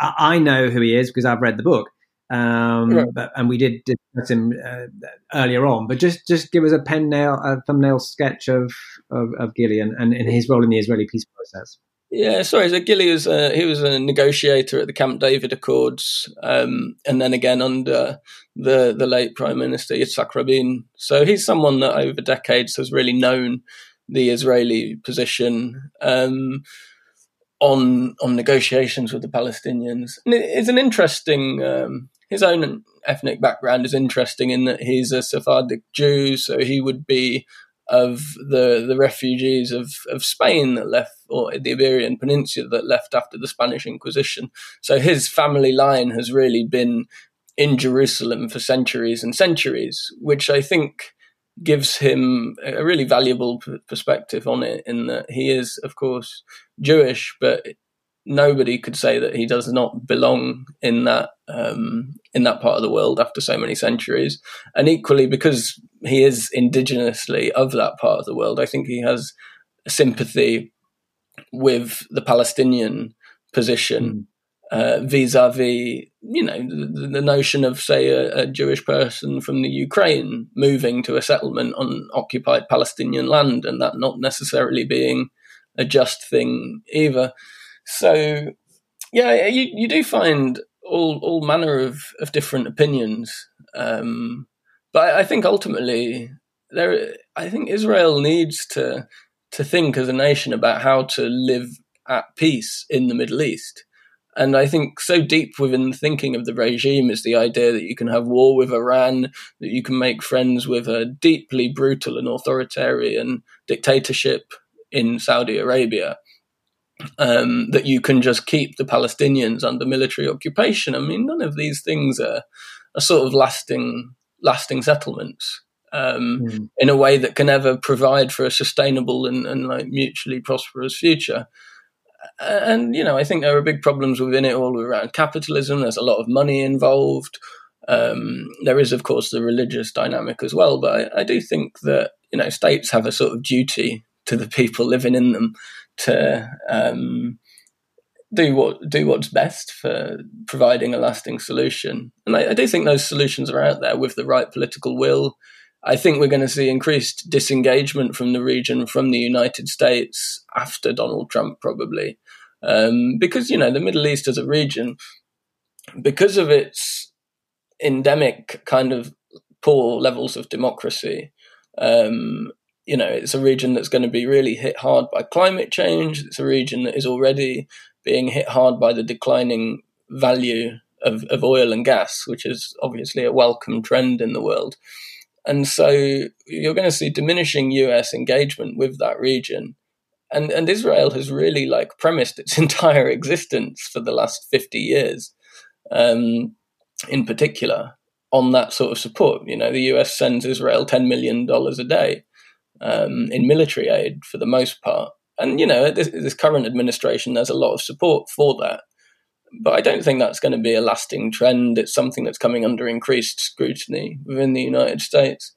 I, I know who he is because I've read the book. Um, right. but, and we did discuss him uh, earlier on. But just just give us a pen nail, a thumbnail sketch of of, of Gillian and, and his role in the Israeli peace process. Yeah, sorry. So Gilly was a, he was a negotiator at the Camp David Accords, um, and then again under the the late Prime Minister Yitzhak Rabin. So he's someone that over decades has really known the Israeli position. Um, on on negotiations with the Palestinians. And it's an interesting. Um, his own ethnic background is interesting in that he's a Sephardic Jew, so he would be of the the refugees of, of Spain that left, or the Iberian Peninsula that left after the Spanish Inquisition. So his family line has really been in Jerusalem for centuries and centuries, which I think gives him a really valuable p- perspective on it in that he is, of course, Jewish, but nobody could say that he does not belong in that um, in that part of the world after so many centuries. And equally, because he is indigenously of that part of the world, I think he has sympathy with the Palestinian position uh, vis-a-vis, you know, the, the notion of, say, a, a, Jewish person from the Ukraine moving to a settlement on occupied Palestinian land, and that not necessarily being a just thing either. So, yeah, you, you do find all all manner of, of different opinions, um, but I think ultimately there, I think Israel needs to to think as a nation about how to live at peace in the Middle East. And I think so deep within the thinking of the regime is the idea that you can have war with Iran, that you can make friends with a deeply brutal and authoritarian dictatorship in Saudi Arabia, um, that you can just keep the Palestinians under military occupation. I mean, none of these things are, are sort of lasting lasting settlements um, mm. in a way that can ever provide for a sustainable and, and like mutually prosperous future. And you know, I think there are big problems within it all around capitalism. There's a lot of money involved. Um, there is, of course, the religious dynamic as well. But I, I do think that you know states have a sort of duty to the people living in them to um, do what do what's best for providing a lasting solution. And I, I, do think those solutions are out there with the right political will I think we're going to see increased disengagement from the region from the United States after Donald Trump, probably. Um, because, you know, the Middle East as a region, because of its endemic kind of poor levels of democracy, um, you know, it's a region that's going to be really hit hard by climate change. It's a region that is already being hit hard by the declining value of, of oil and gas, which is obviously a welcome trend in the world. And so you're going to see diminishing US engagement with that region. And, and Israel has really like premised its entire existence for the last 50 years, um, in particular, on that sort of support. You know, the US sends Israel $10 million a day um, in military aid for the most part. And, you know, this, this current administration, there's a lot of support for that but I don't think that's going to be a lasting trend. It's something that's coming under increased scrutiny within the United States.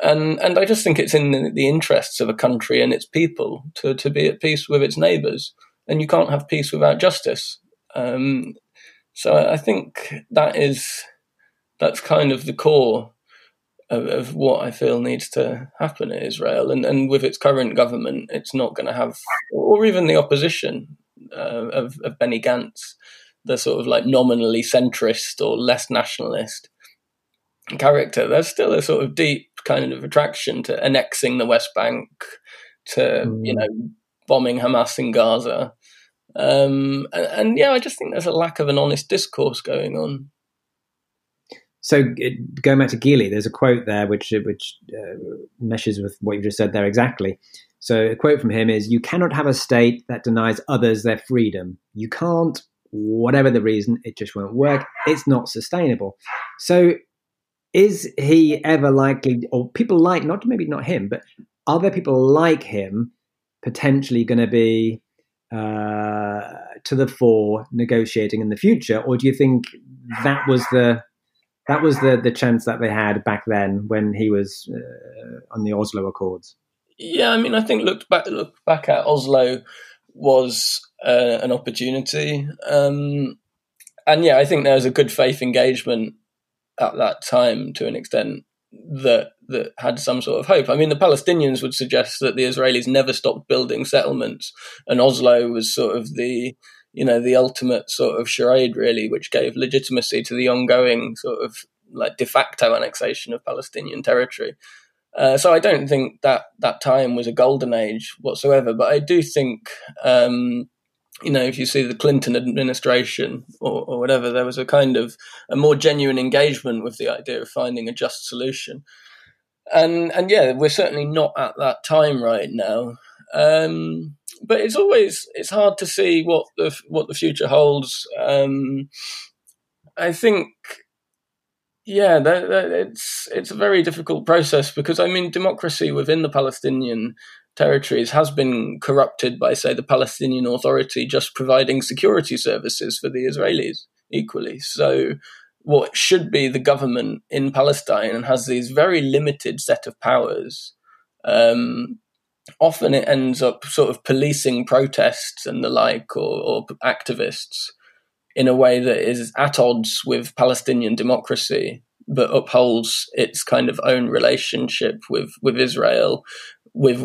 And and I just think it's in the, the interests of a country and its people to, to be at peace with its neighbours. And you can't have peace without justice. Um, so I think that is that's kind of the core of, of, what I feel needs to happen in Israel. And, and with its current government, it's not going to have, or even the opposition uh, of, of Benny Gantz, the sort of like nominally centrist or less nationalist character, there's still a sort of deep kind of attraction to annexing the West Bank, to mm. you know bombing Hamas in Gaza, um, and, and, yeah, I just think there's a lack of an honest discourse going on. So going back to Gili, there's a quote there which which uh, meshes with what you just said there exactly. So a quote from him is, "You cannot have a state that denies others their freedom. You can't whatever the reason, it just won't work. It's not sustainable. So, is he ever likely, or people like, not maybe not him, but are there people like him potentially going to be uh, to the fore negotiating in the future, or do you think that was the that was the the chance that they had back then when he was uh, on the Oslo Accords? Yeah, I mean, I think looked back look back at Oslo was uh, an opportunity. Um, and yeah, I think there was a good faith engagement at that time to an extent that that had some sort of hope. I mean, the Palestinians would suggest that the Israelis never stopped building settlements, and Oslo was sort of the you know the ultimate sort of charade, really, which gave legitimacy to the ongoing sort of like de facto annexation of Palestinian territory. Uh, so I don't think that that time was a golden age whatsoever, but I do think, um, you know, if you see the Clinton administration or, or, whatever, there was a kind of a more genuine engagement with the idea of finding a just solution. And and yeah, we're certainly not at that time right now. Um, but it's always it's hard to see what the what the future holds. Um, I think yeah, that, that, it's it's a very difficult process because I mean, democracy within the Palestinian territories has been corrupted by, say, the Palestinian Authority just providing security services for the Israelis equally. So, what should be the government in Palestine and has these very limited set of powers, um, often it ends up sort of policing protests and the like or, or activists in a way that is at odds with Palestinian democracy, but upholds its kind of own relationship with, with Israel, with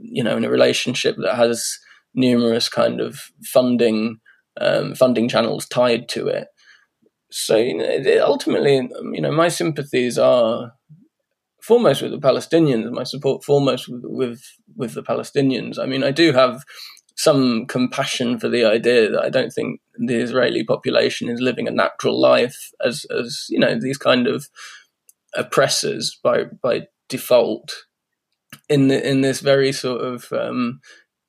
you know, in a relationship that has numerous kind of funding um, funding channels tied to it. So you know, ultimately, you know, my sympathies are foremost with the Palestinians. My support foremost with, with with the Palestinians. I mean, I do have some compassion for the idea that I don't think the Israeli population is living a natural life as as you know these kind of oppressors by by default in the, in this very sort of um,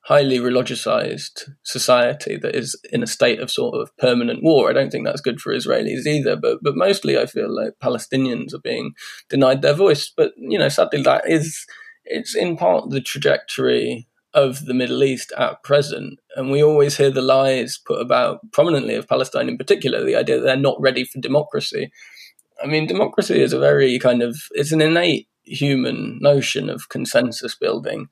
highly religiousized society that is in a state of sort of permanent war. I don't think that's good for Israelis either, but but mostly I feel like Palestinians are being denied their voice. But you know, sadly, that is it's in part the trajectory of the Middle East at present, and we always hear the lies put about prominently of Palestine in particular, the idea that they're not ready for democracy. I mean, democracy is a very kind of it's an innate human notion of consensus building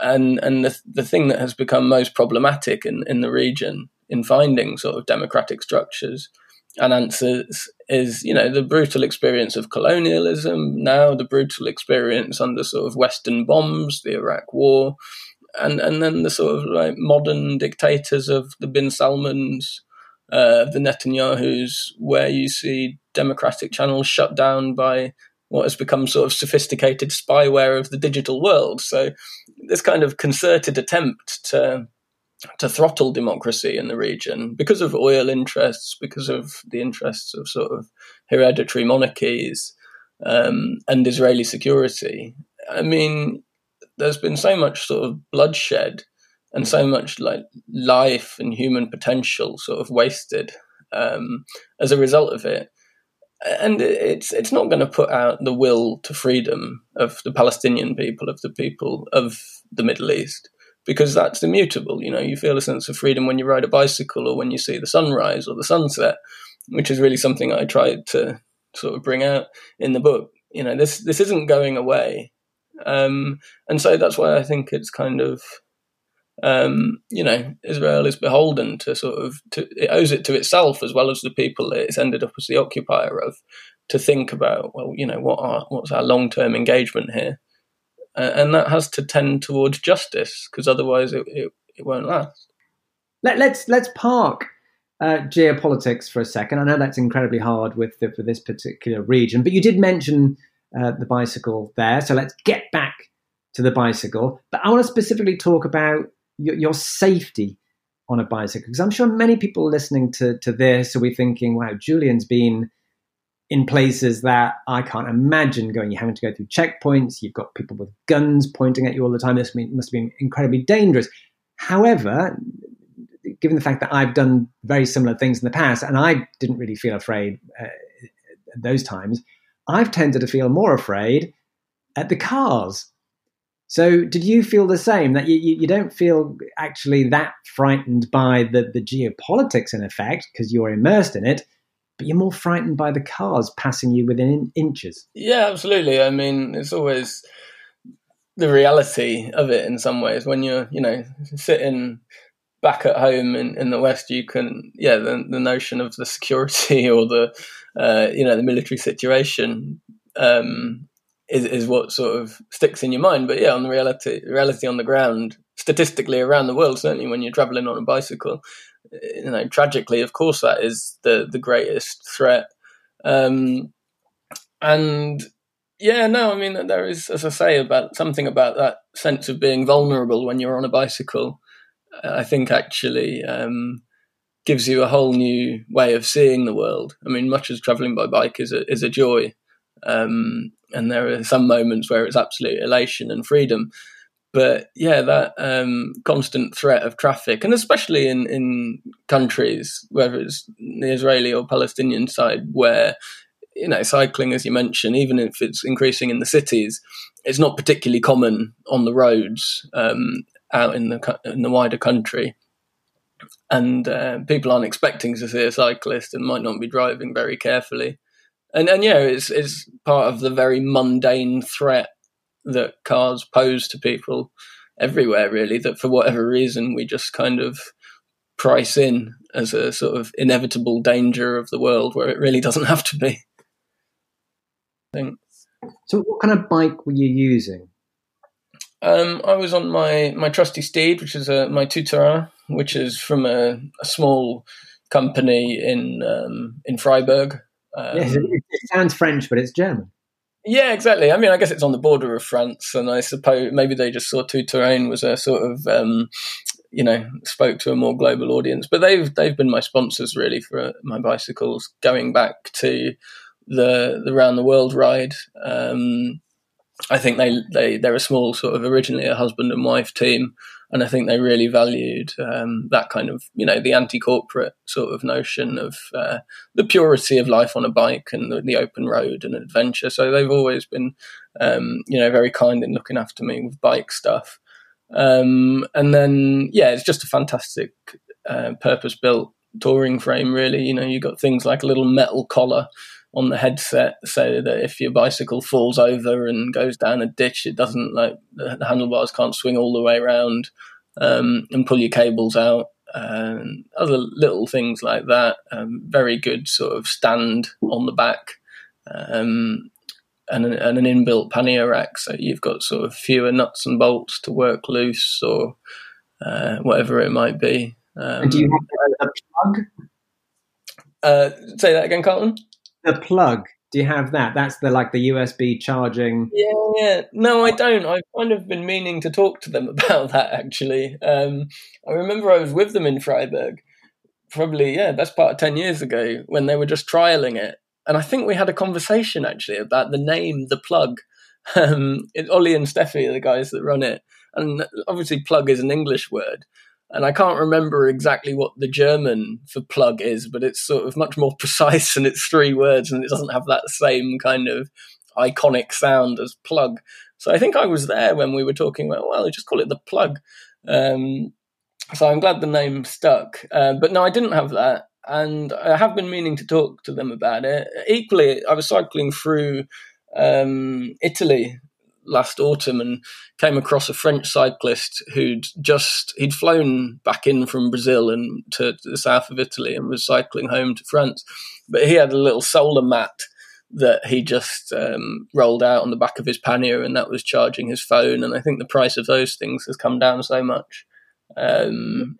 and and the the thing that has become most problematic in in the region in finding sort of democratic structures and answers is you know the brutal experience of colonialism now the brutal experience under sort of western bombs the iraq war and and then the sort of like modern dictators of the bin salmans uh, the netanyahus where you see democratic channels shut down by what has become sort of sophisticated spyware of the digital world. So this kind of concerted attempt to to throttle democracy in the region because of oil interests, because of the interests of sort of hereditary monarchies um, and Israeli security. I mean, there's been so much sort of bloodshed and so much like life and human potential sort of wasted um, as a result of it and it's it's not going to put out the will to freedom of the Palestinian people, of the people of the Middle East, because that's immutable. You know, you feel a sense of freedom when you ride a bicycle or when you see the sunrise or the sunset, which is really something I tried to sort of bring out in the book. You know, this this isn't going away, um, and so that's why I think it's kind of um, you know, Israel is beholden to sort of to, it owes it to itself as well as the people it's ended up as the occupier of to think about well, you know, what are what's our long term engagement here, uh, and that has to tend towards justice because otherwise it, it, it won't last. Let, let's let's park uh, geopolitics for a second. I know that's incredibly hard with the, for this particular region, but you did mention uh, the bicycle there, so let's get back to the bicycle. But I want to specifically talk about your, your safety on a bicycle? Because I'm sure many people listening to, to this will be thinking, wow, Julian's been in places that I can't imagine going. You're having to go through checkpoints. You've got people with guns pointing at you all the time. This must have been incredibly dangerous. However, given the fact that I've done very similar things in the past and I didn't really feel afraid uh, at those times, I've tended to feel more afraid at the cars so, did you feel the same that you, you, don't feel actually that frightened by the, the geopolitics in effect because you're immersed in it, but you're more frightened by the cars passing you within inches? Yeah, absolutely. I mean, it's always the reality of it in some ways. When you're, you know, sitting back at home in, in the West, you can, yeah, the, the notion of the security or the, uh, you know, the military situation um, is, is what sort of sticks in your mind. But yeah, on the reality reality on the ground, statistically around the world, certainly when you're traveling on a bicycle, you know, tragically, of course, that is the the greatest threat. Um, and yeah, no, I mean, there is, as I say, about something about that sense of being vulnerable when you're on a bicycle. I think actually um, gives you a whole new way of seeing the world. I mean, much as traveling by bike is a is a joy, um, and there are some moments where it's absolute elation and freedom. But yeah, that um, constant threat of traffic, and especially in, in countries, whether it's the Israeli or Palestinian side, where you know cycling, as you mentioned, even if it's increasing in the cities, it's not particularly common on the roads um, out in the in the wider country and uh, people aren't expecting to see a cyclist and might not be driving very carefully and and yeah, it's it's part of the very mundane threat that cars pose to people everywhere really that for whatever reason we just kind of price in as a sort of inevitable danger of the world where it really doesn't have to be. So, what kind of bike were you using? Um, I was on my, my trusty steed, which is a, my tout terrain, which is from a, a small company in um, in Freiburg. Um, yes, it, it, sounds French, but it's German. Yeah, exactly. I mean, I guess it's on the border of France, and I suppose maybe they just saw Tout Terrain was a sort of, um, you know, spoke to a more global audience. But they've they've been my sponsors really for my bicycles, going back to the the round the world ride. Um, I think they they they're a small sort of originally a husband and wife team, and I think they really valued um, that kind of you know the anti-corporate sort of notion of uh, the purity of life on a bike and the, the, open road and adventure. So they've always been um, you know very kind in looking after me with bike stuff. Um, and then yeah, it's just a fantastic uh, purpose-built touring frame. Really, you know, you got things like a little metal collar on the headset so that if your bicycle falls over and goes down a ditch, it doesn't like the, handlebars can't swing all the way around um, and pull your cables out. And other little things like that. Um, very good sort of stand on the back. Um, and, an, and an inbuilt pannier rack, so you've got sort of fewer nuts and bolts to work loose or uh, whatever it might be. do you have a plug? Uh, say that again, Carlton the plug do you have that? That's the like the usb charging. Yeah yeah. No i don't. I've kind of been meaning to talk to them about that actually. Um, i remember i was with them in freiburg probably yeah best part of 10 years ago when they were just trialing it. And i think we had a conversation actually about the name the plug. Um, ollie and steffi are the guys that run it. And obviously plug is an english word and I can't remember exactly what the German for plug is, but it's sort of much more precise and it's three words and it doesn't have that same kind of iconic sound as plug. So I think I was there when we were talking about, well, just call it the plug. Um, so I'm glad the name stuck. Uh, but no, I didn't have that. And I have been meaning to talk to them about it. Equally, I was cycling through um, Italy last autumn and came across a French cyclist who'd just he'd flown back in from Brazil and to, to the south of Italy and was cycling home to France, but he had a little solar mat that he just um, rolled out on the back of his pannier and that was charging his phone and I think the price of those things has come down so much. Um,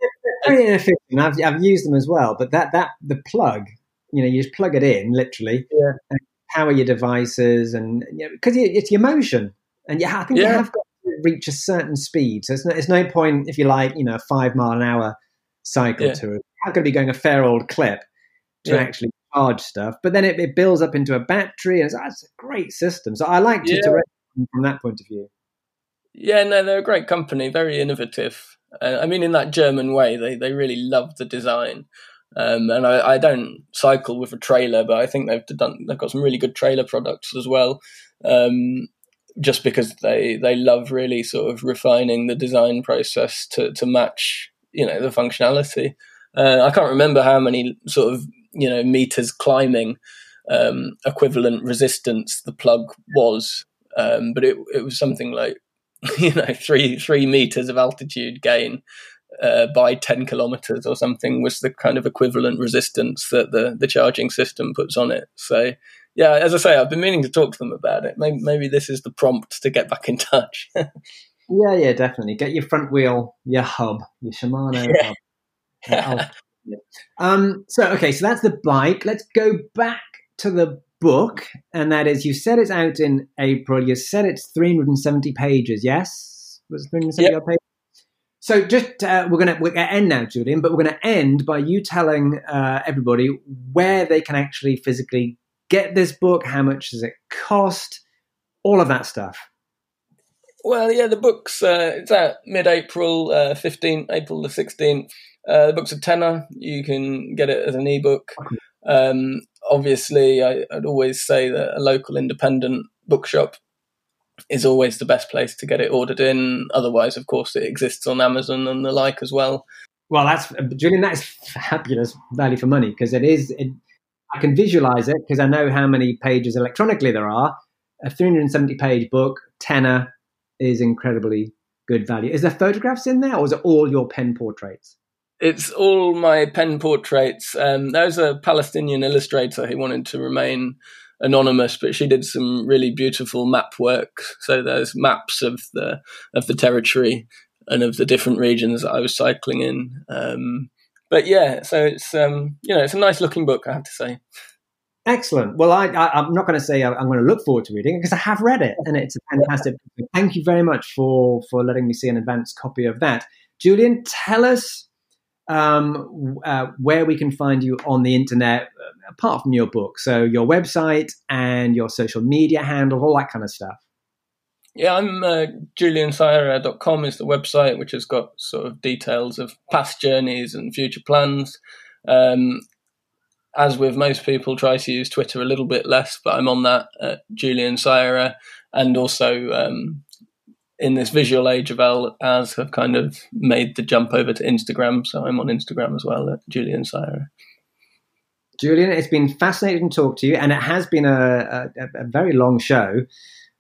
very inefficient. I've, I've used them as well, but that that the plug, you know, you just plug it in literally, yeah. and power your devices, and because you know, it's your motion. And yeah, I think yeah. you have got to reach a certain speed. So it's no, it's no point if you like, you know, a five mile an hour cycle yeah. to You're going to be going a fair old clip to yeah. actually charge stuff. But then it, it, builds up into a battery, and it's, it's a great system. So I like yeah. to from that point of view. Yeah, no, they're a great company, very innovative. Uh, I mean, in that German way, they they really love the design. Um, and I, I, don't cycle with a trailer, but I think they've done they've got some really good trailer products as well. Um, just because they they love really sort of refining the design process to to match you know the functionality. Uh, I can't remember how many sort of you know meters climbing um, equivalent resistance the plug was, um, but it it was something like you know three three meters of altitude gain uh, by 10 kilometers or something was the kind of equivalent resistance that the, the charging system puts on it. So yeah, as I say, I've been meaning to talk to them about it. Maybe, maybe this is the prompt to get back in touch. yeah, yeah, definitely. Get your front wheel, your hub, your Shimano yeah. hub. um, so, okay, so that's the bike. Let's go back to the book, and that is you said it's out in April. You said it's 370 pages, yes? Was 370 yep. pages? So just uh, we're gonna we're gonna end now, Julian, but we're gonna end by you telling uh, everybody where they can actually physically get this book? How much does it cost? All of that stuff. Well, yeah, the book's uh, it's out mid-April, uh, 15 April the sixteenth. Uh, the book's a tenner. You can get it as an ebook. Um, obviously, I, would always say that a local independent bookshop is always the best place to get it ordered in. Otherwise, of course, it exists on Amazon and the like as well. Well, that's Julian. That's fabulous value for money because it is. It, I can visualize it because I know how many pages electronically there are. A 370 page book, tenner, is incredibly good value. Is there photographs in there, or is it all your pen portraits? It's all my pen portraits. Um, there's a Palestinian illustrator who wanted to remain anonymous, but she did some really beautiful map work. So there's maps of the of the territory and of the different regions that I was cycling in. Um, but yeah, so it's um, you know it's a nice looking book, I have to say. Excellent. Well, I, am not going to say I'm going to look forward to reading it because I have read it, and it's a fantastic. Thank you very much for for letting me see an advanced copy of that. Julian, tell us um, uh, where we can find you on the internet, uh, apart from your book. So your website and your social media handle, all that kind of stuff. Yeah, I'm uh, juliansayarer.com is the website, which has got sort of details of past journeys and future plans. Um, as with most people, try to use Twitter a little bit less, but I'm on that at Julian and also um, in this visual age of L, as have kind of made the jump over to Instagram. So I'm on Instagram as well at Julian Sayarer. Julian, it's been fascinating to talk to you, and it has been a, a, a very long show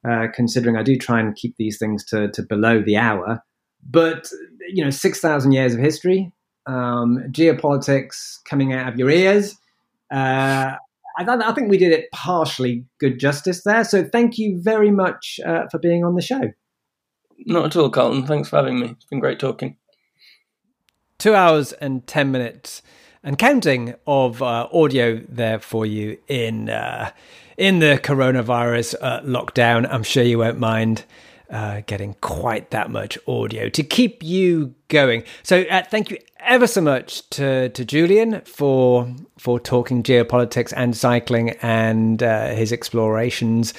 uh, considering I do try and keep these things to, to below the hour. But, you know, 6,000 years of history, um, geopolitics coming out of your ears. Uh, I, I, think we did it partially good justice there. So thank you very much uh, for being on the show. Not at all, Carlton. Thanks for having me. It's been great talking. Two hours and 10 minutes and counting of uh, audio there for you in uh, in the coronavirus uh, lockdown. I'm sure you won't mind uh, getting quite that much audio to keep you going. So uh, thank you ever so much to to Julian for for talking geopolitics and cycling and uh, his explorations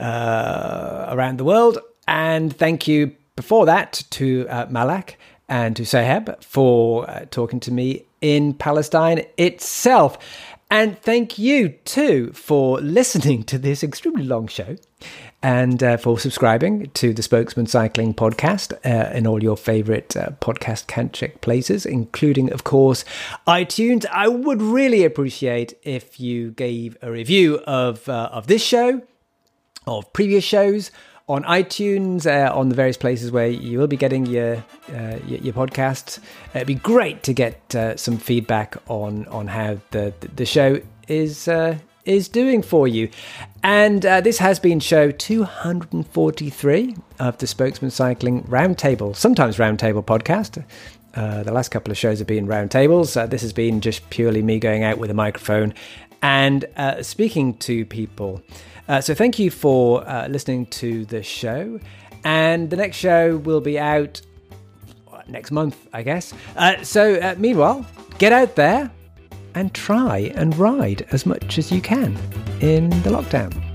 around the world. And thank you before that to Malak and to Sohaib for uh, talking to me in Palestine itself. And thank you too for listening to this extremely long show and uh, for subscribing to the Spokesmen Cycling podcast uh, in all your favorite uh, podcast check places, including, of course, iTunes. I would really appreciate if you gave a review of, uh, of this show, of previous shows, on iTunes, uh, on the various places where you will be getting your uh, your, your, podcasts. It'd be great to get uh, some feedback on on how the the show is uh, is doing for you. And uh, this has been show 243 of the Spokesmen Cycling Roundtable, sometimes Roundtable podcast. Uh, the last couple of shows have been roundtables. this has been just purely me going out with a microphone and speaking to people. Uh, so thank you for uh, listening to the show. And the next show will be out next month, I guess. Uh, so uh, meanwhile, get out there and try and ride as much as you can in the lockdown.